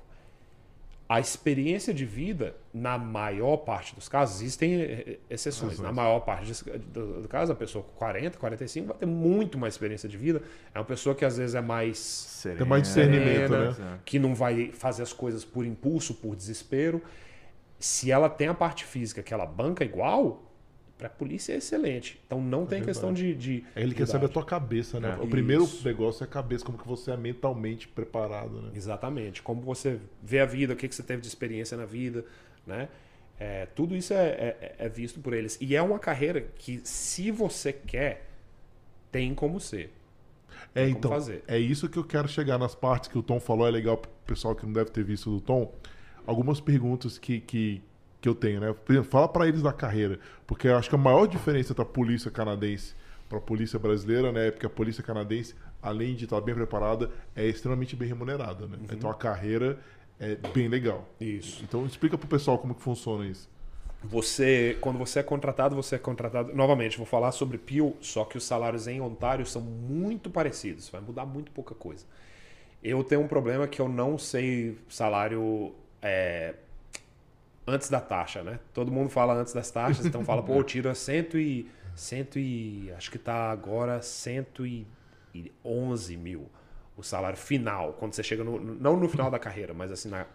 A experiência de vida, na maior parte dos casos, existem eh, exceções. Exceções. Na maior parte dos- do, do caso, a pessoa com 40, 45 vai ter muito mais experiência de vida. É uma pessoa que às vezes é mais Serena, Tem mais discernimento, né? né? que não vai fazer as coisas por impulso, por desespero. Se ela tem a parte física que ela banca igual, para a polícia é excelente. Então não tem questão de, de É ele quer saber a tua cabeça, né? É. O primeiro Isso. negócio é a cabeça, como que você é mentalmente preparado, né? Exatamente. Como você vê a vida, o que, que você teve de experiência na vida, né? É, tudo isso é, é- é visto por eles. E é uma carreira que, se você quer, tem como ser. É, Tem como então, fazer. é isso que eu quero chegar nas partes que o Tom falou, é legal pro pessoal que não deve ter visto do Tom. Algumas perguntas que, que, que eu tenho, né? Por exemplo, fala pra eles da carreira, porque eu acho que a maior diferença entre a polícia canadense para a polícia brasileira, né? É porque a polícia canadense, além de estar bem preparada, é extremamente bem remunerada, né? Então a carreira é bem legal. Isso. Então explica pro pessoal como que funciona isso. Você, quando você é contratado, você é contratado. Novamente, vou falar sobre Peel, só que os salários em Ontário são muito parecidos. Vai mudar muito pouca coisa. Eu tenho um problema que eu não sei salário é, antes da taxa, né? Todo mundo fala antes das taxas, então fala, pô, tira cento e, cento e. Acho que tá agora 111 mil o salário final, quando você chega no. Não no final da carreira, mas assim, na,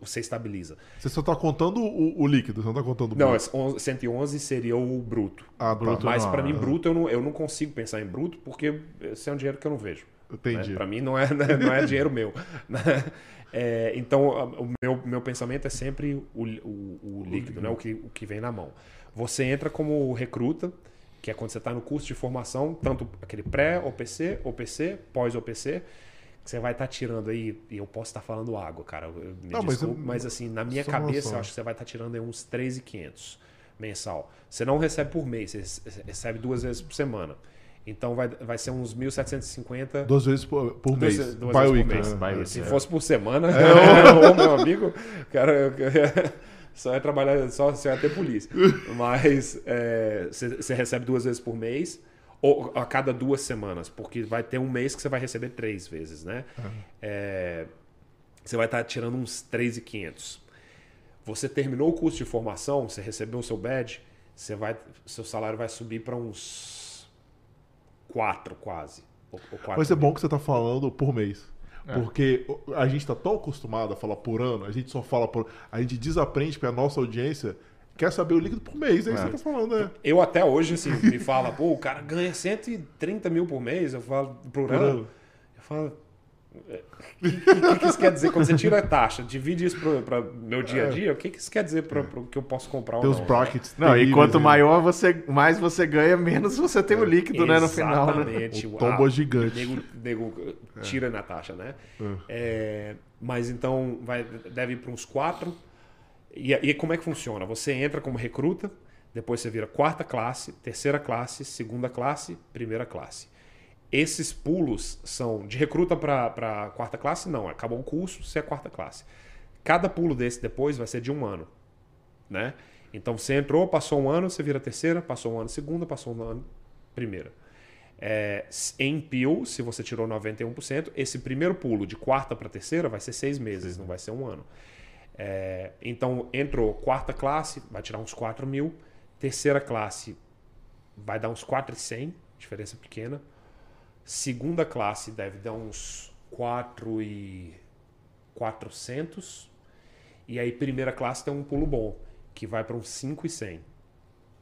você estabiliza. Você só tá contando o, o líquido, você não tá contando o Não, bruto. esse 11 111 seria o bruto. Ah, tá. bruto Mas não, para mim, é. bruto, eu não, eu não consigo pensar em bruto porque esse é um dinheiro que eu não vejo. Entendi. Né? Para mim não é, não é dinheiro meu. É, então, o meu, meu pensamento é sempre o, o, o líquido, né? o, que, o que vem na mão. Você entra como recruta, que é quando você está no curso de formação, tanto aquele pré-OPC, OPC, pós-OPC, você vai estar tá tirando aí, e eu posso estar tá falando água, cara, eu, me não, desculpe, mas, eu, mas, assim, na minha cabeça, eu acho que você vai estar tá tirando aí uns 3.500 mensal. Você não recebe por mês, você recebe duas vezes por semana. Então vai, vai ser uns 1.750. Duas vezes por, por duas, mês. Duas vezes por mês. Né? Se é. fosse por semana, é. meu amigo, cara, eu, só ia trabalhar, só, só ia ter polícia. Mas é, você recebe duas vezes por mês ou a cada duas semanas, porque vai ter um mês que você vai receber três vezes, né? Uhum. É, você vai estar tirando uns 3.500. Você terminou o curso de formação, você recebeu o seu badge, você vai, seu salário vai subir para uns quatro quase. Ou, ou quatro Mas é bom que você está falando por mês. É. Porque a gente está tão acostumado a falar por ano, a gente só fala por. A gente desaprende porque a nossa audiência quer saber o líquido por mês, é isso que você tá falando, né? Eu até hoje, assim, me fala, pô, o cara ganha 130 mil por mês, eu falo, por, por ano. ano. Eu falo, o que, que, que, isso quer dizer? Quando você tira a taxa, divide isso para meu dia a é. dia, o que, que isso quer dizer para o que eu posso comprar tem ou não? brackets. Não, e quanto né? maior você, mais você ganha, menos você tem o líquido, né, no final. Né? Exatamente. O tombo ah, gigante. Nego, nego tira na taxa, né? É. É, mas então vai, deve ir para uns quatro. E, e como é que funciona? Você entra como recruta, depois você vira quarta classe, terceira classe, segunda classe, primeira classe. Esses pulos são de recruta para quarta classe? Não, acabou o curso, você é quarta classe. Cada pulo desse depois vai ser de um ano. Né? Então você entrou, passou um ano, você vira terceira, passou um ano segunda, passou um ano primeira. É, em PIL, se você tirou 91%, esse primeiro pulo de quarta para terceira vai ser seis meses, não vai ser um ano. É, então entrou quarta classe, vai tirar uns 4 mil. Terceira classe vai dar uns 4,100, diferença pequena. Segunda classe deve dar uns 4 e 400. E aí primeira classe tem um pulo bom, que vai para uns 5 e 100,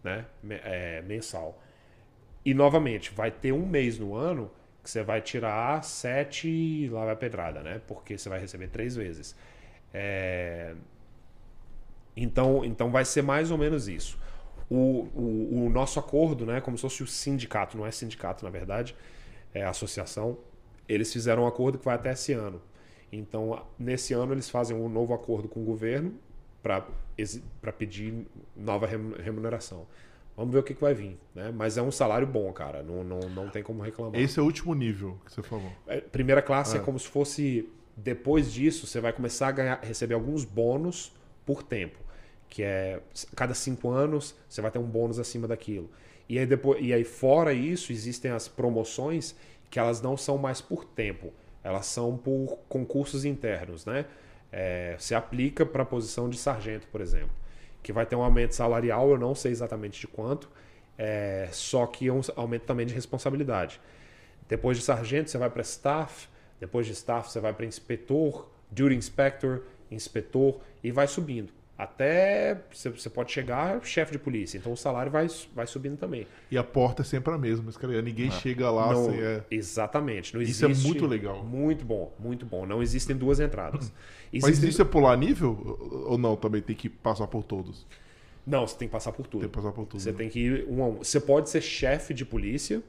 né? É, mensal. E novamente, vai ter um mês no ano que você vai tirar 7 e lá vai pedrada, né? Porque você vai receber três vezes. É... Então, então vai ser mais ou menos isso. O, o, o nosso acordo, né? Como se fosse o sindicato, não é sindicato na verdade é, associação, eles fizeram um acordo que vai até esse ano. Então, nesse ano, eles fazem um novo acordo com o governo para pedir nova remuneração. Vamos ver o que, que vai vir. Né? Mas é um salário bom, cara. Não, não, não tem como reclamar. Esse é o último nível que você falou. É, primeira classe é. é como se fosse. Depois disso, você vai começar a ganhar, receber alguns bônus por tempo. Que é cada cinco anos você vai ter um bônus acima daquilo. E aí, depois, e aí, fora isso, existem as promoções que elas não são mais por tempo, elas são por concursos internos, né? É, se aplica para a posição de sargento, por exemplo, que vai ter um aumento salarial, eu não sei exatamente de quanto, é, só que é um aumento também de responsabilidade. Depois de sargento, você vai para staff, depois de staff, você vai para inspetor, duty inspector, inspetor, e vai subindo até você pode chegar chefe de polícia. Então o salário vai, vai subindo também. E a porta é sempre a mesma, escreve. Ninguém ah, chega lá não, sem. É... Exatamente. Não existe, isso é muito legal. Muito bom, muito bom. Não existem duas entradas. Existem... Mas isso é pular nível? Ou não? Também tem que passar por todos? Não, você tem que passar por tudo. Tem que passar por tudo. Você né? tem que ir um a um. Você pode ser chefe de polícia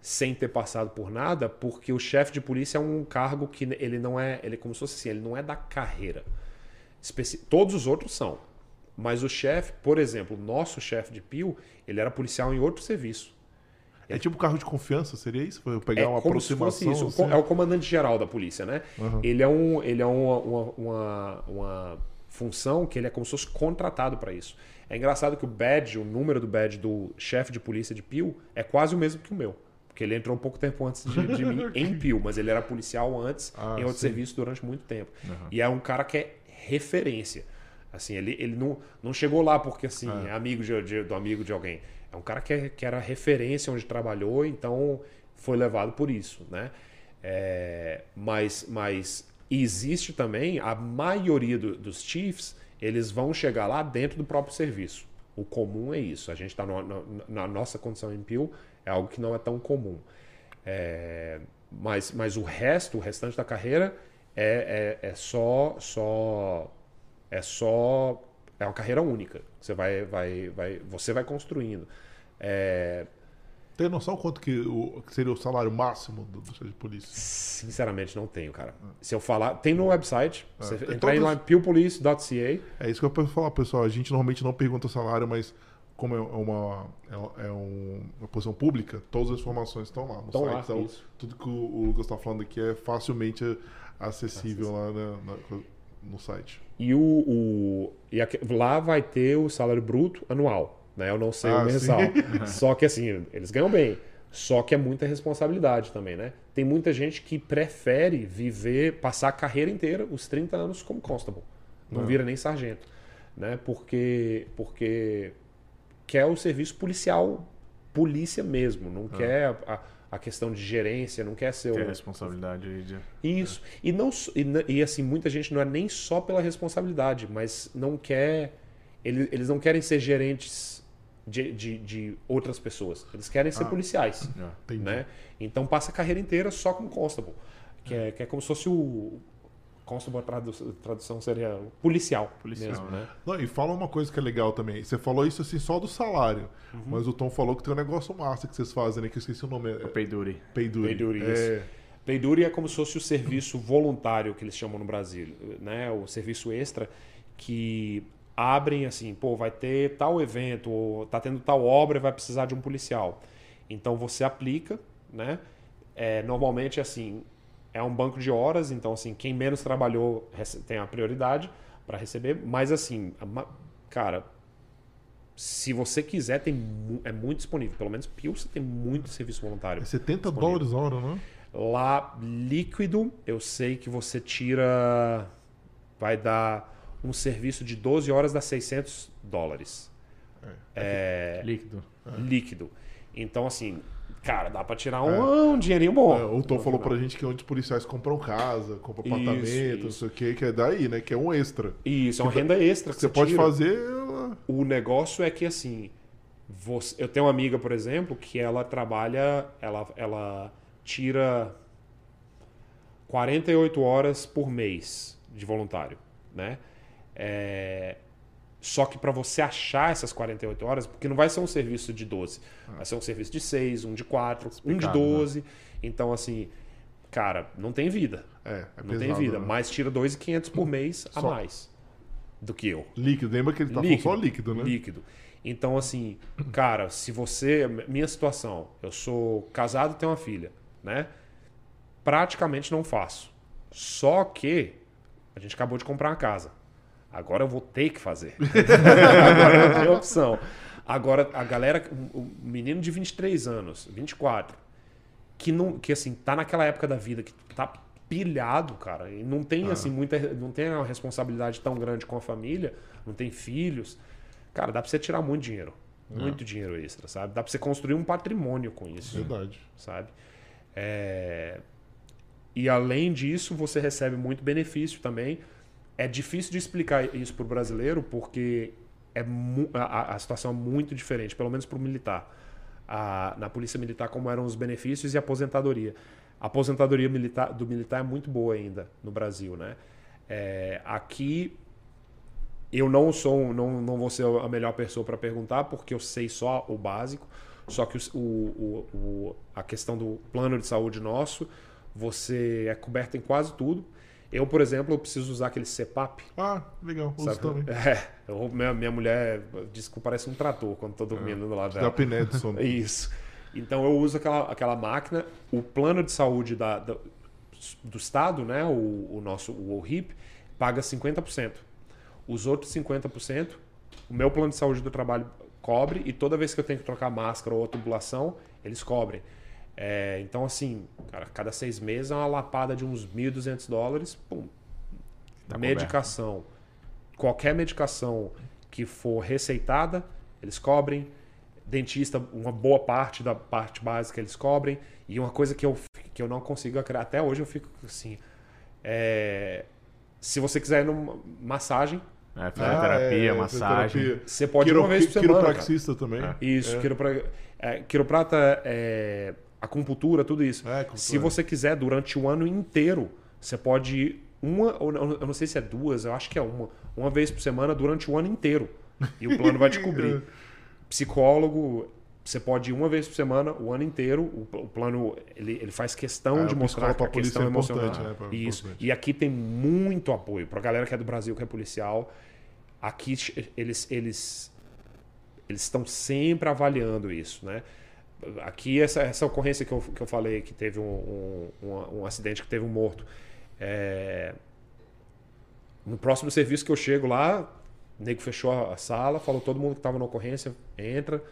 sem ter passado por nada, porque o chefe de polícia é um cargo que ele não é. Ele é como se fosse assim, ele não é da carreira. Todos os outros são. Mas o chefe, por exemplo, o nosso chefe de PIO, ele era policial em outro serviço. É tipo carro de confiança, seria isso? Foi pegar é uma como aproximação? Se fosse isso. Assim? É o comandante geral da polícia, né? Uhum. Ele é, um, ele é uma, uma, uma, uma função que ele é como se fosse contratado para isso. É engraçado que o badge, o número do badge do chefe de polícia de Pio é quase o mesmo que o meu. Porque ele entrou um pouco tempo antes de, de mim em Pio, mas ele era policial antes ah, em outro sim. serviço durante muito tempo. Uhum. E é um cara que é referência. Assim, ele, ele não, não chegou lá porque assim, é, é amigo de, de, do amigo de alguém. É um cara que, é, que era referência onde trabalhou, então foi levado por isso, né? É, mas, mas existe também, a maioria do, dos Chiefs, eles vão chegar lá dentro do próprio serviço. O comum é isso. A gente está na nossa condição em Pio, é algo que não é tão comum. É, Mas, mas o resto, o restante da carreira é, é, é só só é só é uma carreira única. Você vai vai vai você vai construindo. É, Tem noção quanto que, o, que seria o salário máximo do, do de polícia? sinceramente não tenho, cara. Se eu falar, tem no website. Você tem entrar todos- lá. É isso que eu penso falar, pessoal. A gente normalmente não pergunta salário, mas como é uma, é, é um- uma posição pública, todas as informações estão lá no Estão site. lá, então, isso. tudo que o, o Lucas está falando aqui é facilmente acessível lá na- na- no site. E, o, o- e lá vai ter o salário bruto anual. Né? Eu não sei Ah, o mensal. Só que assim, eles ganham bem. Só que é muita responsabilidade também, né? Tem muita gente que prefere viver, passar a carreira inteira, os 30 anos, como constable. Não É. vira nem sargento. Né? Porque, porque quer o serviço policial, polícia mesmo. Não quer a, a questão de gerência, não quer ser Tem a o, responsabilidade aí de. isso. E, não, e, e, assim, muita gente não é nem só pela responsabilidade, mas não quer. Eles, eles não querem ser gerentes de, de, de outras pessoas. Eles querem ser Ah. policiais. É. Entendi. Né? Então passa a carreira inteira só como constable. Que é, que é como se fosse o. Constable, a tradu- tradução seria o policial. Policial, mesmo, né? Não, e fala uma coisa que é legal também. Você falou isso assim só do salário, Uhum. mas o Tom falou que tem um negócio massa que vocês fazem, né? Que eu esqueci o nome. O É Peiduri. Peiduri. Peiduri, É, Peiduri é como se fosse o serviço voluntário que eles chamam no Brasil, né? O serviço extra que abrem assim, pô, vai ter tal evento, ou tá tendo tal obra, e vai precisar de um policial. Então você aplica, né? É, normalmente assim, é um banco de horas, então assim, quem menos trabalhou tem a prioridade para receber, mas assim, cara, se você quiser, tem é muito disponível. Pelo menos Pilsen tem muito serviço voluntário. é 70 Disponível. dólares a hora, né? Lá, líquido, eu sei que você tira. Vai dar um serviço de 12 horas dá 600 dólares. É, Líquido. líquido. Então, assim, cara, dá pra tirar um, um dinheirinho bom. É, o Tom falou pra gente que é onde os policiais compram casa, compram Isso, apartamento, não isso. sei o que, que é daí, né? Que é um extra. Isso, é uma renda extra que Você você pode tira. fazer. O negócio é que, assim, você- eu tenho uma amiga, por exemplo, que ela trabalha, ela, ela tira 48 horas por mês de voluntário, né? É, Só que para você achar essas 48 horas, porque não vai ser um serviço de 12, vai ser um serviço de 6, um de 4, um de Explicado, né? 12. Então, assim, cara, não tem vida. É, é não pesado, tem vida, né? mas tira 2.500 por mês a Só. mais do que eu. Líquido, lembra que ele tá falando só líquido, né? Líquido. Então, assim, cara, se você. Minha situação, eu sou casado e tenho uma filha, né? Praticamente não faço. Só que a gente acabou de comprar uma casa. Agora eu vou ter que fazer. Agora não tem opção. Agora, a galera, o menino de 23 anos, 24, que não que assim tá naquela época da vida que tá pilhado, cara, e não tem assim muita não tem uma responsabilidade tão grande com a família, não tem filhos. Cara, dá pra você tirar muito dinheiro. Muito dinheiro extra, sabe? Dá pra você construir um patrimônio com isso, Verdade. sabe? É, E além disso, você recebe muito benefício também. É difícil de explicar isso pro brasileiro porque é a, a situação é muito diferente, pelo menos pro militar. A- na polícia militar, como eram os benefícios e a aposentadoria. A aposentadoria militar, do militar é muito boa ainda no Brasil, né? É, aqui eu não sou, não, não vou ser a melhor pessoa para perguntar, porque eu sei só o básico. Só que o, o- o- a questão do plano de saúde nosso, você é coberto em quase tudo. Eu, por exemplo, eu preciso usar aquele CPAP. Ah, legal. Uso Sabe? também. É, eu- minha, minha mulher diz que parece um trator quando tô dormindo do lado Da dela. Pinedson. né? Isso. Então eu uso aquela, aquela máquina. O plano de saúde da, da- do Estado, né, o, o nosso o ORIP, paga 50%. Os outros 50%, o meu plano de saúde do trabalho cobre e toda vez que eu tenho que trocar máscara ou tubulação, eles cobrem. É, então, assim, cara, cada seis meses é uma lapada de uns 1.200 dólares. Pum, Tá medicação. Qualquer medicação que for receitada, eles cobrem. Dentista, uma boa parte da parte básica eles cobrem. E uma coisa que eu, que eu não consigo acreditar, até hoje eu fico assim. é, se você quiser ir numa massagem, É, fisioterapia, Ah, é, massagem. fisioterapia. você pode ir Quiro- uma vez por semana. cara. Quiropraxista também. É. Isso, É. é, quiroprata é... acupuntura, tudo isso. É. Se você quiser, durante o ano inteiro, você pode ir uma, eu não sei se é duas, eu acho que é uma, uma vez por semana durante o ano inteiro. E o plano vai te cobrir. Psicólogo, você pode ir uma vez por semana, o ano inteiro. O, o plano ele, ele faz questão Ah, de mostrar que a questão é emocional. né, pra- Isso. importante. E aqui tem muito apoio para galera que é do Brasil, que é policial. Aqui eles eles eles estão sempre avaliando isso, né? Aqui essa, essa ocorrência que eu, que eu falei que teve um, um, um- acidente que teve um morto. É, No próximo serviço que eu chego lá, o nego fechou a sala, falou todo mundo que estava na ocorrência, entra,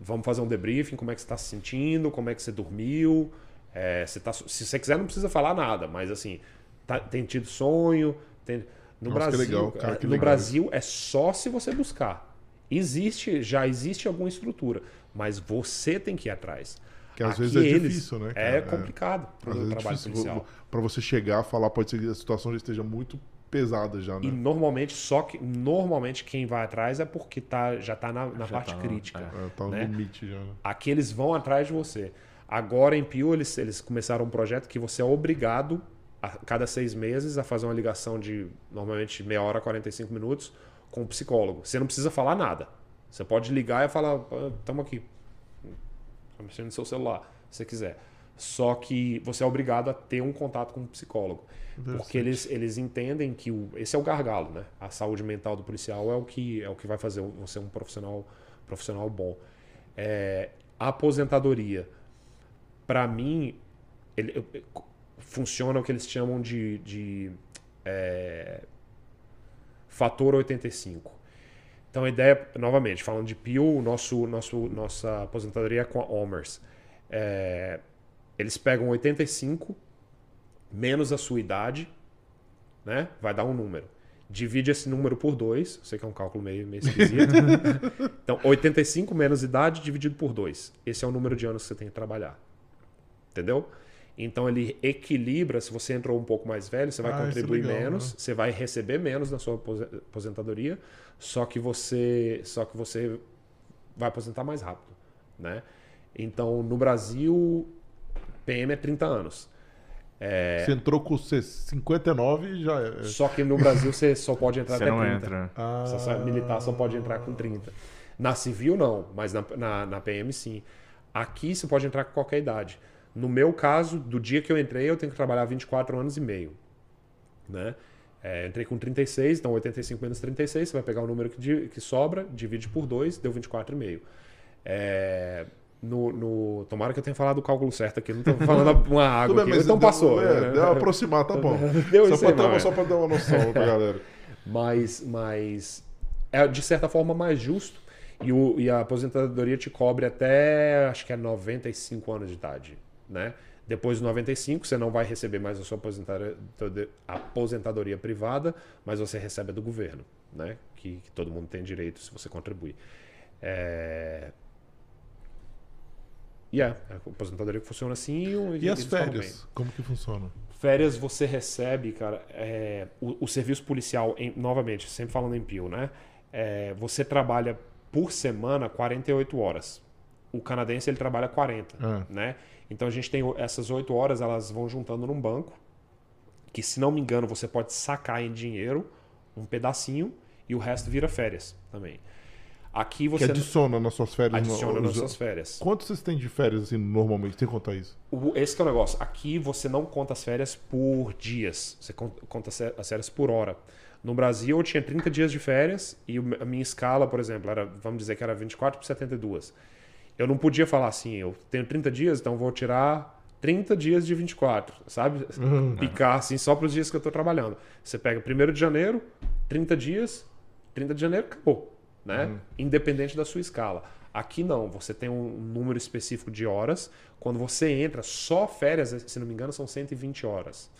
vamos fazer um debriefing, como é que você está se sentindo, como é que você dormiu. é, você tá, se você quiser, não precisa falar nada, mas assim, tá- tem tido sonho. tem- no Nossa, Brasil, legal, cara, que no legal Brasil é só se você buscar. Existe, já existe alguma estrutura, mas você tem que ir atrás. Que às Aqui vezes é eles- difícil, né, É cara? É. complicado para o é trabalho policial. Pra você chegar a falar, pode ser que a situação já esteja muito pesada já, E né? normalmente, só que normalmente quem vai atrás é porque tá, já está na, na Já parte tá, crítica. é. É, tá no né? limite já, né? Aqui eles vão atrás de você. Agora em Pio eles, eles começaram um projeto que você é obrigado a cada seis meses a fazer uma ligação de normalmente meia hora, 45 minutos com o psicólogo. Você não precisa falar nada. Você pode ligar e falar, estamos aqui. Tá mexendo no seu celular, se você quiser. Só que você é obrigado a ter um contato com um psicólogo. Porque eles, eles entendem que o, esse é o gargalo, né? A saúde mental do policial é o que, é o que vai fazer você um profissional, profissional bom. É, a aposentadoria, para mim, ele, eu- funciona o que eles chamam de, de é, fator 85. Então a ideia, novamente, falando de PIO, o nosso, nosso, nossa aposentadoria é com a Omers. É, eles pegam 85 menos a sua idade, né? Vai dar um número. Divide esse número por 2, sei que é um cálculo meio, meio esquisito. então, 85 menos idade dividido por 2. Esse é o número de anos que você tem que trabalhar. Entendeu? Então ele equilibra, se você entrou um pouco mais velho, você vai Ah, é contribuir legal, menos, né? você vai receber menos na sua apose- aposentadoria, só que você, só que você vai aposentar mais rápido, né? Então, no Brasil, PM é 30 anos. Você entrou com C- 59 e já é. Só que no Brasil você só pode entrar Você até não 30. entra. Ah, Só militar só pode entrar com 30. Na civil, não, mas na, na, na PM, sim. Aqui você pode entrar com qualquer idade. No meu caso, do dia que eu entrei, eu tenho que trabalhar 24 anos e meio. Né? É, entrei com 36, então 85 menos 36, você vai pegar o número que, que sobra, divide por 2, deu 24,5. É, no, no, tomara que eu tenha falado o cálculo certo aqui, não estou falando uma água bem, aqui, então deu- passou. É, né? deu aproximar, tá bom. Deu só, pra dar uma noção pra galera. mas, mas é de certa forma mais justo e, o, e a aposentadoria te cobre até acho que é 95 anos de idade, né? Depois dos 95 você não vai receber mais a sua aposentadoria, privada, mas você recebe a do governo, né? Que, que todo mundo tem direito se você contribuir. É... E é, a aposentadoria funciona assim e, E as férias? Como que funciona? Férias você recebe, cara, é, o, o serviço policial, em- novamente, sempre falando em PIL, né? É, você trabalha por semana 48 horas. O canadense ele trabalha 40, Ah. né? Então a gente tem essas 8 horas, elas vão juntando num banco, que se não me engano você pode sacar em dinheiro um pedacinho e o resto vira férias também. Aqui Que você adiciona nas suas férias. no- adiciona nas os- suas férias. Quanto vocês têm de férias, assim, normalmente? Tem que contar isso. O- Esse que é o negócio. Aqui você não conta as férias por dias. Você con- conta as férias por hora. No Brasil eu tinha 30 dias de férias e a minha escala, por exemplo, era, vamos dizer que era 24 por 72. Eu não podia falar assim, eu tenho 30 dias, então vou tirar 30 dias de 24, sabe? Picar assim só para os dias que eu estou trabalhando. Você pega 1 de janeiro, 30 dias, 30 de janeiro, acabou. Né? Independente da sua escala. Aqui não, você tem um número específico de horas. Quando você entra, só férias, se não me engano, são 120 horas.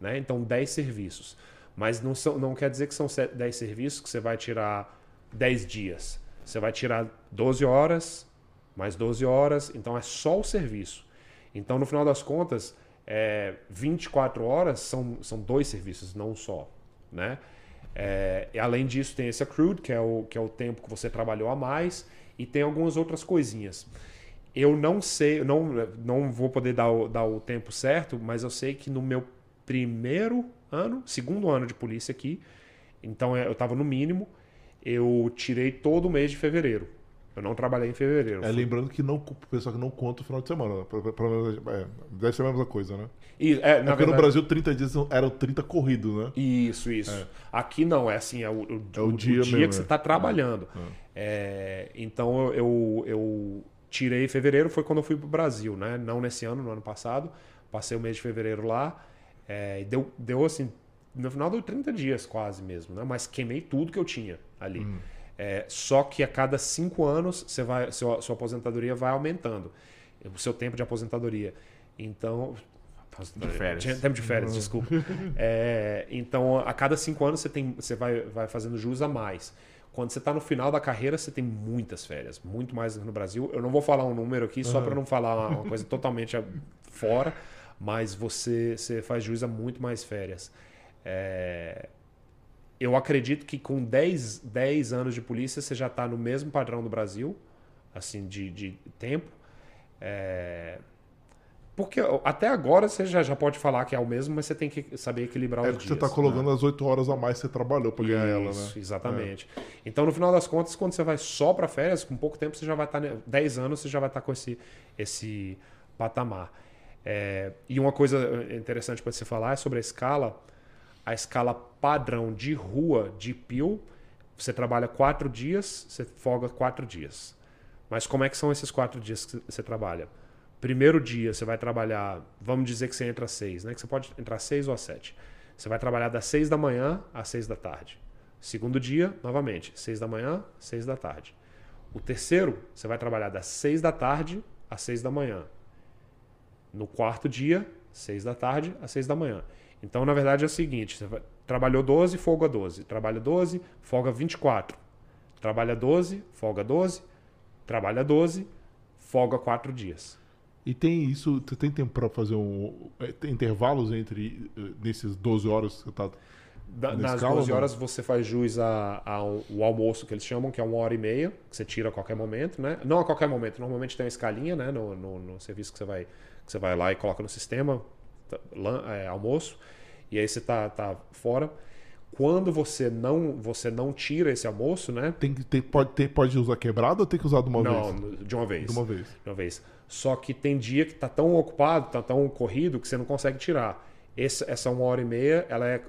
Né? Então, 10 serviços. Mas não, são, não quer dizer que são se- 10 serviços que você vai tirar 10 dias. Você vai tirar 12 horas, mais 12 horas, então é só o serviço. Então, no final das contas, é, 24 horas são, são dois serviços, não só. Né? É, além disso, tem esse accrued, que é, o, que é o tempo que você trabalhou a mais, e tem algumas outras coisinhas. Eu não sei, eu não, não vou poder dar o, dar o tempo certo, mas eu sei que no meu primeiro ano, segundo ano de polícia aqui, então eu estava no mínimo, eu tirei todo o mês de fevereiro. Eu não trabalhei em fevereiro. É, lembrando que não, o pessoal que não conta o final de semana. né? Pra- pra- pra- é, deve ser a mesma coisa, né? E, é, É porque no verdade- Brasil 30 dias eram 30 corridos, né? Isso, isso. Aqui não, é assim, é o, o- É o o dia dia, mesmo, que você é. está trabalhando. É, então eu, eu, tirei fevereiro, foi quando eu fui para o Brasil, né? Não nesse ano, no ano passado. Passei o mês de fevereiro lá. é, e deu, deu assim, no final deu 30 dias quase mesmo, né? Mas queimei tudo que eu tinha ali. É, só que a cada cinco anos você vai, sua, sua aposentadoria vai aumentando. O seu tempo de aposentadoria. Então. De férias. Tempo de férias, desculpa. É, então, a cada cinco anos você, tem, você vai, vai fazendo jus a mais. Quando você está no final da carreira, você tem muitas férias, muito mais no Brasil. Eu não vou falar um número aqui só para não falar uma coisa totalmente fora, mas você, você faz jus a muito mais férias. É, eu acredito que com 10, 10 anos de polícia você já está no mesmo padrão do Brasil, assim, de, de tempo. É, Porque até agora você já, já pode falar que é o mesmo, mas você tem que saber equilibrar É os dias. você tá colocando as 8 horas a mais que você trabalhou pra ganhar ela, né? Exatamente. Então, no final das contas, quando você vai só para férias, com pouco tempo você já vai estar. 10 anos você já vai estar com esse, esse patamar. É, e uma coisa interessante para você falar é sobre a escala. A escala padrão de rua de PIL, você trabalha quatro dias, você folga quatro dias. Mas como é que são esses quatro dias que você trabalha? Primeiro dia você vai trabalhar, vamos dizer que você entra às seis, né? Que você pode entrar às seis ou às sete. Você vai trabalhar das seis da manhã às seis da tarde. Segundo dia, novamente, seis da manhã, seis da tarde. O terceiro, você vai trabalhar das seis da tarde às seis da manhã. No quarto dia, seis da tarde às seis da manhã. Então, na verdade, é o seguinte: você vai- trabalhou 12, folga 12. Trabalha 12, folga 24. Trabalha 12, folga 12. Trabalha 12, folga 4 dias. E tem isso, você tem tempo pra fazer um. é, Tem intervalos entre eh, nesses 12 horas que você tá. Da- Na nas escala, 12 não? horas você faz jus ao o almoço que eles chamam, que é uma hora e meia, que você tira a qualquer momento, né? Não a qualquer momento, normalmente tem uma escalinha, né? No, no, no serviço que você, vai, que você vai lá e coloca no sistema, é, almoço, e aí você tá, tá fora. Quando você não, você não tira esse almoço, né? Tem que ter, pode, ter, pode usar quebrado ou tem que usar de uma não, vez? no- de uma vez. De uma vez. de uma vez. Só que tem dia que tá tão ocupado, tá tão corrido que você não consegue tirar. Esse- essa uma hora e meia, ela é,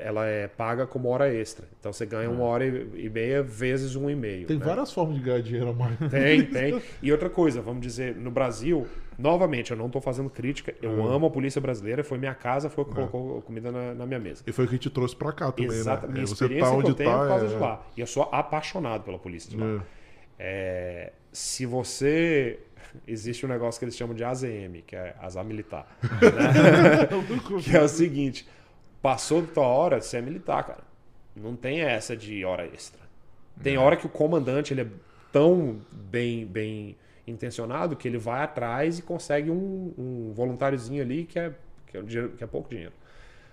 ela é paga como hora extra. Então você ganha uma hora e meia vezes um e meio. Tem né? várias formas de ganhar dinheiro a mais. Tem, tem. E outra coisa, vamos dizer, no Brasil, novamente, eu não estou fazendo crítica, eu Hum. amo a polícia brasileira, foi minha casa, foi o que colocou comida na, na minha mesa. E foi o que te trouxe pra cá também, Exatamente. né? É, Você experiência tá que onde eu tenho tá. por causa é- de lá. E eu sou apaixonado pela polícia de lá. é. É, se você. Existe um negócio que eles chamam de AZM, que é Azar Militar. né? que é o seguinte: passou da tua hora, você é militar, cara. Não tem essa de hora extra. Tem hora que o comandante ele é tão bem, bem intencionado que ele vai atrás e consegue um, um voluntáriozinho ali que é, que, é que é pouco dinheiro.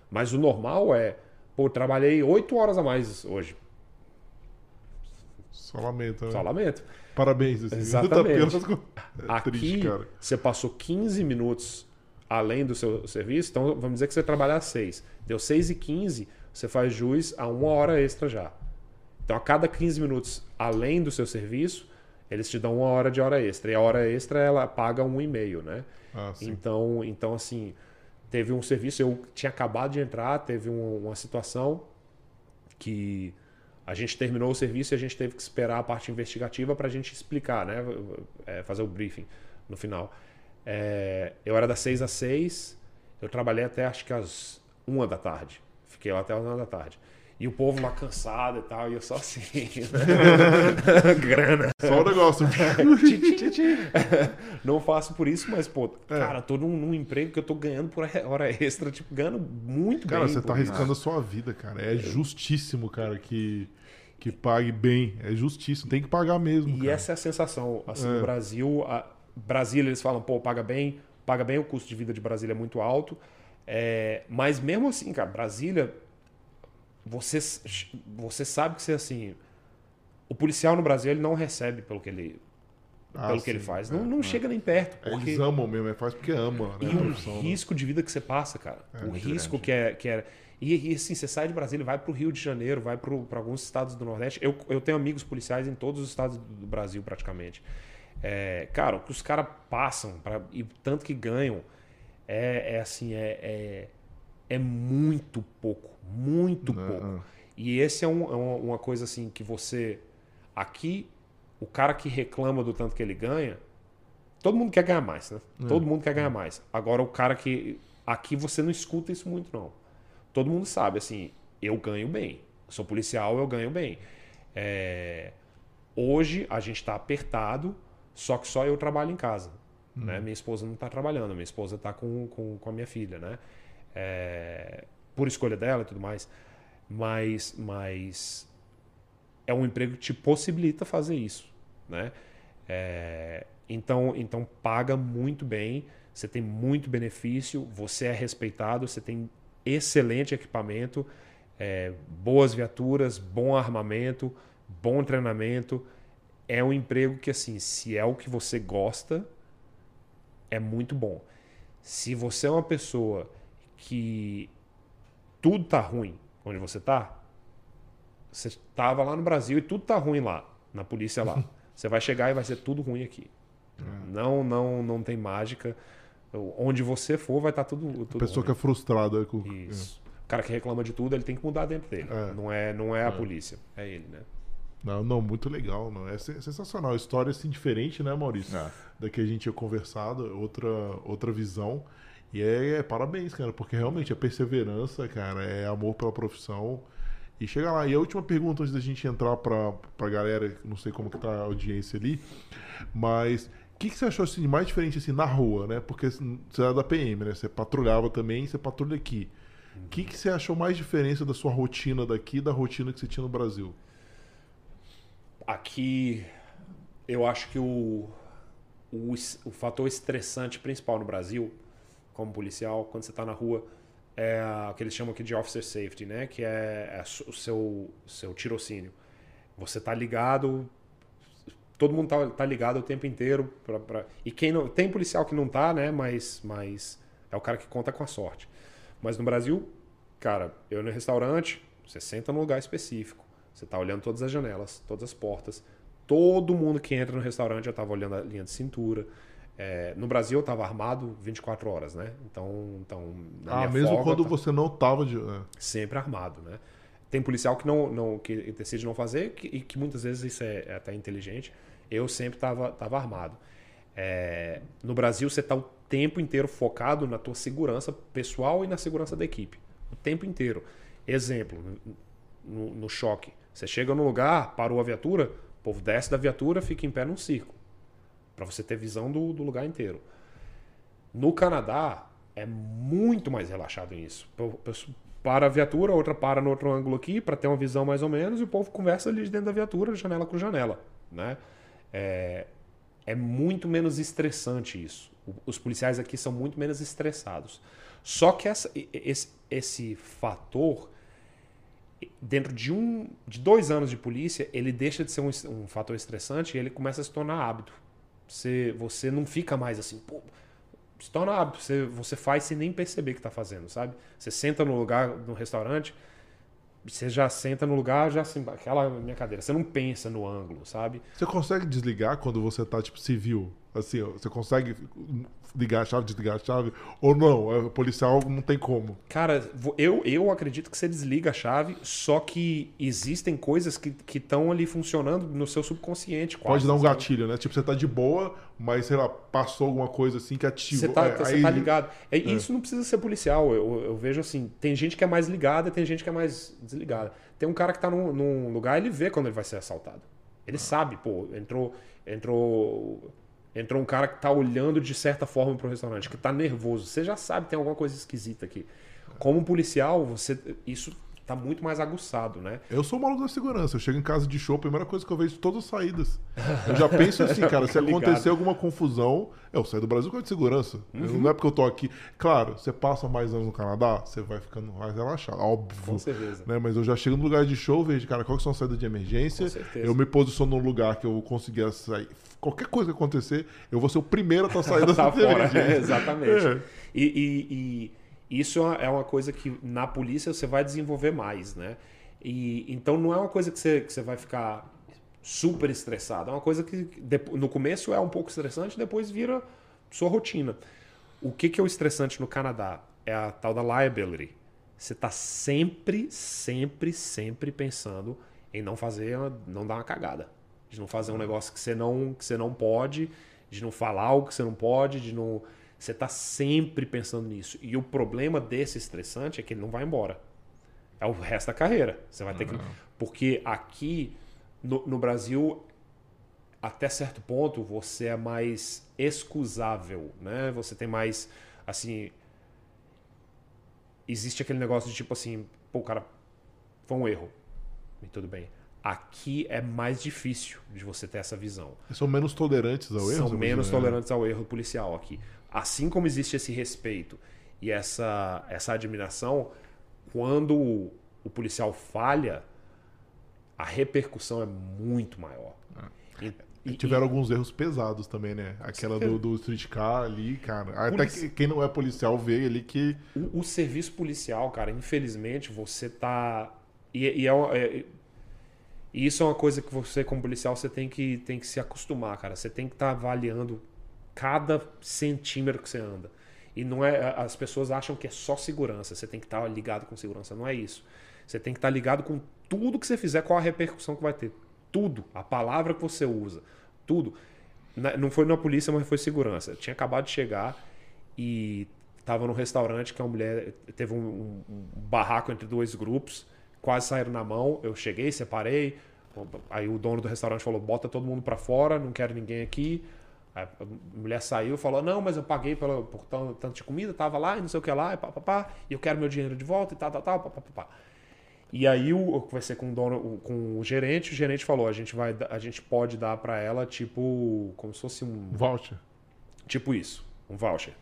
Mas o normal é, pô, trabalhei oito horas a mais hoje. Só lamento, né? Só lamento. Parabéns. Assim. Exatamente. Apenas com- É Aqui, triste, cara. você passou 15 minutos além do seu serviço, então vamos dizer que você trabalha às 6. Deu 6 e 15, você faz jus a uma hora extra já. Então, a cada 15 minutos além do seu serviço, eles te dão uma hora de hora extra. E a hora extra, ela paga um e-mail, né? Ah, sim. Então, então, assim, teve um serviço, eu tinha acabado de entrar, teve um- uma situação que a gente terminou o serviço e a gente teve que esperar a parte investigativa para a gente explicar, né? É, fazer o briefing no final. É, eu era das 6 às 6, eu trabalhei até acho que às 1 da tarde. Fiquei lá até as 1 da tarde. E o povo lá cansado e tal, e eu só assim, né? Grana. Só o negócio. Não faço por isso, mas, pô, É. cara, tô num, num emprego que eu tô ganhando por hora extra, tipo, ganhando muito Cara, bem. você por tá arriscando a sua vida, cara. É justíssimo, cara, que, que pague bem. É justíssimo. Tem que pagar mesmo. E cara. essa é a sensação. Assim, É. no Brasil, a, Brasília, eles falam, pô, paga bem, paga bem, o custo de vida de Brasília é muito alto. É, mas mesmo assim, cara, Brasília, você, você sabe que você, assim, o policial no Brasil, ele não recebe pelo que ele, Ah, pelo que ele sim, faz. é, não não é. chega nem perto. É, Porque... Eles amam mesmo, é faz porque ama, né? E o né? risco de vida que você passa, cara. o muito risco grande. que é, que é. E, e assim, você sai de Brasília, vai pro Rio de Janeiro, vai para alguns estados do Nordeste. Eu, eu tenho amigos policiais em todos os estados do Brasil, praticamente. É, cara, o que os caras passam pra, e tanto que ganham é, é assim, é, é, é muito pouco. Muito É, pouco. é. E esse é, um- é uma, coisa assim que você. Aqui, o cara que reclama do tanto que ele ganha, todo mundo quer ganhar mais, né? Todo mundo quer ganhar mais. Agora, o cara que. Aqui você não escuta isso muito, não. Todo mundo sabe, assim, eu ganho bem. Sou policial, eu ganho bem. É, Hoje a gente está apertado, só que só eu trabalho em casa. Né? Minha esposa não está trabalhando, minha esposa está com, com, com a minha filha, né? É, Por escolha dela e tudo mais. Mas, mas é um emprego que te possibilita fazer isso, né? É, então, então paga muito bem, você tem muito benefício, você é respeitado, você tem excelente equipamento, é, boas viaturas, bom armamento, bom treinamento. É um emprego que, assim, se é o que você gosta, é muito bom. Se você é uma pessoa que tudo tá ruim onde você tá, você tava lá no Brasil e tudo tá ruim lá, na polícia lá. Você vai chegar e vai ser tudo ruim aqui. Não, não, não tem mágica. Onde você for, vai estar tudo, tudo Pessoa ruim. que é frustrada com. Isso. O cara que reclama de tudo, ele tem que mudar dentro dele. É. Não é, não é a polícia, é ele, né? Não, não, muito legal. Não. É sen- sensacional. História assim diferente, né, Maurício? É. Da que a gente tinha conversado, outra, outra visão. E é, é parabéns, cara, porque realmente é perseverança, cara, é amor pela profissão. E chega lá. E a última pergunta antes da gente entrar pra, pra galera, não sei como que tá a audiência ali, mas o que, que você achou assim, mais diferente assim, na rua, né? Porque assim, você era da PM, né? Você patrulhava também, você patrulha aqui. O que, que você achou mais diferença da sua rotina daqui da rotina que você tinha no Brasil? Aqui, eu acho que o, o, o fator estressante principal no Brasil, como policial, quando você está na rua, é o que eles chamam aqui de officer safety, né? Que é, é o seu, seu tirocínio. Você tá ligado, todo mundo tá, tá ligado o tempo inteiro. Pra, pra- E quem não. Tem policial que não tá, né? Mas, mas é o cara que conta com a sorte. Mas no Brasil, cara, eu no restaurante, você senta num lugar específico. Você tá olhando todas as janelas, todas as portas. Todo mundo que entra no restaurante já tava olhando a linha de cintura. É, no Brasil eu tava armado 24 horas, né? Então, então Ah, mesmo folga, quando tá- você não tava de. é. sempre armado, né? Tem policial que não, não que decide não fazer que- e que muitas vezes isso é, é até inteligente. Eu sempre estava tava armado. É, no Brasil você está o tempo inteiro focado na tua segurança pessoal e na segurança da equipe, o tempo inteiro. Exemplo, no, no choque, você chega num lugar, parou a viatura, o povo desce da viatura, fica em pé num círculo, para você ter visão do, do lugar inteiro. No Canadá, é muito mais relaxado nisso. Para a viatura, outra para no outro ângulo aqui, para ter uma visão mais ou menos, e o povo conversa ali de dentro da viatura, janela com janela. Né? É, é muito menos estressante isso. Os policiais aqui são muito menos estressados. Só que essa- esse, esse fator, dentro de, um, de dois anos de polícia, ele deixa de ser um, um fator estressante e ele começa a se tornar hábito. Você, você não fica mais assim, pô, se torna hábito. Você, você faz sem nem perceber que está fazendo, sabe? Você senta no lugar, no restaurante, você já senta no lugar, já assim, aquela minha cadeira. Você não pensa no ângulo, sabe? Você consegue desligar quando você tá, tipo, civil? Assim, você consegue ligar a chave, desligar a chave? Ou não? É, policial não tem como. Cara, eu, eu acredito que você desliga a chave, só que existem coisas que estão ali funcionando no seu subconsciente. Quase, Pode dar um sabe? gatilho, né? Tipo, você tá de boa, mas, sei lá, passou alguma coisa assim que ativou. Você tá, É, você aí- tá ligado. É, Isso não precisa ser policial. Eu, eu vejo assim, tem gente que é mais ligada e tem gente que é mais desligada. Tem um cara que tá num, num lugar, ele vê quando ele vai ser assaltado. Ele sabe, pô, entrou, entrou, entrou um cara que tá olhando de certa forma pro restaurante, que tá nervoso. Você já sabe, tem alguma coisa esquisita aqui. Como policial, você isso tá muito mais aguçado, né? Eu sou o maluco da segurança. Eu chego em casa de show, a primeira coisa que eu vejo todas as saídas. Eu já penso assim, cara, se Tá acontecer alguma confusão, eu saio do Brasil com a de segurança. Uhum. Não é porque eu tô aqui. Claro, você passa mais anos no Canadá, você vai ficando mais relaxado, óbvio. Com certeza. Né? Mas eu já chego no lugar de show, vejo, cara, qual que são as saídas de emergência. Com certeza. Eu me posiciono num lugar que eu conseguir sair. Qualquer coisa que acontecer, eu vou ser o primeiro a estar saindo tá da fora. Exatamente. É. E, e- e isso é uma- é uma coisa que na polícia você vai desenvolver mais, né? E, então não é uma coisa que você, que você vai ficar super estressado. É uma coisa que no começo é um pouco estressante, depois vira sua rotina. O que, que é o estressante no Canadá? É a tal da liability. Você está sempre, sempre, sempre pensando em não fazer, não dar uma cagada. De não fazer um negócio que você não, que você não pode, de não falar algo que você não pode, de não. Você está sempre pensando nisso. E o problema desse estressante é que ele não vai embora. É o resto da carreira. Você vai ter que. Porque aqui no, no Brasil, até certo ponto, você é mais excusável, né? Você tem mais, assim... Existe aquele negócio de tipo assim, pô, cara, foi um erro. E tudo bem. Aqui é mais difícil de você ter essa visão. São menos tolerantes ao erro. São menos né? tolerantes ao erro policial aqui. Assim como existe esse respeito e essa, essa admiração, quando o, o policial falha, a repercussão é muito maior. E- e- Tiveram alguns erros pesados também, né? Aquela do, do streetcar ali, cara. Até Polici- que quem não é policial vê ali que. O, o serviço policial, cara, infelizmente, você tá. E, e é, uma- é- e isso é uma coisa que você, como policial, você tem que, tem que se acostumar, cara. Você tem que estar avaliando cada centímetro que você anda. E não é. As pessoas acham que é só segurança. Você tem que estar ligado com segurança. Não é isso. Você tem que estar ligado com tudo que você fizer, qual a repercussão que vai ter. Tudo. A palavra que você usa. Tudo. Não foi na polícia, mas foi segurança. Eu tinha acabado de chegar e tava num restaurante que uma mulher teve um, um- barraco entre dois grupos, quase saíram na mão. Eu cheguei, separei. Aí o dono do restaurante falou: bota todo mundo pra fora, não quero ninguém aqui. A mulher saiu e falou: Não, mas eu paguei pela, por tan- tanto de comida, tava lá e não sei o que lá, e pá, pá, pá, e eu quero meu dinheiro de volta e tal, tal, tal, pá, pá, pá. E aí eu conversei com o dono, com o gerente, o gerente falou: a gente vai, a gente pode dar pra ela tipo, como se fosse um Voucher. Tipo isso, um voucher.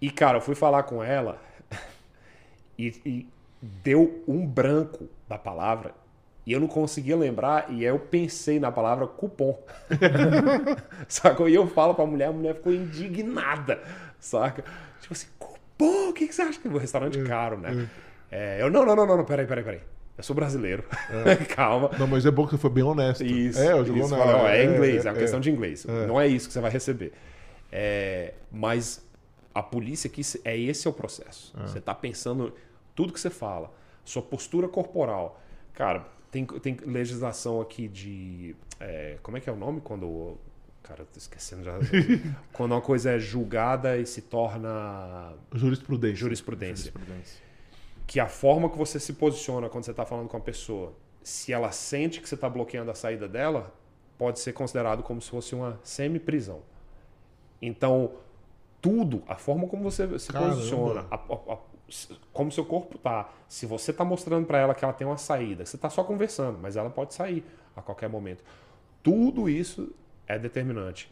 E, cara, eu fui falar com ela e, e deu um branco da palavra e eu não conseguia lembrar e aí eu pensei na palavra cupom. Sacou? E eu falo pra mulher, a mulher ficou indignada, saca? Tipo assim, cupom? O que, que você acha que é um restaurante caro, né? É, eu, não, não, não, não, não, peraí, peraí, peraí. Eu sou brasileiro. Calma. Não, mas é bom que você foi bem honesto. Isso. É, eu isso, na. fala, ó, é, inglês, é, uma questão de inglês. É. Não é isso que você vai receber. É, mas a polícia aqui, é esse é o processo. Você está pensando tudo que você fala, sua postura corporal. Cara, tem, tem legislação aqui de. é, como é que é o nome quando. Cara, tô esquecendo já. quando uma coisa é julgada e se torna Jurisprudência. jurisprudência que a forma que você se posiciona quando você está falando com a pessoa, se ela sente que você está bloqueando a saída dela, pode ser considerado como se fosse uma semi-prisão. Então, tudo, a forma como você se Caramba. posiciona, a- a- como seu corpo tá, se você está mostrando para ela que ela tem uma saída, você está só conversando, mas ela pode sair a qualquer momento. Tudo isso é determinante.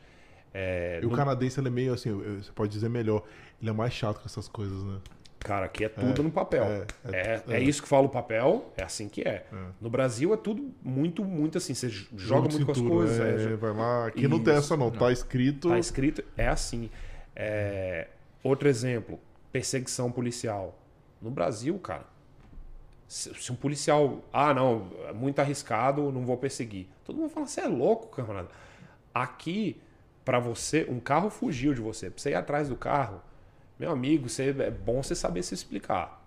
É, E o no- canadense, ele é meio assim, você pode dizer melhor, ele é mais chato com essas coisas, né? Cara, aqui é tudo no papel. é, É, é, é, isso que fala o papel, é assim que é. No Brasil é tudo muito, muito assim. Você joga muito com as cintura, coisas. É, é, vai lá. Aqui não tem Isso. essa, não. Tá escrito. Tá escrito, é assim. É, Outro exemplo, perseguição policial. No Brasil, cara, se, um policial. Ah, não, é muito arriscado, não vou perseguir. Todo mundo fala, você é louco, camarada. Aqui, para você, um carro fugiu de você. Pra você ir atrás do carro, meu amigo, você, é bom você saber se explicar.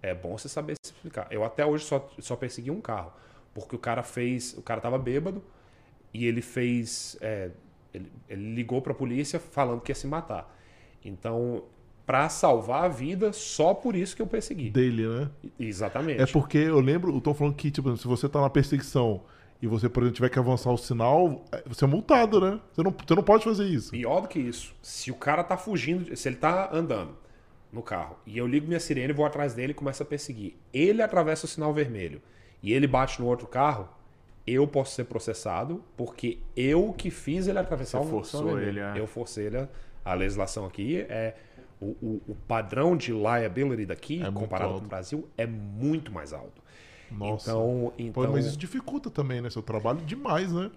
É bom você saber se explicar. Eu até hoje só, só persegui um carro. Porque o cara fez. O cara tava bêbado e ele fez. é, ele, ele ligou pra polícia falando que ia se matar. Então, pra salvar a vida, só por isso que eu persegui. Dele, né? Exatamente. É porque eu lembro, eu tô falando que, tipo, se você tá na perseguição e você, por exemplo, tiver que avançar o sinal, é- você é multado, né? Você não, você não pode fazer isso. Pior do que isso. Se o cara tá fugindo, se ele tá andando, no carro. E eu ligo minha sirene, vou atrás dele e começo a perseguir. Ele atravessa o sinal vermelho e ele bate no outro carro, eu posso ser processado porque eu que fiz ele atravessar Você o forçou sinal vermelho. ele a- Eu forcei ele. a- A legislação aqui é. O, o- o padrão de liability daqui, É comparado com o Brasil, é muito mais alto. Nossa. Então, Pô, então mas isso dificulta também, né? Seu trabalho demais, né?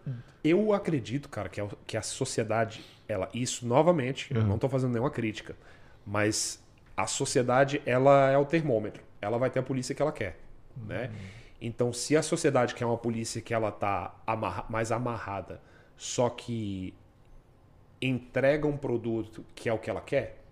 eu acredito, cara, que a, que a sociedade, ela, isso novamente, eu não tô fazendo nenhuma crítica, mas a sociedade, ela é o termômetro. Ela vai ter a polícia que ela quer, né? Então, se a sociedade quer uma polícia que ela tá amarra- mais amarrada, só que entrega um produto que é o que ela quer,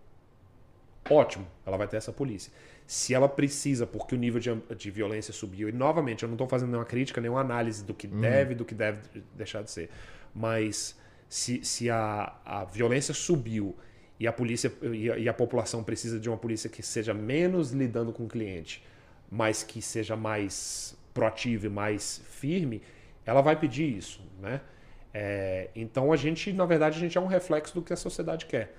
ótimo, ela vai ter essa polícia. Se ela precisa, porque o nível de, de violência subiu, e novamente, eu não estou fazendo nenhuma crítica, nenhuma análise do que deve, do que deve deixar de ser, mas se, se a, a violência subiu e a polícia e a, e a população precisa de uma polícia que seja menos lidando com o cliente, mas que seja mais proativa e mais firme, ela vai pedir isso, né? É, então a gente, na verdade, a gente é um reflexo do que a sociedade quer.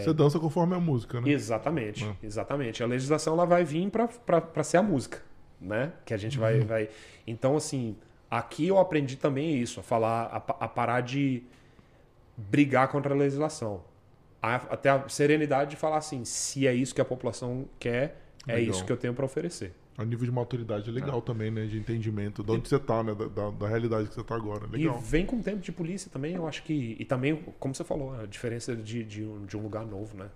Você dança conforme a música, né? Exatamente, exatamente. A legislação ela vai vir para ser a música, né? Que a gente vai, vai. Então, assim, aqui eu aprendi também isso, a falar, a, a parar de brigar contra a legislação. A- até a serenidade de falar assim, se é isso que a população quer, é Legal. isso que eu tenho para oferecer. A nível de maturidade é legal também, né? De entendimento de onde você tá, né? Da, da, da realidade que você tá agora. Legal. E vem com o tempo de polícia também, eu acho que. E também, como você falou, a diferença de, de, um, de um lugar novo, né?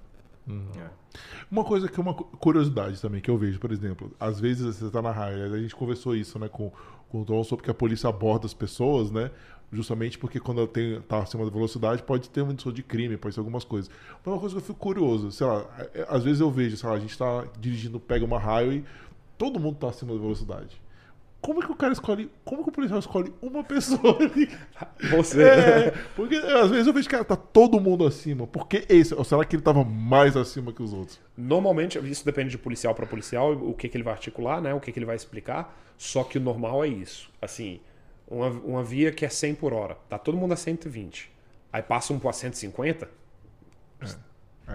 Uma coisa que é uma cu- curiosidade também que eu vejo, por exemplo, às vezes você tá na raia, a gente conversou isso, né, com, com o Tom sobre que a polícia aborda as pessoas, né? Justamente porque quando ela tem, tá acima da velocidade, pode ter um indício de crime, pode ser algumas coisas. Mas uma coisa que eu fico curioso, sei lá, é- é- às vezes eu vejo, sei lá, a gente tá dirigindo, pega uma highway, todo mundo tá acima da velocidade. Como é que o cara escolhe, como que o policial escolhe uma pessoa ali? Você. É, porque às vezes eu vejo que cara, tá todo mundo acima. Por que esse? Ou será que ele tava mais acima que os outros? Normalmente, isso depende de policial para policial, o que, que ele vai articular, né? O que, que ele vai explicar. Só que o normal é isso. Assim, uma, uma via que é 100 por hora, tá todo mundo a 120. Aí passa um para 150, É isso.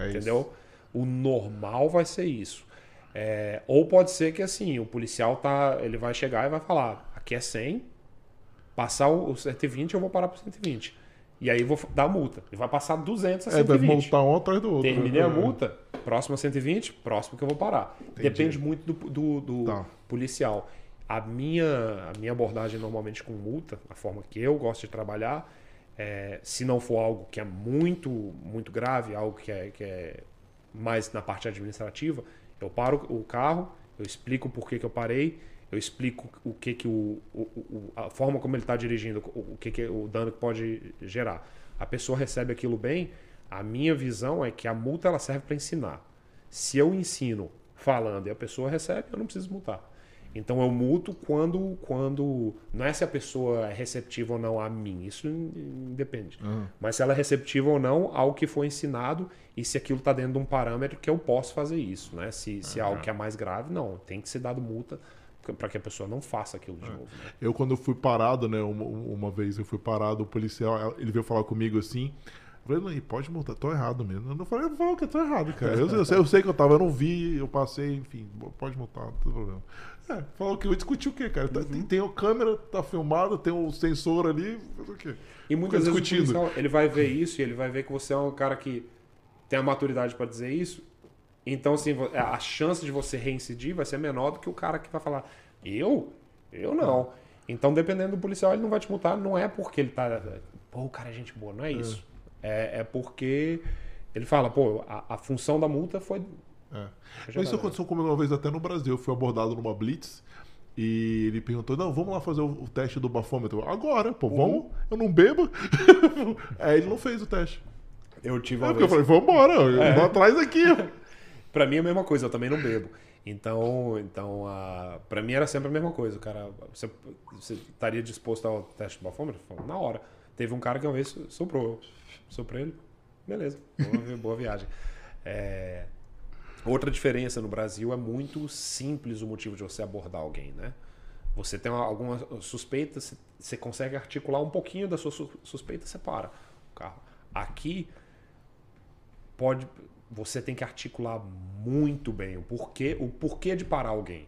entendeu? O normal vai ser isso. É, ou pode ser que assim, o policial tá, ele vai chegar e vai falar, aqui é 100, passar o o 120 eu vou parar pro 120. E aí vou dar a multa. Ele vai passar 200 a É, vai 120. montar um atrás do outro. Terminei a É. multa, próximo a 120, próximo que eu vou parar. Depende muito do, do- do Tá. policial. A minha, a minha abordagem normalmente com multa, a forma que eu gosto de trabalhar, é, se não for algo que é muito, muito grave, algo que é, que é mais na parte administrativa, eu paro o carro, eu explico por que, que eu parei, eu explico o que que o, o- o- a forma como ele está dirigindo, o, o que que o dano que pode gerar. A pessoa recebe aquilo bem. A minha visão é que a multa ela serve para ensinar. Se eu ensino falando e a pessoa recebe, eu não preciso multar. Então eu multo quando quando não é se a pessoa é receptiva ou não a mim, isso in- independe. Mas se ela é receptiva ou não ao que foi ensinado e se aquilo está dentro de um parâmetro que eu posso fazer isso, né? Se, se é algo que é mais grave, não, tem que ser dado multa para que a pessoa não faça aquilo de novo. né? Eu, quando fui parado, né, uma, uma vez eu fui parado, o policial, ele veio falar comigo assim. Eu falei, pode montar, tô errado mesmo. Eu não falei, eu falo que eu tô errado, cara. Eu, eu sei, eu sei que eu tava, eu não vi, eu passei, enfim, pode montar, não tem problema. É, falou que eu discuti o quê, cara? Tá- Tem, tem a câmera, tá filmado, tem o sensor ali, o quê? E muitas Fica vezes o policial, ele vai ver isso e ele vai ver que você é um cara que tem a maturidade para dizer isso. Então, assim, a chance de você reincidir vai ser menor do que o cara que vai falar, eu? Eu não. Então, dependendo do policial, ele não vai te multar. Não é porque ele tá. Pô, o cara é gente boa. Não é isso. É, é porque ele fala, pô, a, a função da multa foi. É. Mas isso tá aconteceu comigo uma vez até no Brasil. Eu fui abordado numa blitz e ele perguntou: Não, vamos lá fazer o, teste do bafômetro. Agora, pô, vamos? Eu não bebo. Aí ele não fez o teste. Eu tive É uma porque eu vez. falei: Vambora, eu É. vou atrás aqui. Pra mim é a mesma coisa, eu também não bebo. Então, então a... pra mim era sempre a mesma coisa. O cara, você, você estaria disposto ao teste do bafômetro? Na hora. Teve um cara que uma vez soprou. Soprei ele. Beleza, boa, boa viagem. É, Outra diferença no Brasil é muito simples o motivo de você abordar alguém, né? Você tem uma- alguma suspeita, você- consegue articular um pouquinho da sua su- suspeita, você para o carro. Aqui, pode você tem que articular muito bem o porquê, o porquê de parar alguém.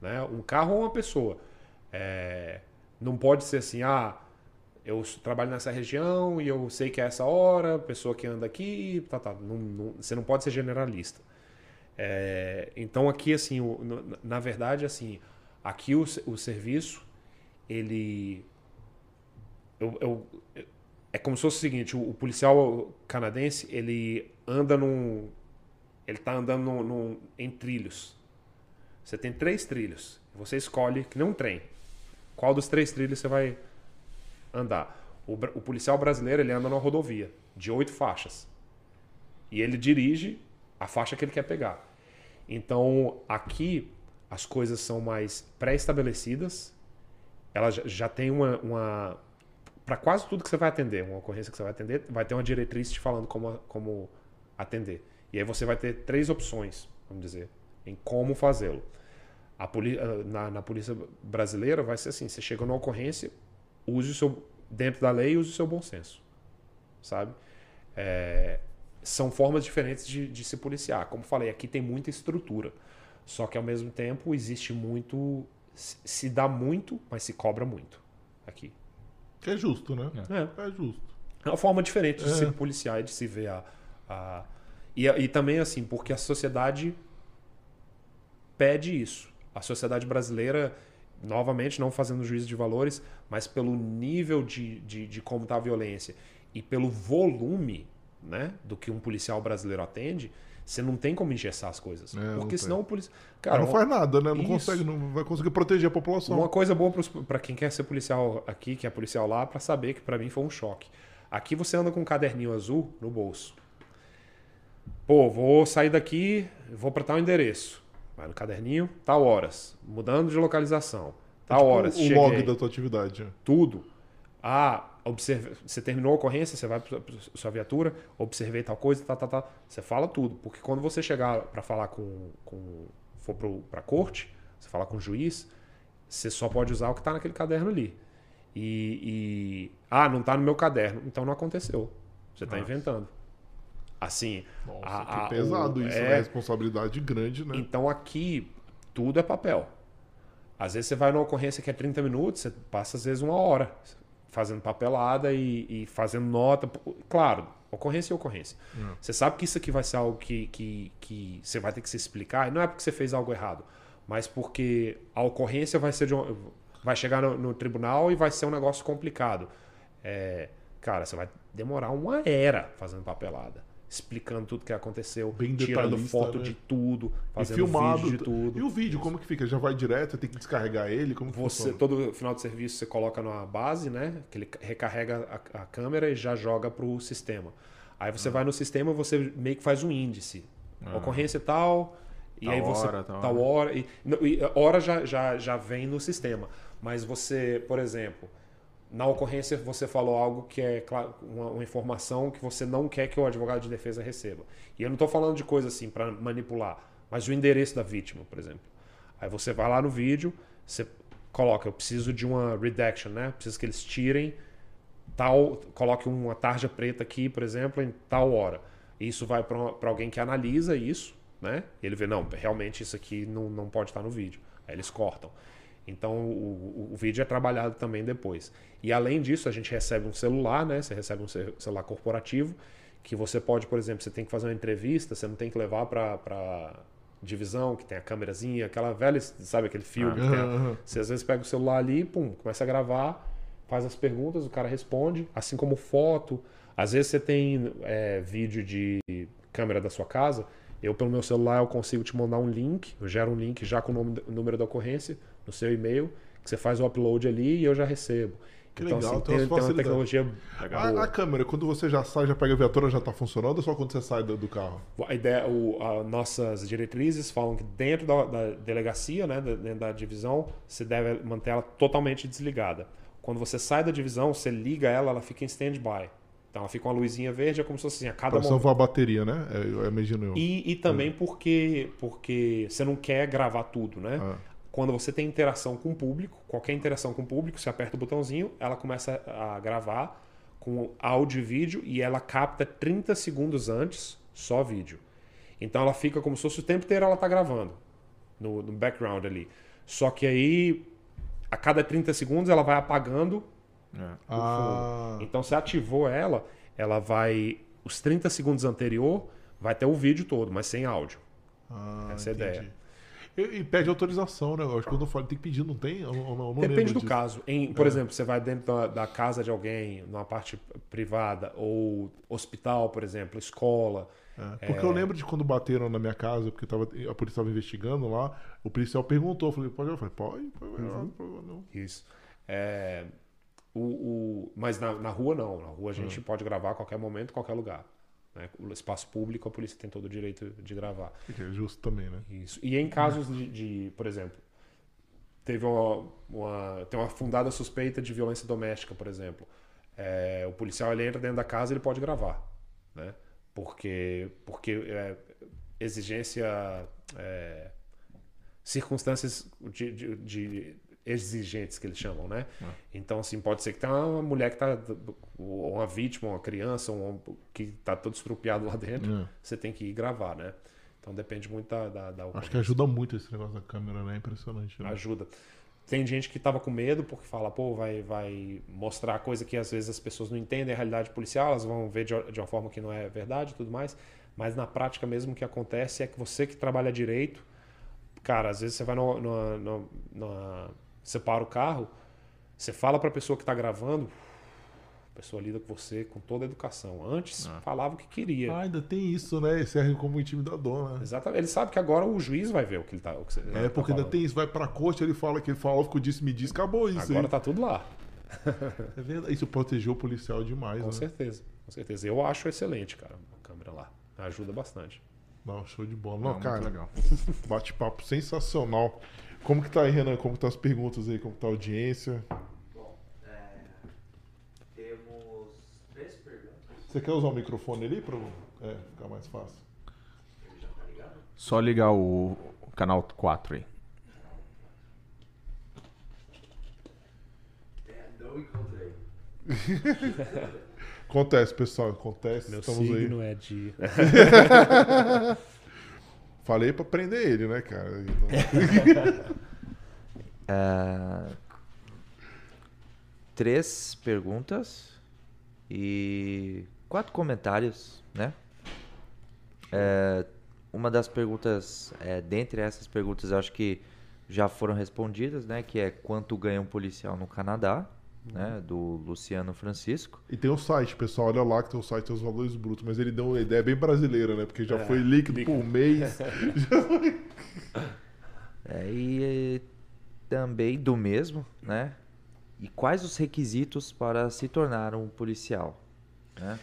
Né? Um carro ou uma pessoa. É, não pode ser assim, ah, eu trabalho nessa região e eu sei que é essa hora, pessoa que anda aqui, tá, tá. Não, não, você não pode ser generalista. É, então aqui, assim, o, na verdade, assim, aqui o, o serviço, ele... Eu, eu, é como se fosse o seguinte, o, o policial canadense, ele anda num... Ele tá andando num, num, em trilhos. Você tem três trilhos. Você escolhe, que nem um trem. Qual dos três trilhos você vai andar? O, o policial brasileiro, ele anda numa rodovia de oito faixas. E ele dirige a faixa que ele quer pegar. Então, aqui, as coisas são mais pré-estabelecidas. Ela já, já tem uma. uma para quase tudo que você vai atender, uma ocorrência que você vai atender, vai ter uma diretriz te falando como, como atender. E aí você vai ter três opções, vamos dizer, em como fazê-lo. Na, na, polícia brasileira vai ser assim: você chega numa ocorrência, use o seu. dentro da lei, use o seu bom senso. Sabe? É, são formas diferentes de, de se policiar. Como falei, aqui tem muita estrutura. Só que ao mesmo tempo existe muito. Se dá muito, mas se cobra muito aqui. Que é justo, né? É, é justo. É uma forma diferente de é. se policiar e de se ver a. a... E, e também, assim, porque a sociedade pede isso. A sociedade brasileira, novamente, não fazendo juízo de valores, mas pelo nível de, de, de como está a violência e pelo volume né, do que um policial brasileiro atende, você não tem como engessar as coisas. É, porque senão o policial. Cara, não faz nada, né? Não isso. consegue, não vai conseguir proteger a população. Uma coisa boa para quem quer ser policial aqui, que é policial lá, para saber que para mim foi um choque. Aqui você anda com um caderninho azul no bolso. Pô, vou sair daqui, vou para tal endereço. Vai no caderninho, tal horas. Mudando de localização. Tal é tipo horas. O cheguei. log da tua atividade. Tudo. Ah, observe, você terminou a ocorrência, você vai para sua viatura, observei tal coisa, tá, tá, tá. Você fala tudo. Porque quando você chegar para falar com, com. for para a corte, você fala com o juiz, você só pode usar o que está naquele caderno ali. E, e, Ah, não está no meu caderno. Então não aconteceu. Você está inventando. Assim. Nossa, a, que pesado o, isso, é... Né? responsabilidade grande, né? Então aqui, tudo é papel. Às vezes você vai numa ocorrência que é 30 minutos, você passa às vezes uma hora fazendo papelada e, e fazendo nota. Claro, ocorrência é ocorrência. Hum. Você sabe que isso aqui vai ser algo que, que, que você vai ter que se explicar, e não é porque você fez algo errado, mas porque a ocorrência vai ser de um, vai chegar no, no, tribunal e vai ser um negócio complicado. É, cara, você vai demorar uma era fazendo papelada explicando tudo que aconteceu, Bem tirando foto né? de tudo, fazendo e filmado, vídeo de tudo. E o vídeo, como que fica? Já vai direto, tem que descarregar ele? Como você funciona? Todo final de serviço você coloca numa base, né? Que ele recarrega a, a câmera e já joga para o sistema. Aí você ah. vai no sistema você meio que faz um índice. Ah. Ocorrência tal, e tal aí você. Hora, tal, tal hora. hora e, e, hora já, já, já vem no sistema. Mas você, por exemplo, na ocorrência você falou algo que é uma, uma, informação que você não quer que o advogado de defesa receba. E eu não estou falando de coisa assim para manipular, mas o endereço da vítima, por exemplo. Aí você vai lá no vídeo, você coloca, eu preciso de uma redaction, né? Preciso que eles tirem tal, coloque uma tarja preta aqui, por exemplo, em tal hora. Isso vai para alguém que analisa isso, né? E ele vê, não, realmente isso aqui não, não pode estar no vídeo. Aí eles cortam. Então o, o, vídeo é trabalhado também depois. E além disso, a gente recebe um celular, né? Você recebe um celular corporativo que você pode, por exemplo, você tem que fazer uma entrevista, você não tem que levar para divisão, que tem a câmerazinha, aquela velha, sabe aquele filme? Ah, a, você às vezes pega o celular ali, pum, começa a gravar, faz as perguntas, o cara responde, assim como foto. Às vezes você tem é, vídeo de câmera da sua casa, eu pelo meu celular eu consigo te mandar um link, eu gero um link já com o, nome, o número da ocorrência, no seu e-mail, que você faz o upload ali e eu já recebo. Que então, legal, assim, tem, tem uma tecnologia a, a, câmera, quando você já sai, já pega a viatura, já está funcionando ou só quando você sai do, do carro? A ideia, o, a, nossas diretrizes falam que dentro da, da delegacia, né, dentro da divisão, você deve manter ela totalmente desligada. Quando você sai da divisão, você liga ela, ela fica em stand-by. Então ela fica uma luzinha verde, é como se fosse assim, a cada pra momento. salvar a bateria, né? É, eu imagino eu. E, e também é. porque, porque você não quer gravar tudo, né? Ah quando você tem interação com o público, qualquer interação com o público, você aperta o botãozinho, ela começa a gravar com áudio e vídeo e ela capta 30 segundos antes só vídeo. Então ela fica como se fosse o tempo inteiro ela tá gravando no, no background ali. Só que aí, a cada 30 segundos, ela vai apagando É. Ah, então, se ativou ela, ela vai. Os 30 segundos anterior vai ter o vídeo todo, mas sem áudio. ah, Essa é a entendi. E, e pede autorização, né? Acho que quando eu falo tem que pedir, não tem? Eu, eu não Depende do disso. caso. Em, por É. exemplo, você vai dentro da, da casa de alguém, numa parte privada, ou hospital, por exemplo, escola. É, porque eu lembro de quando bateram na minha casa, porque tava, a polícia estava investigando lá, o policial perguntou, eu falei, pode? Eu falei, pode, pode, Uhum. não, pode, não. Isso. É, o, o- mas na, na rua, não. Na rua a gente pode gravar a qualquer momento, qualquer lugar. Né? O espaço público, a polícia tem todo o direito de gravar. Que é justo também, né? Isso. E em casos de, de, por exemplo, teve uma, uma- tem uma fundada suspeita de violência doméstica, por exemplo. É, o policial ele entra dentro da casa ele pode gravar, né? Porque, porque é, exigência, é, circunstâncias de, de- de exigentes que eles chamam, né? Então, assim, pode ser que tenha uma mulher que tá, ou uma vítima, uma criança, um, que tá todo estrupiado lá dentro, É. você tem que ir gravar, né? Então depende muito da, da, da Acho que ajuda muito esse negócio da câmera, né? É impressionante. Né? Ajuda. Tem gente que tava com medo porque fala, pô, vai, vai mostrar coisa que às vezes as pessoas não entendem a realidade policial, elas vão ver de, de uma forma que não é verdade e tudo mais. Mas na prática mesmo o que acontece é que você que trabalha direito, cara, às vezes você vai no, no- você para o carro, você fala pra pessoa que tá gravando, a pessoa lida com você com toda a educação. Antes falava o que queria. Ah, ainda tem isso, né? Serve como intimidador, né? Exatamente. Ele sabe que agora o juiz vai ver o que ele tá. O que você, É, porque ainda tem isso, vai pra corte, ele fala que ele falou, ficou disse, me diz, acabou isso Agora aí. tá tudo lá. É verdade. Isso protegeu o policial demais, Com né? certeza. Com certeza. Eu acho excelente, cara, a câmera lá. Ajuda bastante. Não, show de bola. Não, Não, muito cara, legal. bate-papo sensacional. Como que tá aí, Renan? Como que tá as perguntas aí? Como que tá a audiência? Bom, é, temos três perguntas. Você quer usar o microfone ali pra é, ficar mais fácil? Ele já tá ligado? Só ligar o, canal 4 aí. É, não encontrei. Acontece, pessoal, acontece. Meu Estamos aí. signo é de. Falei pra prender ele, né, cara? É, três perguntas e quatro comentários, né? É, uma das perguntas, é, dentre essas perguntas, acho que já foram respondidas, né? Que é quanto ganha um policial no Canadá, né? Do Luciano Francisco. E tem o site, pessoal. Olha lá que tem o site, tem os valores brutos. Mas ele deu uma ideia bem brasileira, né? Porque já É, foi líquido, líquido. por mês. É, e também do mesmo, né? E quais os requisitos para se tornar um policial, né?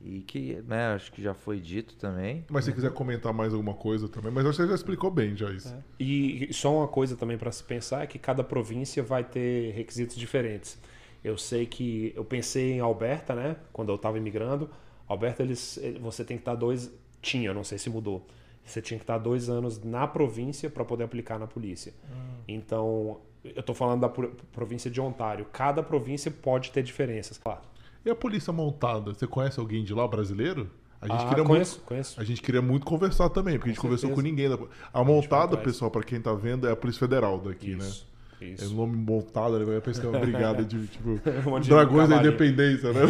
E que, né, acho que já foi dito também. Mas se quiser comentar mais alguma coisa também. Mas acho que você já explicou bem já isso. E só uma coisa também para se pensar é que cada província vai ter requisitos diferentes. Eu sei que eu pensei em Alberta, né? Quando eu estava imigrando, Alberta eles, ele- você tem que estar dois tinha, não sei se mudou. Você tinha que estar dois anos na província para poder aplicar na polícia. Então eu estou falando da pro- província de Ontário. Cada província pode ter diferenças, claro. E a polícia montada? Você conhece alguém de lá, brasileiro? A gente Ah, queria conheço, muito. conheço. A gente queria muito conversar também, porque a gente Com conversou com certeza. ninguém. da- A montada, conversa. pessoal, pra quem tá vendo, é a Polícia Federal daqui, Isso, né? É o isso. nome montada, né? Parece que é uma brigada de, tipo, Um Dragões da. Independência, né?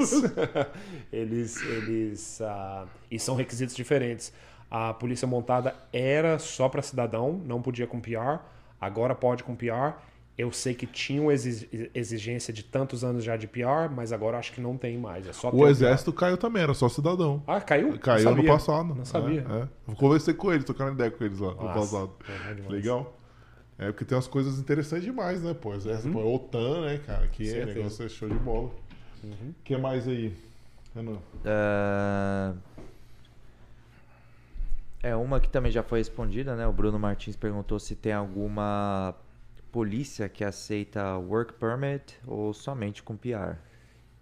Isso. eles, eles, ah, e são requisitos diferentes. A polícia montada era só para cidadão, não podia com PR. Agora pode com PR. Eu sei que tinha uma exi- exigência de tantos anos já de PR, mas agora acho que não tem mais. É só O PR. exército caiu também, era só cidadão. Ah, caiu? Não Caiu ano sabia. passado. Não sabia. É, é. Conversei com eles, trocando ideia com eles lá no Nossa, passado. é. Legal. É porque tem umas coisas interessantes demais, né? Pô, exército, pô, OTAN, né, cara? Que é, Uhum. Certeza. Uhum. negócio é show de bola. O que mais aí, Renan? É... é uma que também já foi respondida, né? O Bruno Martins perguntou se tem alguma polícia que aceita work permit ou somente com PR.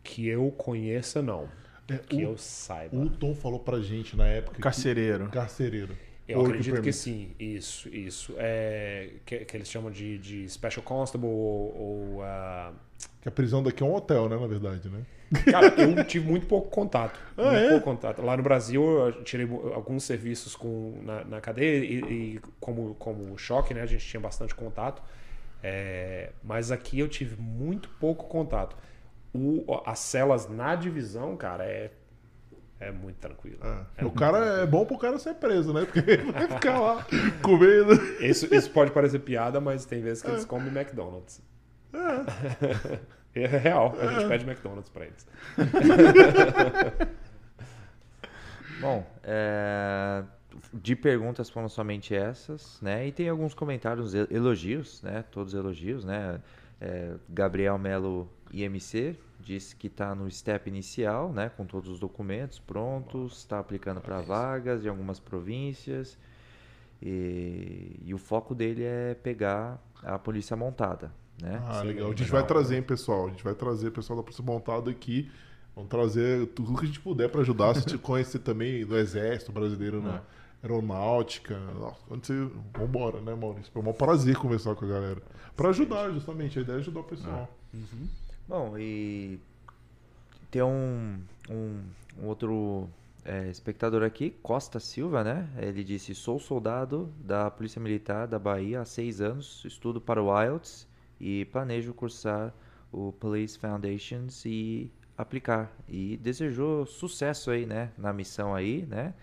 Que eu conheça, não. É, Que o- eu saiba. O Tom falou pra gente na época. que- Carcereiro. Carcereiro. Eu Work acredito que permit. sim, isso, isso. É, que, que eles chamam de, de Special Constable ou, ou, ah, Que a prisão daqui é um hotel, né, na verdade, né? Cara, eu tive muito pouco contato. Ah, muito é? pouco contato. Lá no Brasil, eu tirei alguns serviços com, na, na cadeia e, e como, como choque, né? A gente tinha bastante contato. É, mas aqui eu tive muito pouco contato. O, as celas na divisão, cara, é, é muito tranquilo. É. O cara é bom pro cara ser preso, né? Porque ele vai ficar lá comendo. Isso, isso pode parecer piada, mas tem vezes que eles comem McDonald's. É real, a gente pede McDonald's pra eles. Bom, é, de perguntas foram somente essas, né? E tem alguns comentários, elogios, né? Todos elogios, né? É, Gabriel Melo IMC disse que está no step inicial, né? Com todos os documentos prontos, está aplicando para vagas em algumas províncias. E, e o foco dele é pegar a polícia montada, né? Ah, Sim, legal. A gente legal. vai trazer, hein, pessoal. A gente vai trazer o pessoal da Polícia Montada aqui. Vamos trazer tudo que a gente puder pra ajudar. Se te conhecer também do Exército Brasileiro na Aeronáutica. Quando você... Vambora, né, Maurício? Foi um prazer conversar com a galera. Pra ajudar, justamente. A ideia é ajudar o pessoal. Bom, e tem um, um, um outro é, espectador aqui, Costa Silva, né? Ele disse: Sou soldado da Polícia Militar da Bahia há seis anos, estudo para o IELTS e planejo cursar o Police Foundations e aplicar. E desejou sucesso aí, né? Na missão aí, né?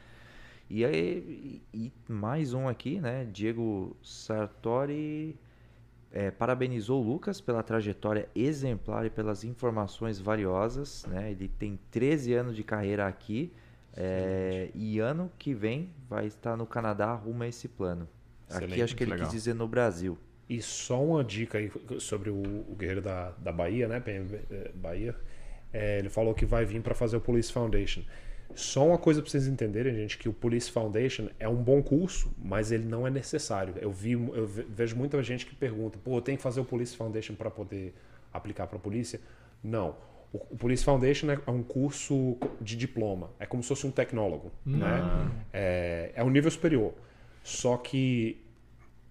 E aí, e, mais um aqui, né? Diego Sartori é, parabenizou o Lucas pela trajetória exemplar e pelas informações valiosas. Né? Ele tem 13 anos de carreira aqui é, e ano que vem vai estar no Canadá rumo a esse plano. Aqui Excelente, acho que ele legal. quis dizer no Brasil. E só uma dica aí sobre o, o guerreiro da, da Bahia, né? Eh, Bahia. É, ele falou que vai vir para fazer o Police Foundation. Só uma coisa para vocês entenderem, gente, que o Police Foundation é um bom curso, mas ele não é necessário. Eu vi, eu ve- vejo muita gente que pergunta, pô, eu tenho que fazer o Police Foundation para poder aplicar para a polícia? Não. O, o Police Foundation é, é um curso de diploma. É como se fosse um tecnólogo, né? É, é um nível superior. Só que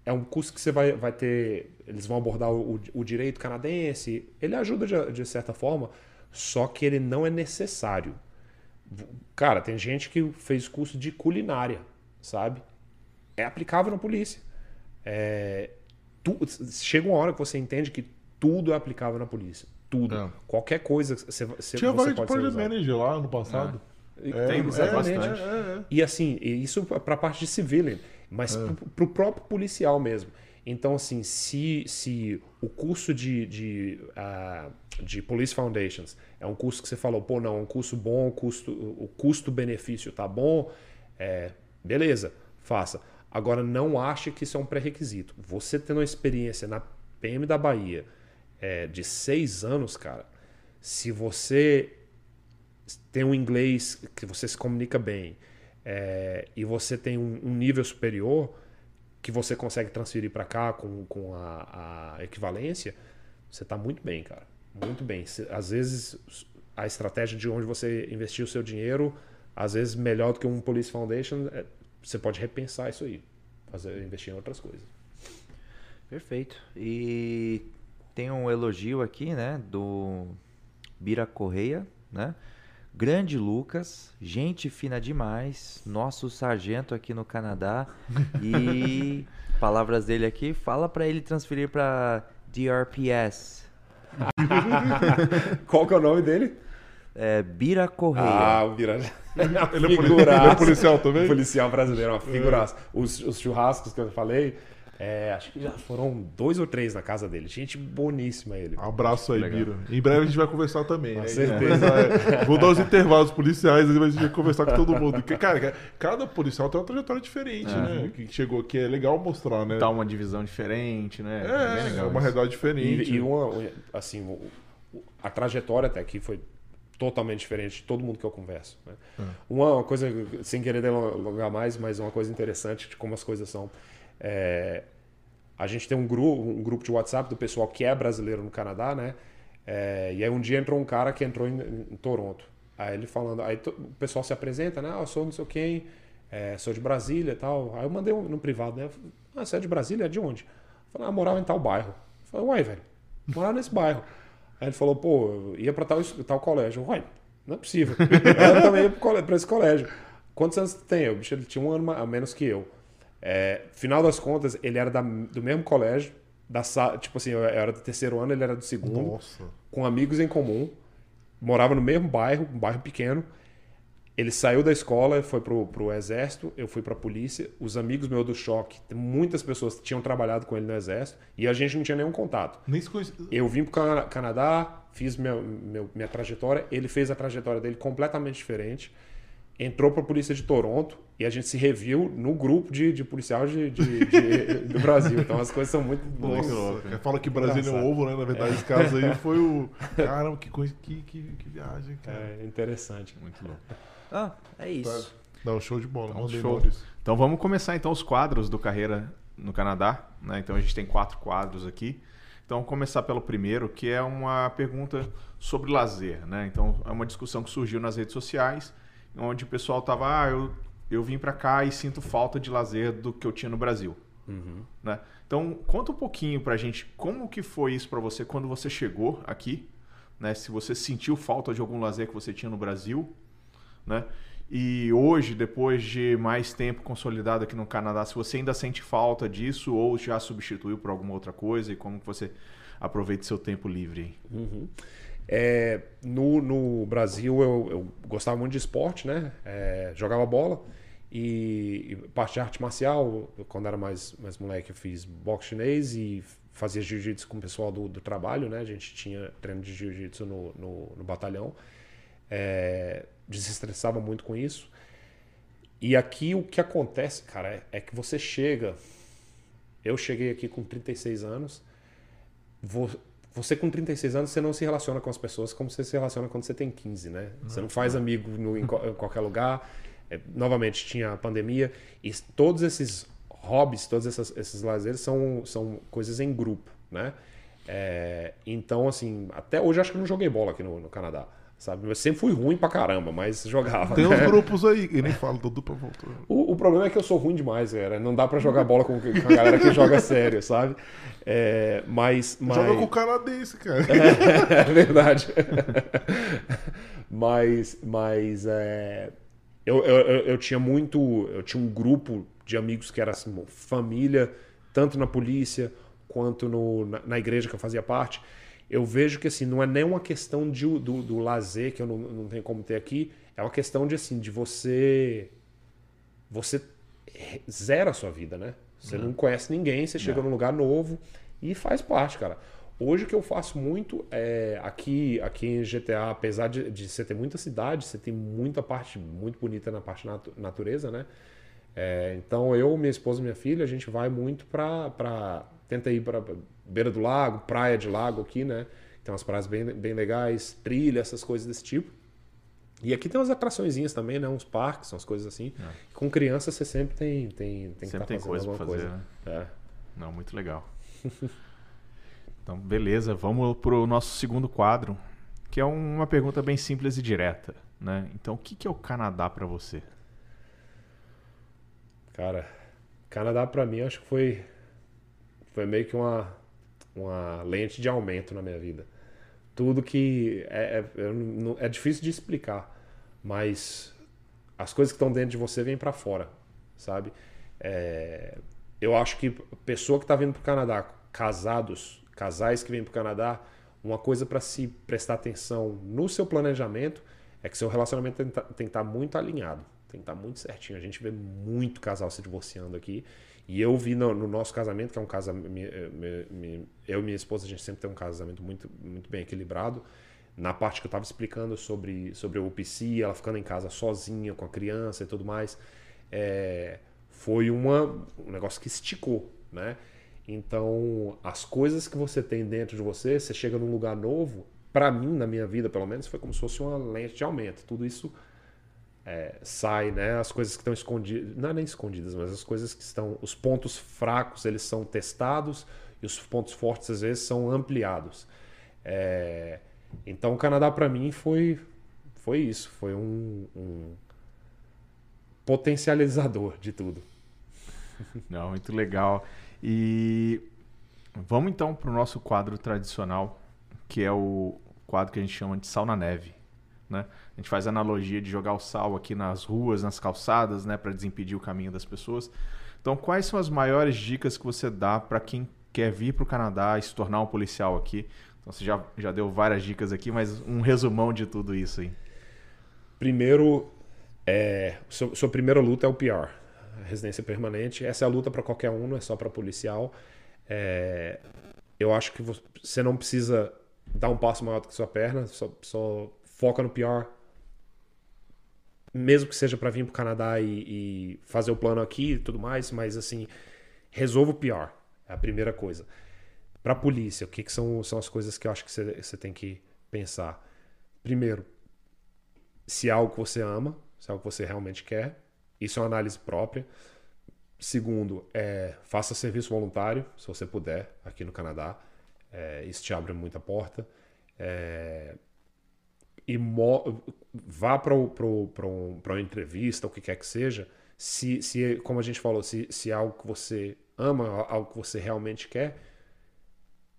é um curso que você vai, vai ter. Eles vão abordar o, o direito canadense. Ele ajuda de, de certa forma, só que ele não é necessário. Cara, tem gente que fez curso de culinária, sabe? É aplicável na polícia. É, tu- chega uma hora que você entende que tudo é aplicável na polícia. Tudo. É. Qualquer coisa que você, você, Tinha você de pode ser Project usado. Manager lá no passado. E- É, Tem, é, é, é. E assim, isso para a parte de civilian, mas para o próprio policial mesmo. Então, assim, se, se o curso de, de, ah, de Police Foundations é um curso que você falou, pô, não, é um curso bom, o custo- o custo-benefício tá bom, é, beleza, faça. Agora, não ache que isso é um pré-requisito. Você tendo uma experiência na PM da Bahia é, de seis anos, cara, se você tem um inglês que você se comunica bem é, e você tem um, um nível superior que você consegue transferir para cá com, com a, a equivalência, você está muito bem, cara. Muito bem. Às vezes a estratégia de onde você investiu o seu dinheiro, às vezes melhor do que um Police Foundation, é, você pode repensar isso aí, fazer investir em outras coisas. Perfeito. E tem um elogio aqui, né, do Bira Correia, né? Grande Lucas, gente fina demais, nosso sargento aqui no Canadá. E palavras dele aqui, fala pra ele transferir pra DRPS. Qual que é o nome dele? É Bira Correia. Ah, o Vira. Ele é, ele é policial também? policial brasileiro, uma figuraça. Os, os churrascos que eu falei, é, acho que já foram dois ou três na casa dele. Gente boníssima ele. Um abraço aí. Bira. Em breve a gente vai conversar também. Com né? certeza. É, Vou dar os intervalos policiais e a gente vai conversar com todo mundo. Porque, cara, cada policial tem uma trajetória diferente, né? Que chegou aqui, é legal mostrar, né? Tá uma divisão diferente, né? Bem É, legal é uma isso. realidade diferente. E, e uma, assim, a trajetória até aqui foi totalmente diferente de todo mundo que eu converso. né? Uma coisa, sem querer delongar mais, mas uma coisa interessante de como as coisas são. É, a gente tem um grupo, um grupo de WhatsApp do pessoal que é brasileiro no Canadá, né? É, e aí um dia entrou um cara que entrou em, em Toronto. Aí ele falando, aí o pessoal se apresenta, né? Ah, eu sou não sei quem, é, sou de Brasília e tal. Aí eu mandei um, no privado, né? Eu falei, Ah, você é de Brasília? É de onde? Eu falei, ah, morava em tal bairro. Eu falei, uai, velho, morava nesse bairro. Aí ele falou, pô, eu ia pra tal, tal colégio. Uai, não é possível. eu também ia pra esse colégio. Quantos anos tem? O bicho ele tinha um ano a menos que eu. É, final das contas, ele era da- do mesmo colégio. Da, tipo assim, eu era do terceiro ano, ele era do segundo Nossa. com amigos em comum, morava no mesmo bairro, um bairro pequeno. Ele saiu da escola, foi pro, pro exército, eu fui pra polícia. Os amigos meus do choque, muitas pessoas tinham trabalhado com ele no exército e a gente não tinha nenhum contato. Nem se conhecia. Eu vim pro Cana- Canadá, fiz minha, meu- minha trajetória, ele fez a trajetória dele completamente diferente. Entrou pra polícia de Toronto e a gente se reviu no grupo de, de policial de, de- de- do Brasil. Então as coisas são muito, Nossa, fala que Brasília é um ovo, né? Na verdade, esse caso aí foi o. Caramba, que coisa, que, que, que viagem, cara. é, interessante. Muito louco. Ah, é isso. Não, show de bola. Então, show. Então vamos começar então os quadros do Carreira no Canadá. Né? Então a gente tem quatro quadros aqui. Então vamos começar pelo primeiro, que é uma pergunta sobre lazer. Né? Então é uma discussão que surgiu nas redes sociais, onde o pessoal estava, ah, eu, eu vim para cá e sinto falta de lazer do que eu tinha no Brasil. Né? Então conta um pouquinho pra gente como que foi isso para você quando você chegou aqui, né? Se você sentiu falta de algum lazer que você tinha no Brasil, né? E hoje, depois de mais tempo consolidado aqui no Canadá, se você ainda sente falta disso ou já substituiu por alguma outra coisa e como que você aproveita seu tempo livre? Uhum. É, no, no Brasil eu, eu gostava muito de esporte, né? É, jogava bola e, e parte de arte marcial. Quando era mais, mais moleque, eu fiz boxe chinês e fazia jiu-jitsu com o pessoal do, do trabalho, né? A gente tinha treino de jiu-jitsu no, no, no batalhão. É, desestressava muito com isso. E aqui o que acontece, cara, é, é que você chega. Eu cheguei aqui com 36 anos. Vo- Você com 36 anos, você não se relaciona com as pessoas como você se relaciona quando você tem 15, né? Você não faz amigo no- em, em qualquer lugar. É, novamente, tinha a pandemia. E todos esses hobbies, todos essas- esses lazeres são, são coisas em grupo, né? É, então, assim, até hoje eu acho que eu não joguei bola aqui no, no Canadá, sabe? Eu sempre fui ruim pra caramba, mas jogava. Tem né? uns grupos aí, e nem falo, do dupla voltou. O, o problema é que eu sou ruim demais, cara. Não dá pra jogar bola com, com a galera que joga sério, sabe? É, mas, mas... Joga com o canadense, cara. É verdade. mas, mas é, eu, eu, eu, tinha muito. Eu tinha um grupo de amigos que era assim, família, tanto na polícia quanto no, na, na igreja que eu fazia parte. Eu vejo que assim, não é nem uma questão de, do, do lazer que eu não, não tenho como ter aqui, é uma questão de assim, de você. Você zera a sua vida, né? Você não conhece ninguém, você chega num lugar novo e faz parte, cara. Hoje o que eu faço muito é aqui, aqui em GTA, apesar de, de você ter muita cidade, você tem muita parte muito bonita na parte natu- natureza, né? É, então eu, minha esposa e minha filha, a gente vai muito pra. pra tenta ir pra beira do lago, praia de lago aqui, né? Tem umas praias bem, bem legais, trilha, essas coisas desse tipo. E aqui tem umas atraçõezinhas também, né? Uns parques, umas coisas assim. Com criança você sempre tem, tem, tem que Sempre estar tem fazendo coisa pra alguma fazer, coisa. né? É. Não, muito legal. Então, beleza, vamos pro nosso segundo quadro, que é uma pergunta bem simples e direta, né? Então, o que é o Canadá pra você? Cara, Canadá pra mim acho que foi foi meio que uma uma lente de aumento na minha vida. Tudo que é, é, é difícil de explicar, mas as coisas que estão dentro de você vêm pra fora, sabe? É, eu acho que pessoa que está vindo pro Canadá, casados, casais que vêm pro Canadá, uma coisa para se prestar atenção no seu planejamento é que seu relacionamento tem que tá- estar muito alinhado, tem que estar muito certinho. A gente vê muito casal se divorciando aqui. E eu vi no, no nosso casamento, que é um casamento. Eu e minha esposa, a gente sempre tem um casamento muito, muito bem equilibrado. Na parte que eu estava explicando sobre, sobre o UPC, ela ficando em casa sozinha, com a criança e tudo mais, é, foi uma, um negócio que esticou, né? Então, as coisas que você tem dentro de você, você chega num lugar novo, para mim, na minha vida, pelo menos, foi como se fosse uma lente de aumento. Tudo isso é, sai, né? As coisas que estão escondidas, não é nem escondidas, mas as coisas que estão, os pontos fracos, eles são testados e os pontos fortes às vezes são ampliados. É, então, o Canadá para mim foi foi isso, foi um, um potencializador de tudo. Não, muito legal. E vamos então pro nosso quadro tradicional, que é o quadro que a gente chama de sal na neve. Né? A gente faz analogia de jogar o sal aqui nas ruas, nas calçadas, né, para desimpedir o caminho das pessoas. Então, quais são as maiores dicas que você dá para quem quer vir para o Canadá e se tornar um policial aqui? Então, você já, já deu várias dicas aqui, mas um resumão de tudo isso aí. Primeiro, é, sua, sua primeira luta é o PR, residência permanente. Essa é a luta para qualquer um, não é só para policial. É, eu acho que você não precisa dar um passo maior do que sua perna, só, só foca no PR. Mesmo que seja para vir para o Canadá e, e, fazer o plano aqui e tudo mais, mas assim, resolva o PR. É a primeira coisa. Para a polícia, o que, que, são, são as coisas que eu acho que você tem que pensar? Primeiro, se é algo que você ama, se é algo que você realmente quer. Isso é uma análise própria. Segundo, é, faça serviço voluntário, se você puder, aqui no Canadá. É, isso te abre muita porta. É, e vá para um, uma entrevista, o que quer que seja, se, se como a gente falou, se, se é algo que você ama, algo que você realmente quer,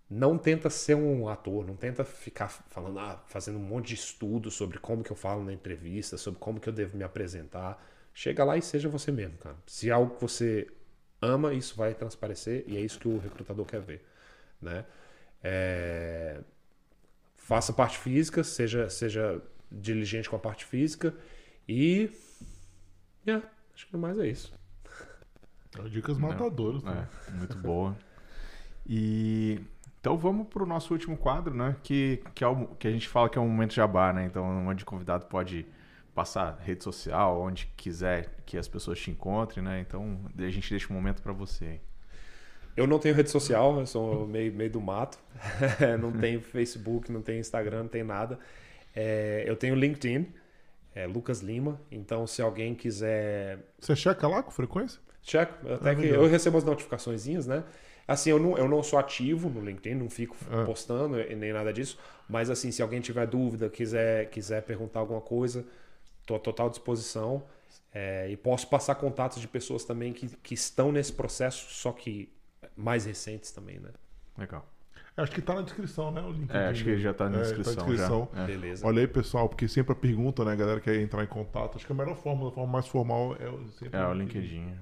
não tenta ser um ator, não tenta ficar falando, ah, fazendo um monte de estudo sobre como que eu falo na entrevista, sobre como que eu devo me apresentar. Chega lá e seja você mesmo, cara. Se é algo que você ama, isso vai transparecer e é isso que o recrutador quer ver, né? É faça parte física, seja, seja diligente com a parte física e. Yeah, acho que mais é isso. Dicas matadoras. Né? É, muito boa. E então vamos para o nosso último quadro, né? Que, que, é o, que a gente fala que é um momento jabá, né? Então, onde o convidado pode passar rede social, onde quiser que as pessoas te encontrem, né? Então, a gente deixa um momento para você. Eu não tenho rede social, eu sou meio, meio do mato. não tenho Facebook, não tenho Instagram, não tenho nada. É, eu tenho LinkedIn, é Lucas Lima. Então, se alguém quiser. Você checa lá com frequência? Checo. Até ah, que eu recebo as notificações, né? Assim, eu não, eu não sou ativo no LinkedIn, não fico ah. postando nem nada disso. Mas, assim, se alguém tiver dúvida, quiser, quiser perguntar alguma coisa, estou à total disposição. É, e posso passar contatos de pessoas também que, que estão nesse processo, só que mais recentes também, né? Legal. Acho que tá na descrição, né? O link é, acho que já tá na descrição. É, tá na descrição. É. Beleza. Olha aí, pessoal, porque sempre a pergunta, né? A galera quer entrar em contato. Acho que a melhor forma, a forma mais formal é sempre é, o LinkedIn.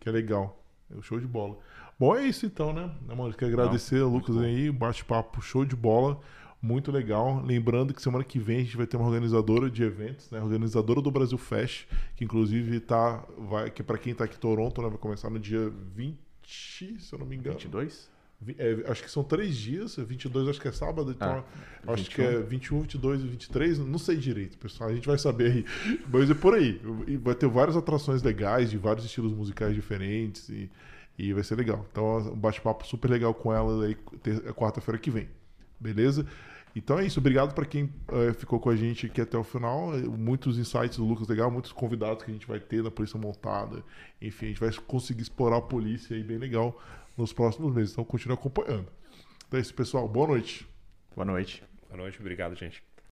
Que é legal. É o show de bola. Bom, é isso então, né? Mano, quero agradecer Não, Lucas aí, bate-papo show de bola. Muito legal. Lembrando que semana que vem a gente vai ter uma organizadora de eventos, né? Organizadora do Brasil Fest, que inclusive tá. Vai, que para quem tá aqui em Toronto, né? Vai começar no dia 20 se eu não me engano. 22? É, acho que são três dias, 22 acho que é sábado, então ah, acho 21. que é 21, 22 e 23, não sei direito, pessoal, a gente vai saber aí, mas é por aí. Vai ter várias atrações legais, de vários estilos musicais diferentes e, e vai ser legal. Então, um bate-papo super legal com ela aí quarta-feira que vem, beleza? Então é isso, obrigado para quem uh, ficou com a gente aqui até o final. Muitos insights do Lucas legal, muitos convidados que a gente vai ter na Polícia Montada. Enfim, a gente vai conseguir explorar a polícia aí bem legal nos próximos meses. Então continue acompanhando. Então é isso, pessoal. Boa noite. Boa noite. Boa noite, obrigado, gente.